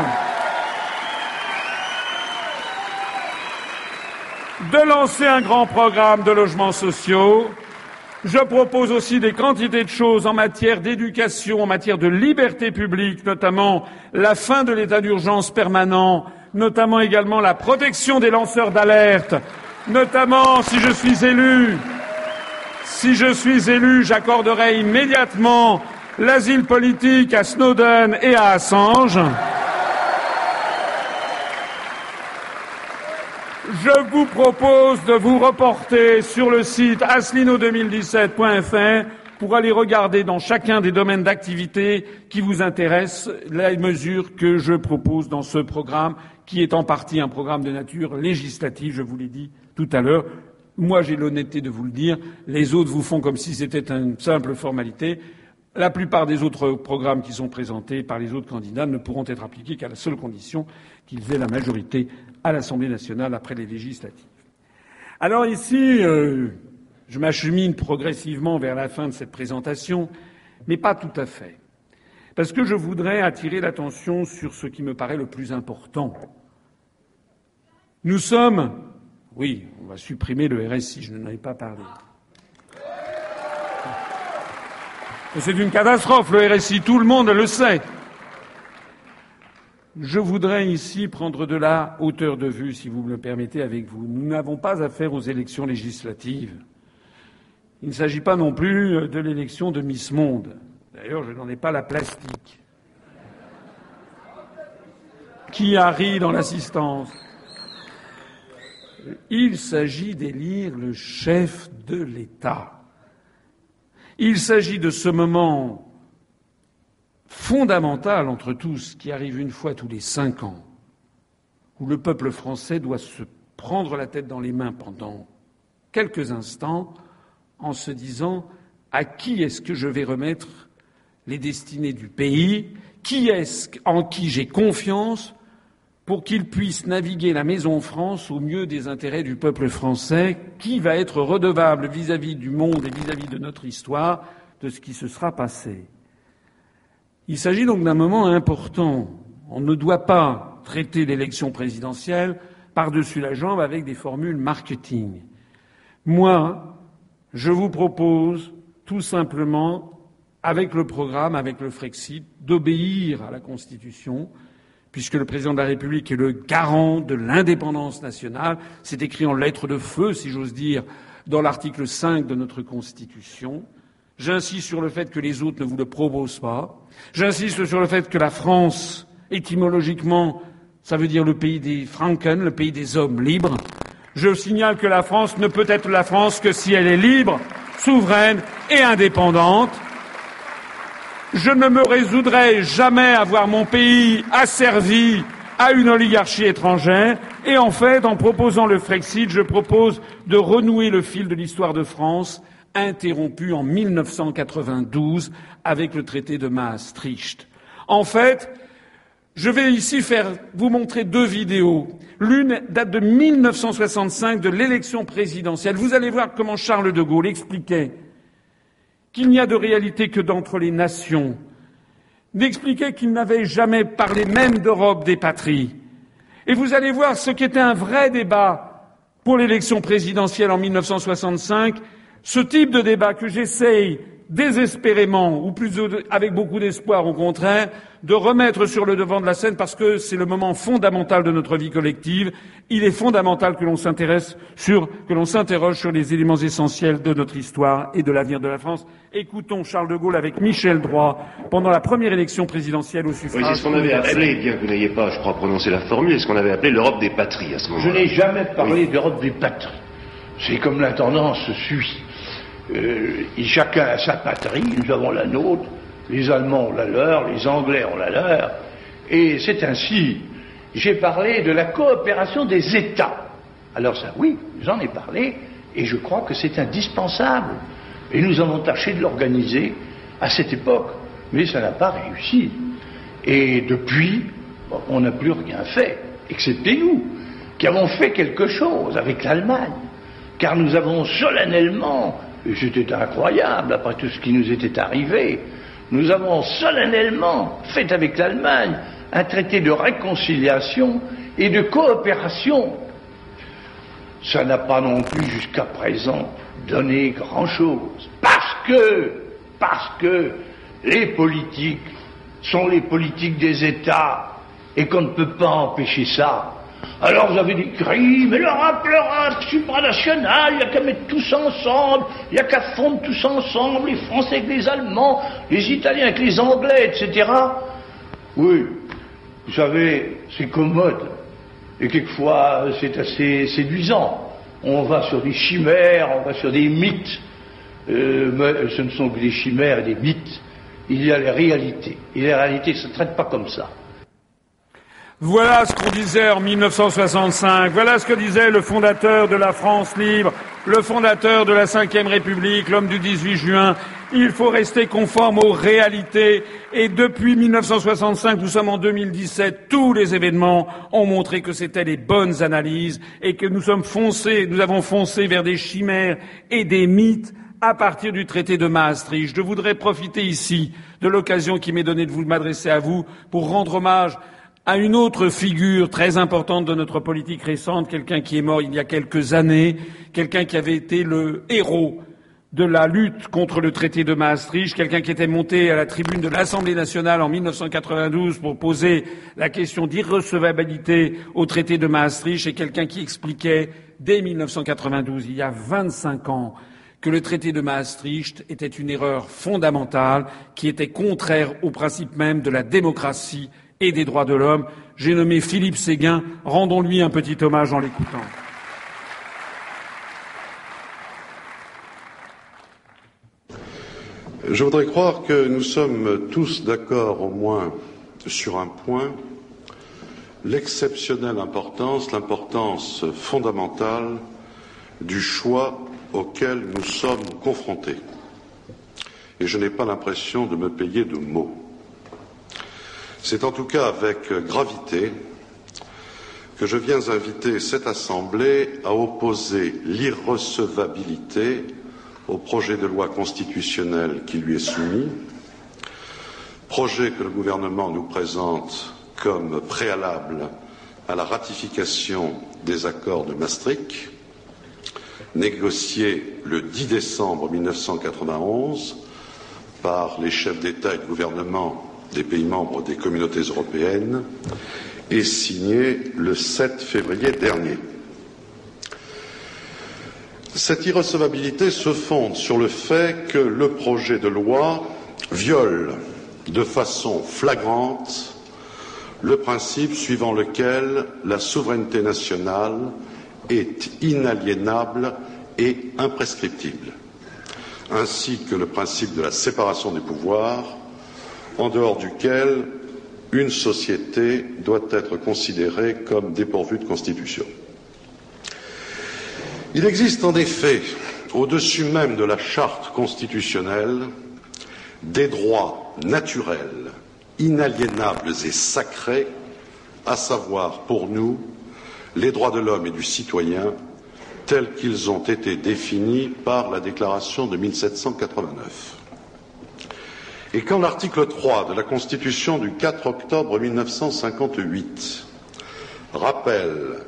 De lancer un grand programme de logements sociaux je propose aussi des quantités de choses en matière d'éducation, en matière de liberté publique, notamment la fin de l'état d'urgence permanent, notamment également la protection des lanceurs d'alerte, notamment si je suis élu, si je suis élu, j'accorderai immédiatement l'asile politique à Snowden et à Assange. Je vous propose de vous reporter sur le site aslino2017.fr pour aller regarder dans chacun des domaines d'activité qui vous intéressent les mesures que je propose dans ce programme, qui est en partie un programme de nature législative, je vous l'ai dit tout à l'heure. Moi, j'ai l'honnêteté de vous le dire. Les autres vous font comme si c'était une simple formalité. La plupart des autres programmes qui sont présentés par les autres candidats ne pourront être appliqués qu'à la seule condition qu'ils aient la majorité à l'Assemblée nationale après les législatives. Alors ici, euh, je m'achemine progressivement vers la fin de cette présentation, mais pas tout à fait. Parce que je voudrais attirer l'attention sur ce qui me paraît le plus important. Nous sommes, oui, on va supprimer le RSI, je n'en avais pas parlé. C'est une catastrophe, le RSI, tout le monde le sait. Je voudrais ici prendre de la hauteur de vue, si vous me le permettez, avec vous. Nous n'avons pas affaire aux élections législatives. Il ne s'agit pas non plus de l'élection de Miss Monde. D'ailleurs, je n'en ai pas la plastique. Qui a ri dans l'assistance? Il s'agit d'élire le chef de l'État. Il s'agit de ce moment fondamental entre tous qui arrive une fois tous les cinq ans, où le peuple français doit se prendre la tête dans les mains pendant quelques instants en se disant à qui est-ce que je vais remettre les destinées du pays, qui est-ce en qui j'ai confiance pour qu'il puisse naviguer la Maison France au mieux des intérêts du peuple français, qui va être redevable vis-à-vis du monde et vis-à-vis de notre histoire de ce qui se sera passé. Il s'agit donc d'un moment important. On ne doit pas traiter l'élection présidentielle par-dessus la jambe avec des formules marketing. Moi, je vous propose tout simplement, avec le programme, avec le Frexit, d'obéir à la Constitution, puisque le président de la République est le garant de l'indépendance nationale. C'est écrit en lettres de feu, si j'ose dire, dans l'article 5 de notre Constitution. J'insiste sur le fait que les autres ne vous le proposent pas. J'insiste sur le fait que la France, étymologiquement, ça veut dire le pays des Franken, le pays des hommes libres. Je signale que la France ne peut être la France que si elle est libre, souveraine et indépendante. Je ne me résoudrai jamais à voir mon pays asservi à une oligarchie étrangère. Et en fait, en proposant le Frexit, je propose de renouer le fil de l'histoire de France, interrompu en 1992 avec le traité de Maastricht. En fait, je vais ici faire vous montrer deux vidéos. L'une date de 1965 de l'élection présidentielle. Vous allez voir comment Charles de Gaulle expliquait qu'il n'y a de réalité que d'entre les nations, d'expliquer qu'il n'avait jamais parlé même d'Europe des patries. Et vous allez voir ce qui était un vrai débat pour l'élection présidentielle en 1965, ce type de débat que j'essaye désespérément, ou plutôt avec beaucoup d'espoir au contraire, de remettre sur le devant de la scène parce que c'est le moment fondamental de notre vie collective. Il est fondamental que l'on s'intéresse sur, que l'on s'interroge sur les éléments essentiels de notre histoire et de l'avenir de la France. Écoutons Charles de Gaulle avec Michel Droit pendant la première élection présidentielle au suffrage. Oui, c'est ce qu'on avait appelé, bien que vous n'ayez pas, je crois, prononcé la formule, c'est ce qu'on avait appelé l'Europe des patries à ce moment-là. Je n'ai jamais parlé d'Europe des patries. C'est comme la tendance suit. Euh, chacun a sa patrie, nous avons la nôtre, les Allemands ont la leur, les Anglais ont la leur, et c'est ainsi. J'ai parlé de la coopération des États. Alors ça, oui, j'en ai parlé, et je crois que c'est indispensable. Et nous avons tâché de l'organiser à cette époque, mais ça n'a pas réussi. Et depuis, on n'a plus rien fait, excepté nous, qui avons fait quelque chose avec l'Allemagne, car nous avons solennellement c'était incroyable après tout ce qui nous était arrivé. Nous avons solennellement fait avec l'Allemagne un traité de réconciliation et de coopération. Ça n'a pas non plus jusqu'à présent donné grand-chose. Parce que, parce que les politiques sont les politiques des États et qu'on ne peut pas empêcher ça. Alors vous avez des cris, mais l'Europe, l'Europe supranationale, il n'y a qu'à mettre tous ensemble, il n'y a qu'à fondre tous ensemble, les Français avec les Allemands, les Italiens avec les Anglais, etc. Oui, vous savez, c'est commode. Et quelquefois, c'est assez séduisant. On va sur des chimères, on va sur des mythes. Euh, mais ce ne sont que des chimères et des mythes. Il y a les réalités. Et les réalités ne se traitent pas comme ça. Voilà ce qu'on disait en 1965, voilà ce que disait le fondateur de la France libre, le fondateur de la Ve République, l'homme du 18 juin. Il faut rester conforme aux réalités et depuis 1965, nous sommes en 2017, tous les événements ont montré que c'était les bonnes analyses et que nous sommes foncés, nous avons foncé vers des chimères et des mythes à partir du traité de Maastricht. Je voudrais profiter ici de l'occasion qui m'est donnée de vous m'adresser à vous pour rendre hommage à une autre figure très importante de notre politique récente, quelqu'un qui est mort il y a quelques années, quelqu'un qui avait été le héros de la lutte contre le traité de Maastricht, quelqu'un qui était monté à la tribune de l'Assemblée nationale en 1992 pour poser la question d'irrecevabilité au traité de Maastricht et quelqu'un qui expliquait dès 1992, il y a 25 ans, que le traité de Maastricht était une erreur fondamentale qui était contraire au principe même de la démocratie des droits de l'homme. J'ai nommé Philippe Séguin. Rendons-lui un petit hommage en l'écoutant. Je voudrais croire que nous sommes tous d'accord au moins sur un point, l'exceptionnelle importance, l'importance fondamentale du choix auquel nous sommes confrontés. Et je n'ai pas l'impression de me payer de mots. C'est en tout cas avec gravité que je viens inviter cette Assemblée à opposer l'irrecevabilité au projet de loi constitutionnelle qui lui est soumis, projet que le gouvernement nous présente comme préalable à la ratification des accords de Maastricht, négociés le 10 décembre 1991 par les chefs d'État et de gouvernement des pays membres des communautés européennes et signé le 7 février dernier. Cette irrecevabilité se fonde sur le fait que le projet de loi viole de façon flagrante le principe suivant lequel la souveraineté nationale est inaliénable et imprescriptible, ainsi que le principe de la séparation des pouvoirs, en dehors duquel une société doit être considérée comme dépourvue de constitution. Il existe en effet, au-dessus même de la charte constitutionnelle, des droits naturels, inaliénables et sacrés, à savoir pour nous les droits de l'homme et du citoyen tels qu'ils ont été définis par la déclaration de 1789. Et quand l'article 3 de la Constitution du 4 octobre 1958 rappelle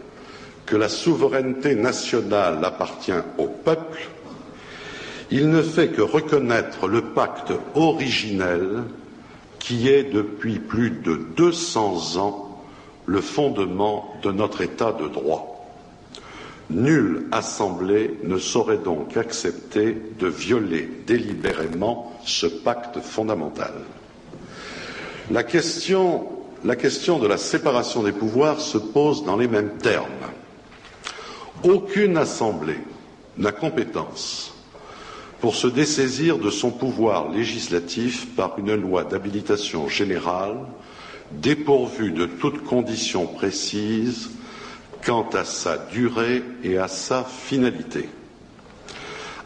que la souveraineté nationale appartient au peuple, il ne fait que reconnaître le pacte originel qui est depuis plus de 200 ans le fondement de notre État de droit. Nulle assemblée ne saurait donc accepter de violer délibérément ce pacte fondamental. La question, de la séparation des pouvoirs se pose dans les mêmes termes. Aucune assemblée n'a compétence pour se dessaisir de son pouvoir législatif par une loi d'habilitation générale dépourvue de toute condition précise quant à sa durée et à sa finalité.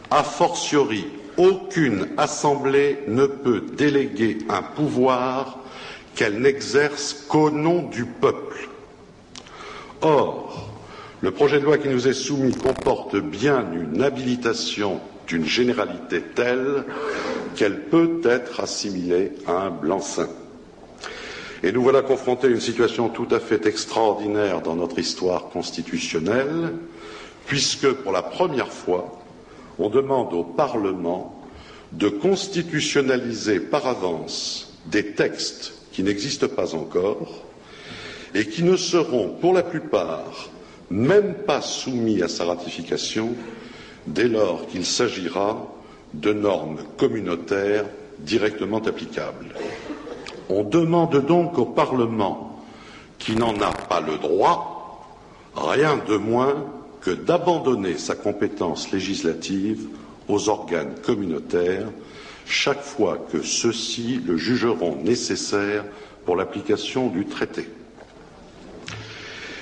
A fortiori, aucune assemblée ne peut déléguer un pouvoir qu'elle n'exerce qu'au nom du peuple. Or, le projet de loi qui nous est soumis comporte bien une habilitation d'une généralité telle qu'elle peut être assimilée à un blanc-seing. Et nous voilà confrontés à une situation tout à fait extraordinaire dans notre histoire constitutionnelle, puisque pour la première fois, on demande au Parlement de constitutionnaliser par avance des textes qui n'existent pas encore et qui ne seront pour la plupart même pas soumis à sa ratification dès lors qu'il s'agira de normes communautaires directement applicables. On demande donc au Parlement, qui n'en a pas le droit, rien de moins que d'abandonner sa compétence législative aux organes communautaires chaque fois que ceux-ci le jugeront nécessaire pour l'application du traité.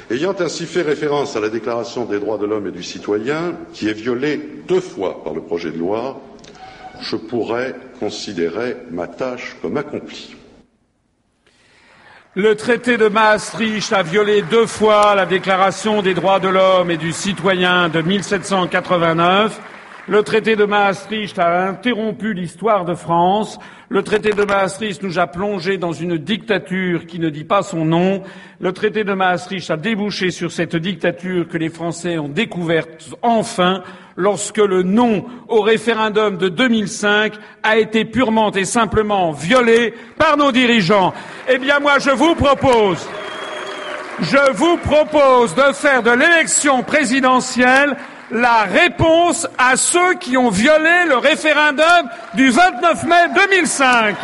Ayant ainsi fait référence à la Déclaration des droits de l'homme et du citoyen, qui est violée deux fois par le projet de loi, je pourrais considérer ma tâche comme accomplie. Le traité de Maastricht a violé deux fois la Déclaration des droits de l'homme et du citoyen de 1789. Le traité de Maastricht a interrompu l'histoire de France. Le traité de Maastricht nous a plongés dans une dictature qui ne dit pas son nom. Le traité de Maastricht a débouché sur cette dictature que les Français ont découverte enfin lorsque le non au référendum de 2005 a été purement et simplement violé par nos dirigeants. Eh bien, moi, je vous propose, je vous propose de faire de l'élection présidentielle la réponse à ceux qui ont violé le référendum du 29 mai 2005.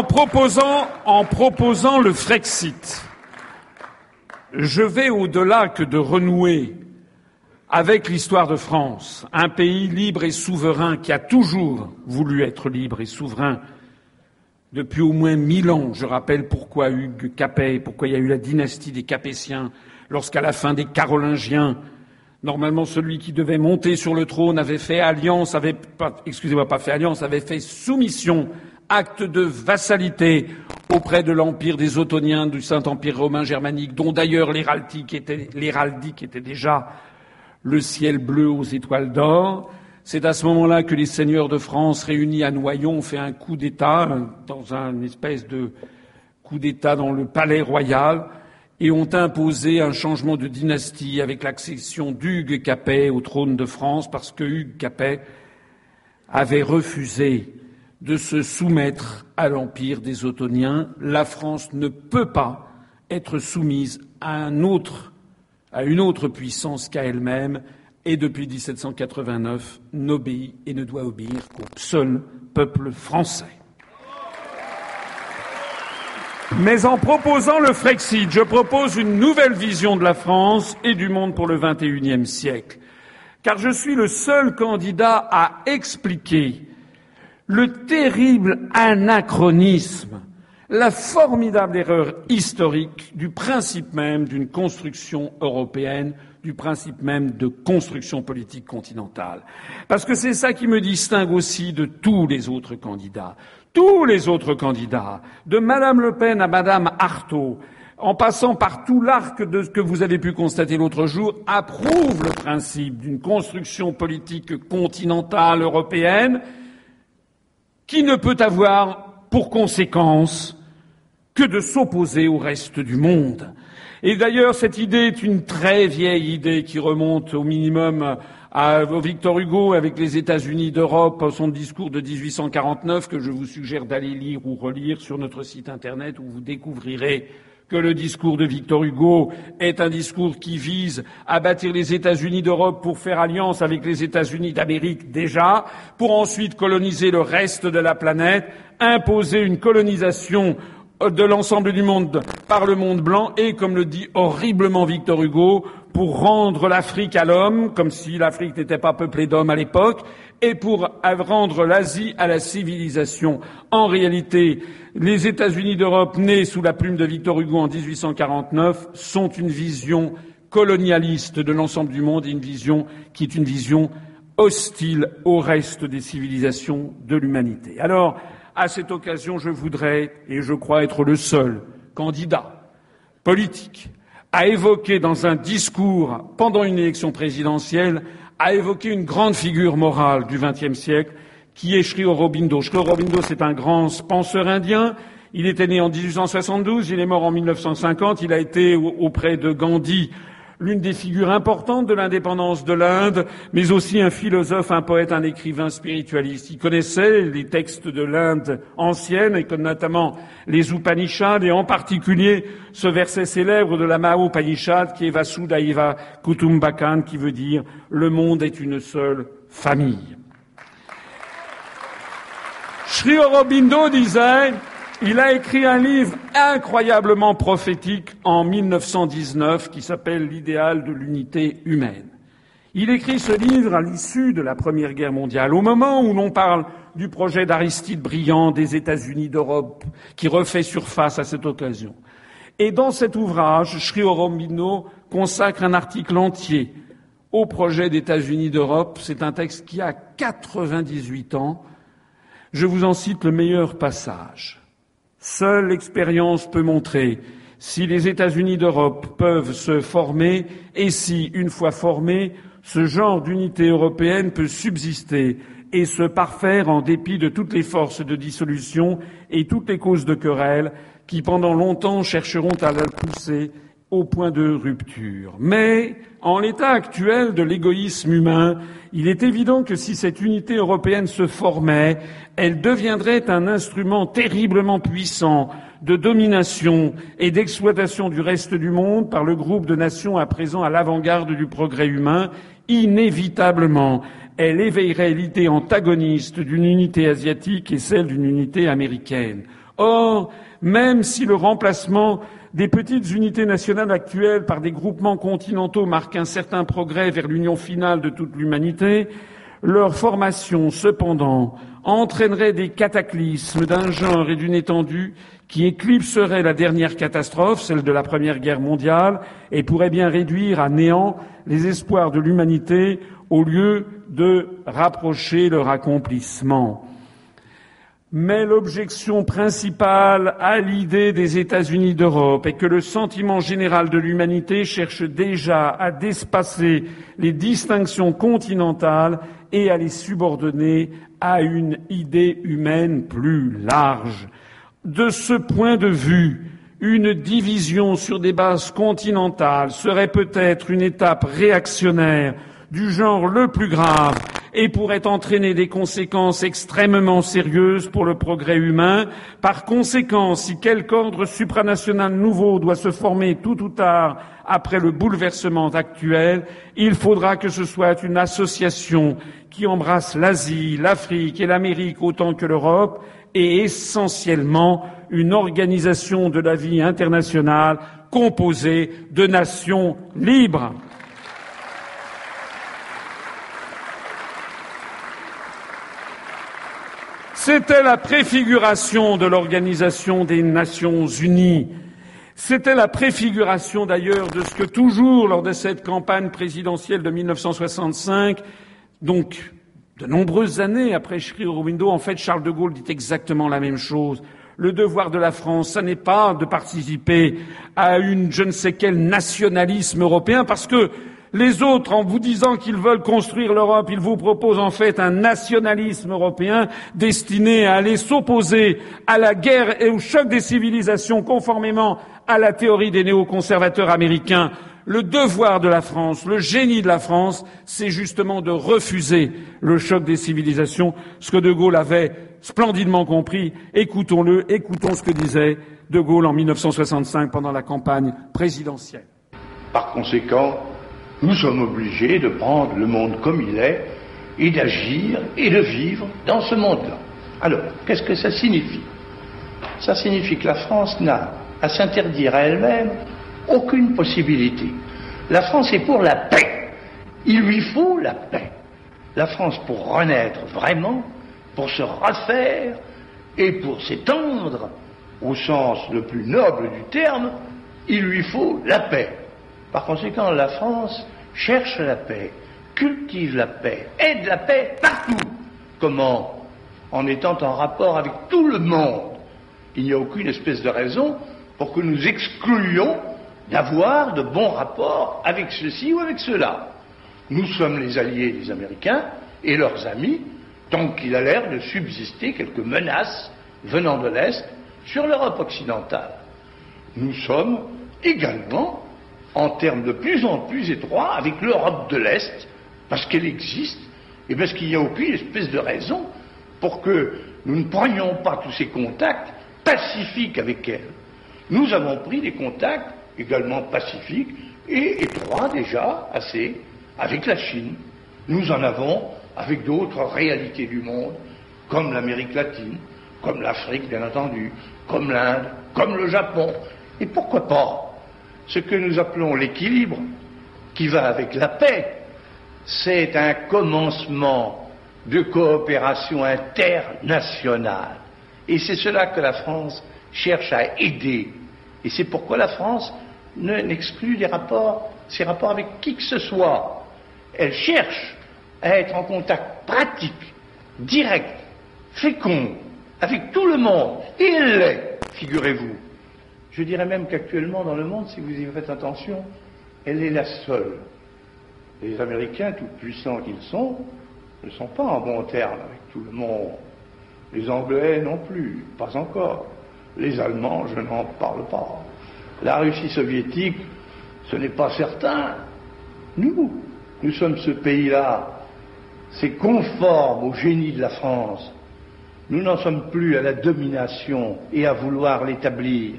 En proposant, le Frexit, je vais au-delà que de renouer avec l'histoire de France, un pays libre et souverain qui a toujours voulu être libre et souverain depuis au moins mille ans. Je rappelle pourquoi Hugues Capet, pourquoi il y a eu la dynastie des Capétiens, lorsqu'à la fin des Carolingiens, normalement celui qui devait monter sur le trône avait fait alliance, avait excusez-moi, pas fait alliance, avait fait soumission acte de vassalité auprès de l'empire des Ottoniens du Saint-Empire romain germanique, dont d'ailleurs l'héraldique était, déjà le ciel bleu aux étoiles d'or. C'est à ce moment-là que les seigneurs de France réunis à Noyon ont fait un coup d'État, dans un espèce de coup d'État dans le palais royal, et ont imposé un changement de dynastie avec l'accession d'Hugues Capet au trône de France, parce que Hugues Capet avait refusé de se soumettre à l'empire des Ottoniens. La France ne peut pas être soumise à un autre, à une autre puissance qu'à elle-même, et depuis 1789 n'obéit et ne doit obéir qu'au seul peuple français. Mais en proposant le Frexit, je propose une nouvelle vision de la France et du monde pour le XXIe siècle, car je suis le seul candidat à expliquer le terrible anachronisme, la formidable erreur historique du principe même d'une construction européenne, du principe même de construction politique continentale. Parce que c'est ça qui me distingue aussi de tous les autres candidats. Tous les autres candidats, de Madame Le Pen à Madame Artaud, en passant par tout l'arc de ce que vous avez pu constater l'autre jour, approuvent le principe d'une construction politique continentale européenne qui ne peut avoir pour conséquence que de s'opposer au reste du monde. Et d'ailleurs, cette idée est une très vieille idée qui remonte au minimum à Victor Hugo avec les États-Unis d'Europe, son discours de 1849 que je vous suggère d'aller lire ou relire sur notre site internet où vous découvrirez que le discours de Victor Hugo est un discours qui vise à bâtir les États-Unis d'Europe pour faire alliance avec les États-Unis d'Amérique déjà, pour ensuite coloniser le reste de la planète, imposer une colonisation de l'ensemble du monde par le monde blanc et, comme le dit horriblement Victor Hugo, pour rendre l'Afrique à l'homme, comme si l'Afrique n'était pas peuplée d'hommes à l'époque, et pour rendre l'Asie à la civilisation. En réalité, les États-Unis d'Europe, nés sous la plume de Victor Hugo en 1849, sont une vision colonialiste de l'ensemble du monde et une vision qui est une vision hostile au reste des civilisations de l'humanité. Alors, à cette occasion, je voudrais, et je crois être le seul candidat politique à évoquer dans un discours pendant une élection présidentielle a évoqué une grande figure morale du XXe siècle, qui est Sri Aurobindo. Sri Aurobindo, c'est un grand penseur indien. Il était né en 1872, il est mort en 1950, il a été auprès de Gandhi l'une des figures importantes de l'indépendance de l'Inde, mais aussi un philosophe, un poète, un écrivain spiritualiste. Il connaissait les textes de l'Inde ancienne, et notamment les Upanishads, et en particulier ce verset célèbre de la Upanishad qui est Vasudhaiva Kutumbakam, qui veut dire le monde est une seule famille. Sri Aurobindo disait il a écrit un livre incroyablement prophétique en 1919 qui s'appelle L'idéal de l'unité humaine. Il écrit ce livre à l'issue de la Première Guerre mondiale, au moment où l'on parle du projet d'Aristide Briand des États-Unis d'Europe, qui refait surface à cette occasion. Et dans cet ouvrage, Sri Aurobindo consacre un article entier au projet d'États-Unis d'Europe. C'est un texte qui a 98 ans. Je vous en cite le meilleur passage. Seule l'expérience peut montrer si les États-Unis d'Europe peuvent se former et si, une fois formés, ce genre d'unité européenne peut subsister et se parfaire en dépit de toutes les forces de dissolution et toutes les causes de querelle qui pendant longtemps chercheront à la pousser au point de rupture. Mais, en l'état actuel de l'égoïsme humain, il est évident que si cette unité européenne se formait, elle deviendrait un instrument terriblement puissant de domination et d'exploitation du reste du monde par le groupe de nations à présent à l'avant-garde du progrès humain, inévitablement, elle éveillerait l'idée antagoniste d'une unité asiatique et celle d'une unité américaine. Or, même si le remplacement des petites unités nationales actuelles par des groupements continentaux marquent un certain progrès vers l'union finale de toute l'humanité, leur formation, cependant, entraînerait des cataclysmes d'un genre et d'une étendue qui éclipseraient la dernière catastrophe, celle de la Première Guerre mondiale, et pourrait bien réduire à néant les espoirs de l'humanité au lieu de rapprocher leur accomplissement. Mais l'objection principale à l'idée des États-Unis d'Europe est que le sentiment général de l'humanité cherche déjà à dépasser les distinctions continentales et à les subordonner à une idée humaine plus large. De ce point de vue, une division sur des bases continentales serait peut-être une étape réactionnaire du genre le plus grave et pourrait entraîner des conséquences extrêmement sérieuses pour le progrès humain. Par conséquent, si quelque ordre supranational nouveau doit se former tout ou tard après le bouleversement actuel, il faudra que ce soit une association qui embrasse l'Asie, l'Afrique et l'Amérique autant que l'Europe et essentiellement une organisation de la vie internationale composée de nations libres. C'était la préfiguration de l'Organisation des Nations Unies. C'était la préfiguration d'ailleurs de ce que toujours lors de cette campagne présidentielle de 1965, donc de nombreuses années après Schrier-Window, en fait, Charles de Gaulle dit exactement la même chose. Le devoir de la France, ce n'est pas de participer à une je ne sais quel nationalisme européen, parce que les autres, en vous disant qu'ils veulent construire l'Europe, ils vous proposent en fait un nationalisme européen destiné à aller s'opposer à la guerre et au choc des civilisations conformément à la théorie des néoconservateurs américains. Le devoir de la France, le génie de la France, c'est justement de refuser le choc des civilisations, ce que De Gaulle avait splendidement compris. Écoutons-le, écoutons ce que disait De Gaulle en 1965 pendant la campagne présidentielle. Par conséquent, nous sommes obligés de prendre le monde comme il est et d'agir et de vivre dans ce monde-là. Alors, qu'est-ce que ça signifie? Ça signifie que la France n'a à s'interdire à elle-même aucune possibilité. La France est pour la paix. Il lui faut la paix. La France, pour renaître vraiment, pour se refaire et pour s'étendre, au sens le plus noble du terme, il lui faut la paix. Par conséquent, la France cherche la paix, cultive la paix, aide la paix partout. Comment? En étant en rapport avec tout le monde. Il n'y a aucune espèce de raison pour que nous excluions d'avoir de bons rapports avec ceci ou avec cela. Nous sommes les alliés des Américains et leurs amis, tant qu'il a l'air de subsister quelques menaces venant de l'Est sur l'Europe occidentale. Nous sommes également en termes de plus en plus étroits avec l'Europe de l'Est, parce qu'elle existe, et parce qu'il n'y a aucune espèce de raison pour que nous ne prenions pas tous ces contacts pacifiques avec elle. Nous avons pris des contacts également pacifiques et étroits déjà, assez, avec la Chine. Nous en avons avec d'autres réalités du monde, comme l'Amérique latine, comme l'Afrique, bien entendu, comme l'Inde, comme le Japon. Et pourquoi pas ce que nous appelons l'équilibre, qui va avec la paix, c'est un commencement de coopération internationale. Et c'est cela que la France cherche à aider. Et c'est pourquoi la France n'exclut les rapports, ses rapports avec qui que ce soit. Elle cherche à être en contact pratique, direct, fécond, avec tout le monde. Et elle l'est, figurez-vous. Je dirais même qu'actuellement dans le monde, si vous y faites attention, elle est la seule. Les Américains, tout puissants qu'ils sont, ne sont pas en bon terme avec tout le monde. Les Anglais non plus, pas encore. Les Allemands, je n'en parle pas. La Russie soviétique, ce n'est pas certain. Nous, nous sommes ce pays-là. C'est conforme au génie de la France. Nous n'en sommes plus à la domination et à vouloir l'établir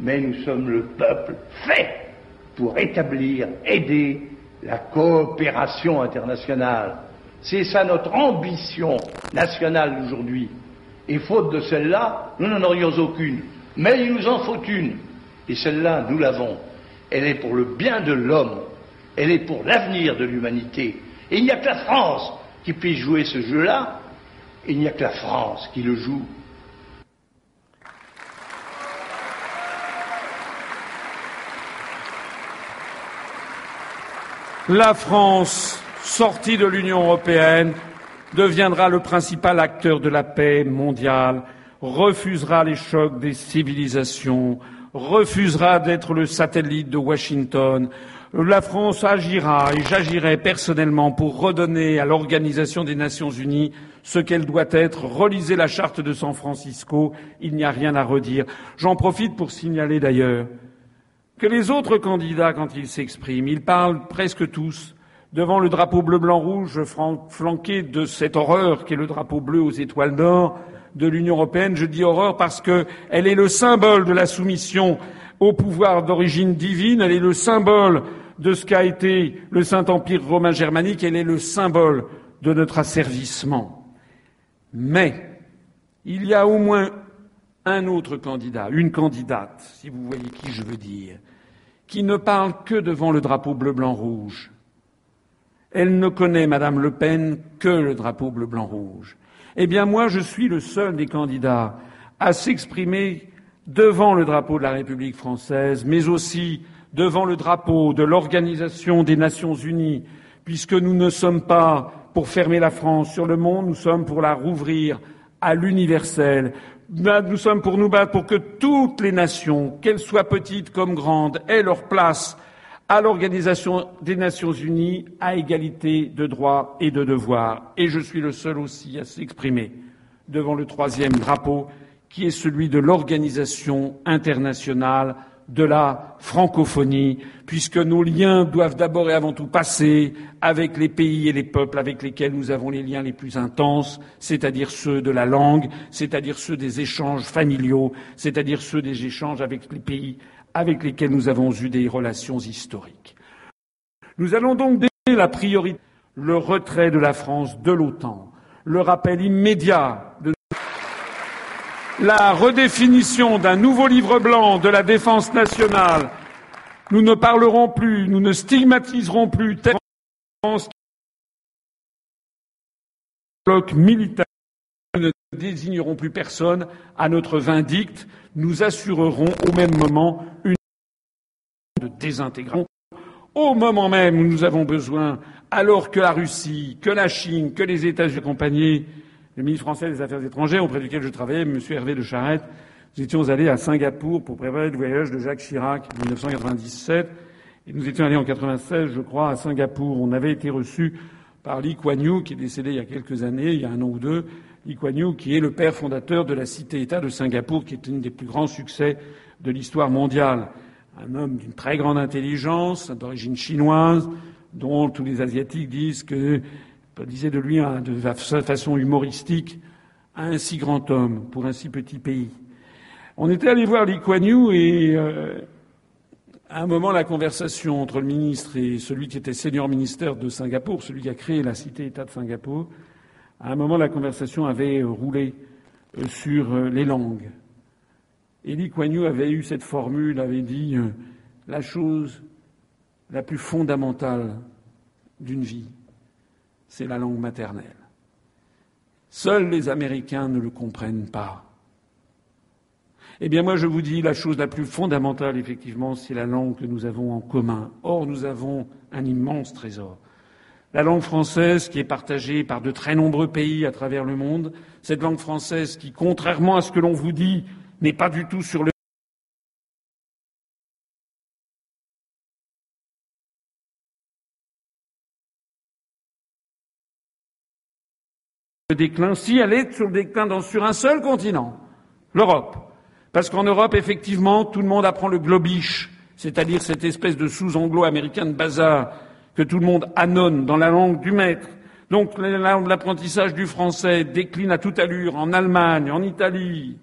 mais nous sommes le peuple fait pour établir, aider la coopération internationale. C'est ça notre ambition nationale d'aujourd'hui. Et faute de celle-là, nous n'en aurions aucune. Mais il nous en faut une. Et celle-là, nous l'avons. Elle est pour le bien de l'homme. Elle est pour l'avenir de l'humanité. Et il n'y a que la France qui puisse jouer ce jeu-là. Il n'y a que la France qui le joue. La France sortie de l'Union européenne deviendra le principal acteur de la paix mondiale, refusera les chocs des civilisations, refusera d'être le satellite de Washington, la France agira et j'agirai personnellement pour redonner à l'Organisation des Nations Unies ce qu'elle doit être. Relisez la charte de San Francisco, il n'y a rien à redire. J'en profite pour signaler d'ailleurs que les autres candidats, quand ils s'expriment, ils parlent presque tous devant le drapeau bleu blanc rouge flanqué de cette horreur qu'est le drapeau bleu aux étoiles d'or de l'Union européenne. Je dis horreur parce qu'elle est le symbole de la soumission au pouvoir d'origine divine, elle est le symbole de ce qu'a été le Saint-Empire romain germanique, elle est le symbole de notre asservissement. Mais il y a au moins un autre candidat, une candidate, si vous voyez qui je veux dire, qui ne parle que devant le drapeau bleu blanc rouge. Elle ne connaît, Madame Le Pen, que le drapeau bleu blanc rouge. Eh bien, moi, je suis le seul des candidats à s'exprimer devant le drapeau de la République française, mais aussi devant le drapeau de l'Organisation des Nations Unies, puisque nous ne sommes pas pour fermer la France sur le monde, nous sommes pour la rouvrir à l'universel. Nous sommes pour nous battre pour que toutes les nations, qu'elles soient petites comme grandes, aient leur place à l'Organisation des Nations Unies à égalité de droits et de devoirs. Et je suis le seul aussi à s'exprimer devant le troisième drapeau, qui est celui de l'Organisation internationale de la francophonie, puisque nos liens doivent d'abord et avant tout passer avec les pays et les peuples avec lesquels nous avons les liens les plus intenses, c'est-à-dire ceux de la langue, c'est-à-dire ceux des échanges familiaux, c'est-à-dire ceux des échanges avec les pays avec lesquels nous avons eu des relations historiques. Nous allons donc donner la priorité, le retrait de la France de l'OTAN, le rappel immédiat la redéfinition d'un nouveau livre blanc de la défense nationale. Nous ne parlerons plus, nous ne stigmatiserons plus telle bloc militaire. Nous ne désignerons plus personne à notre vindicte. Nous assurerons au même moment une désintégration. Au moment même où nous avons besoin, alors que la Russie, que la Chine, que les États-Unis accompagnés le ministre français des Affaires étrangères auprès duquel je travaillais, M. Hervé de Charette, nous étions allés à Singapour pour préparer le voyage de Jacques Chirac en 1997. Et nous étions allés en 96, je crois, à Singapour. On avait été reçus par Lee Kuan Yew, qui est décédé il y a quelques années, il y a un an ou deux. Lee Kuan Yew, qui est le père fondateur de la cité-État de Singapour, qui est un des plus grands succès de l'histoire mondiale. Un homme d'une très grande intelligence, d'origine chinoise, dont tous les Asiatiques disent que disait de lui hein, de façon humoristique, un si grand homme pour un si petit pays. On était allé voir Lee Kuan et euh, à un moment, la conversation entre le ministre et celui qui était senior ministère de Singapour, celui qui a créé la cité-État de Singapour, à un moment, la conversation avait roulé euh, sur euh, les langues. Et Lee avait eu cette formule, avait dit la chose la plus fondamentale d'une vie, c'est la langue maternelle. Seuls les Américains ne le comprennent pas. Eh bien, moi, je vous dis, la chose la plus fondamentale, effectivement, c'est la langue que nous avons en commun. Or, nous avons un immense trésor. La langue française, qui est partagée par de très nombreux pays à travers le monde, cette langue française qui, contrairement à ce que l'on vous dit, n'est pas du tout sur le déclin si elle est sur le déclin sur un seul continent, l'Europe. Parce qu'en Europe, effectivement, tout le monde apprend le globish, c'est-à-dire cette espèce de sous-anglo-américain de bazar que tout le monde annonce dans la langue du maître. Donc l'apprentissage du français décline à toute allure en Allemagne, en Italie,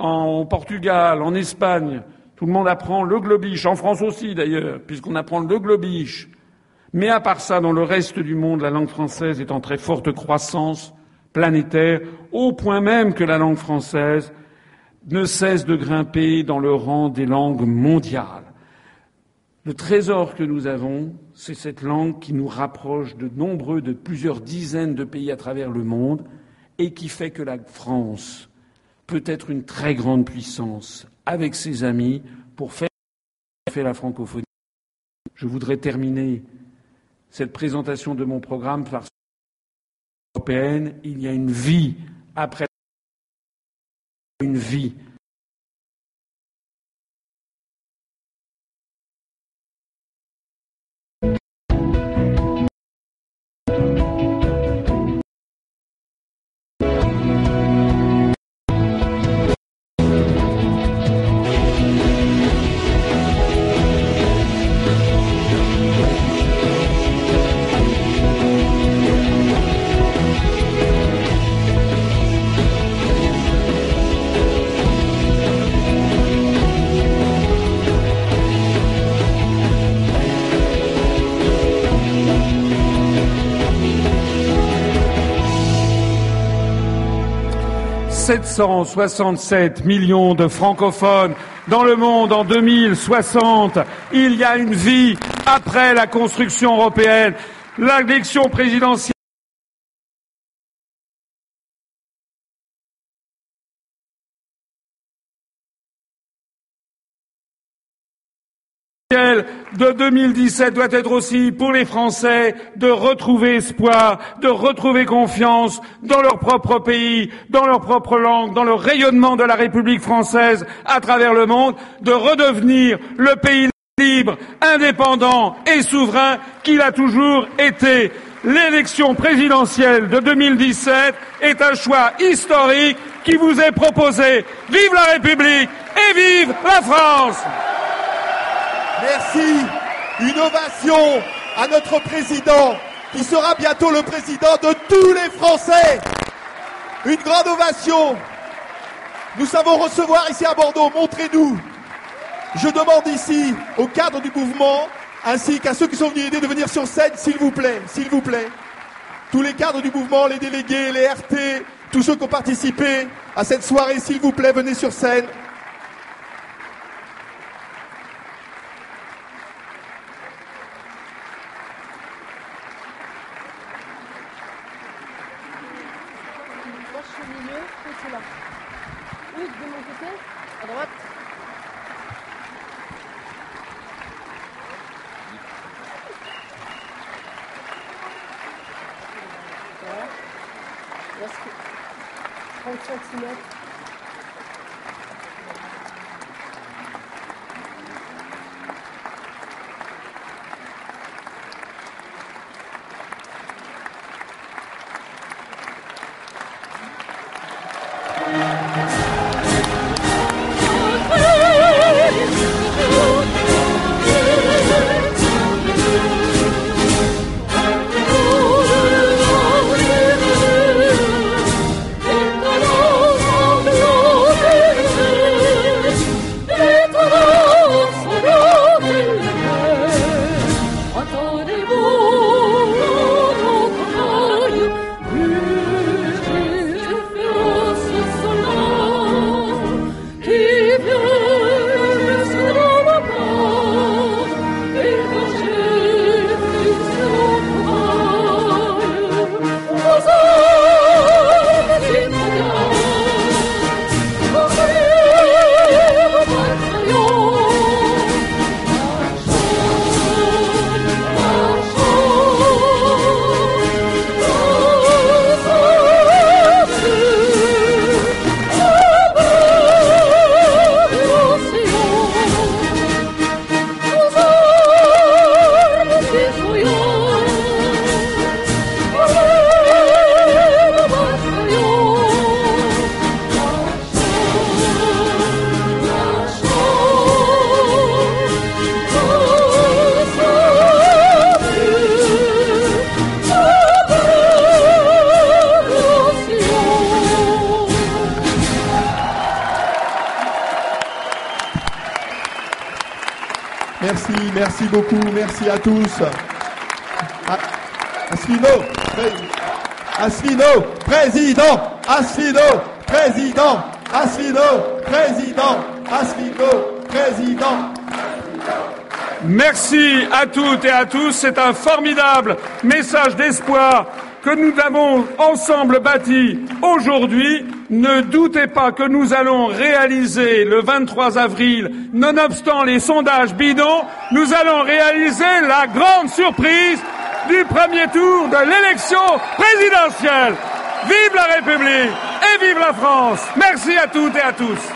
en Portugal, en Espagne. Tout le monde apprend le globish, en France aussi d'ailleurs, puisqu'on apprend le globish. Mais à part ça, dans le reste du monde, la langue française est en très forte croissance planétaire, au point même que la langue française ne cesse de grimper dans le rang des langues mondiales. Le trésor que nous avons, c'est cette langue qui nous rapproche de nombreux, de plusieurs dizaines de pays à travers le monde, et qui fait que la France peut être une très grande puissance avec ses amis pour faire la francophonie. Je voudrais terminer cette présentation de mon programme par européenne, il y a une vie après une vie. Sept cent soixante-sept millions de francophones dans le monde en 2060. Il y a une vie après la construction européenne. L'élection présidentielle de 2017 doit être aussi pour les Français de retrouver espoir, de retrouver confiance dans leur propre pays, dans leur propre langue, dans le rayonnement de la République française à travers le monde, de redevenir le pays libre, indépendant et souverain qu'il a toujours été. L'élection présidentielle de 2017 est un choix historique qui vous est proposé. Vive la République et vive la France! Merci. Une ovation à notre président, qui sera bientôt le président de tous les Français. Une grande ovation. Nous savons recevoir ici à Bordeaux. Montrez-nous. Je demande ici au cadre du mouvement, ainsi qu'à ceux qui sont venus aider de venir sur scène, s'il vous plaît, s'il vous plaît. Tous les cadres du mouvement, les délégués, les RT, tous ceux qui ont participé à cette soirée, s'il vous plaît, venez sur scène. À tous. C'est un formidable message d'espoir que nous avons ensemble bâti aujourd'hui. Ne doutez pas que nous allons réaliser le 23 avril, nonobstant les sondages bidons, nous allons réaliser la grande surprise du premier tour de l'élection présidentielle. Vive la République et vive la France. Merci à toutes et à tous.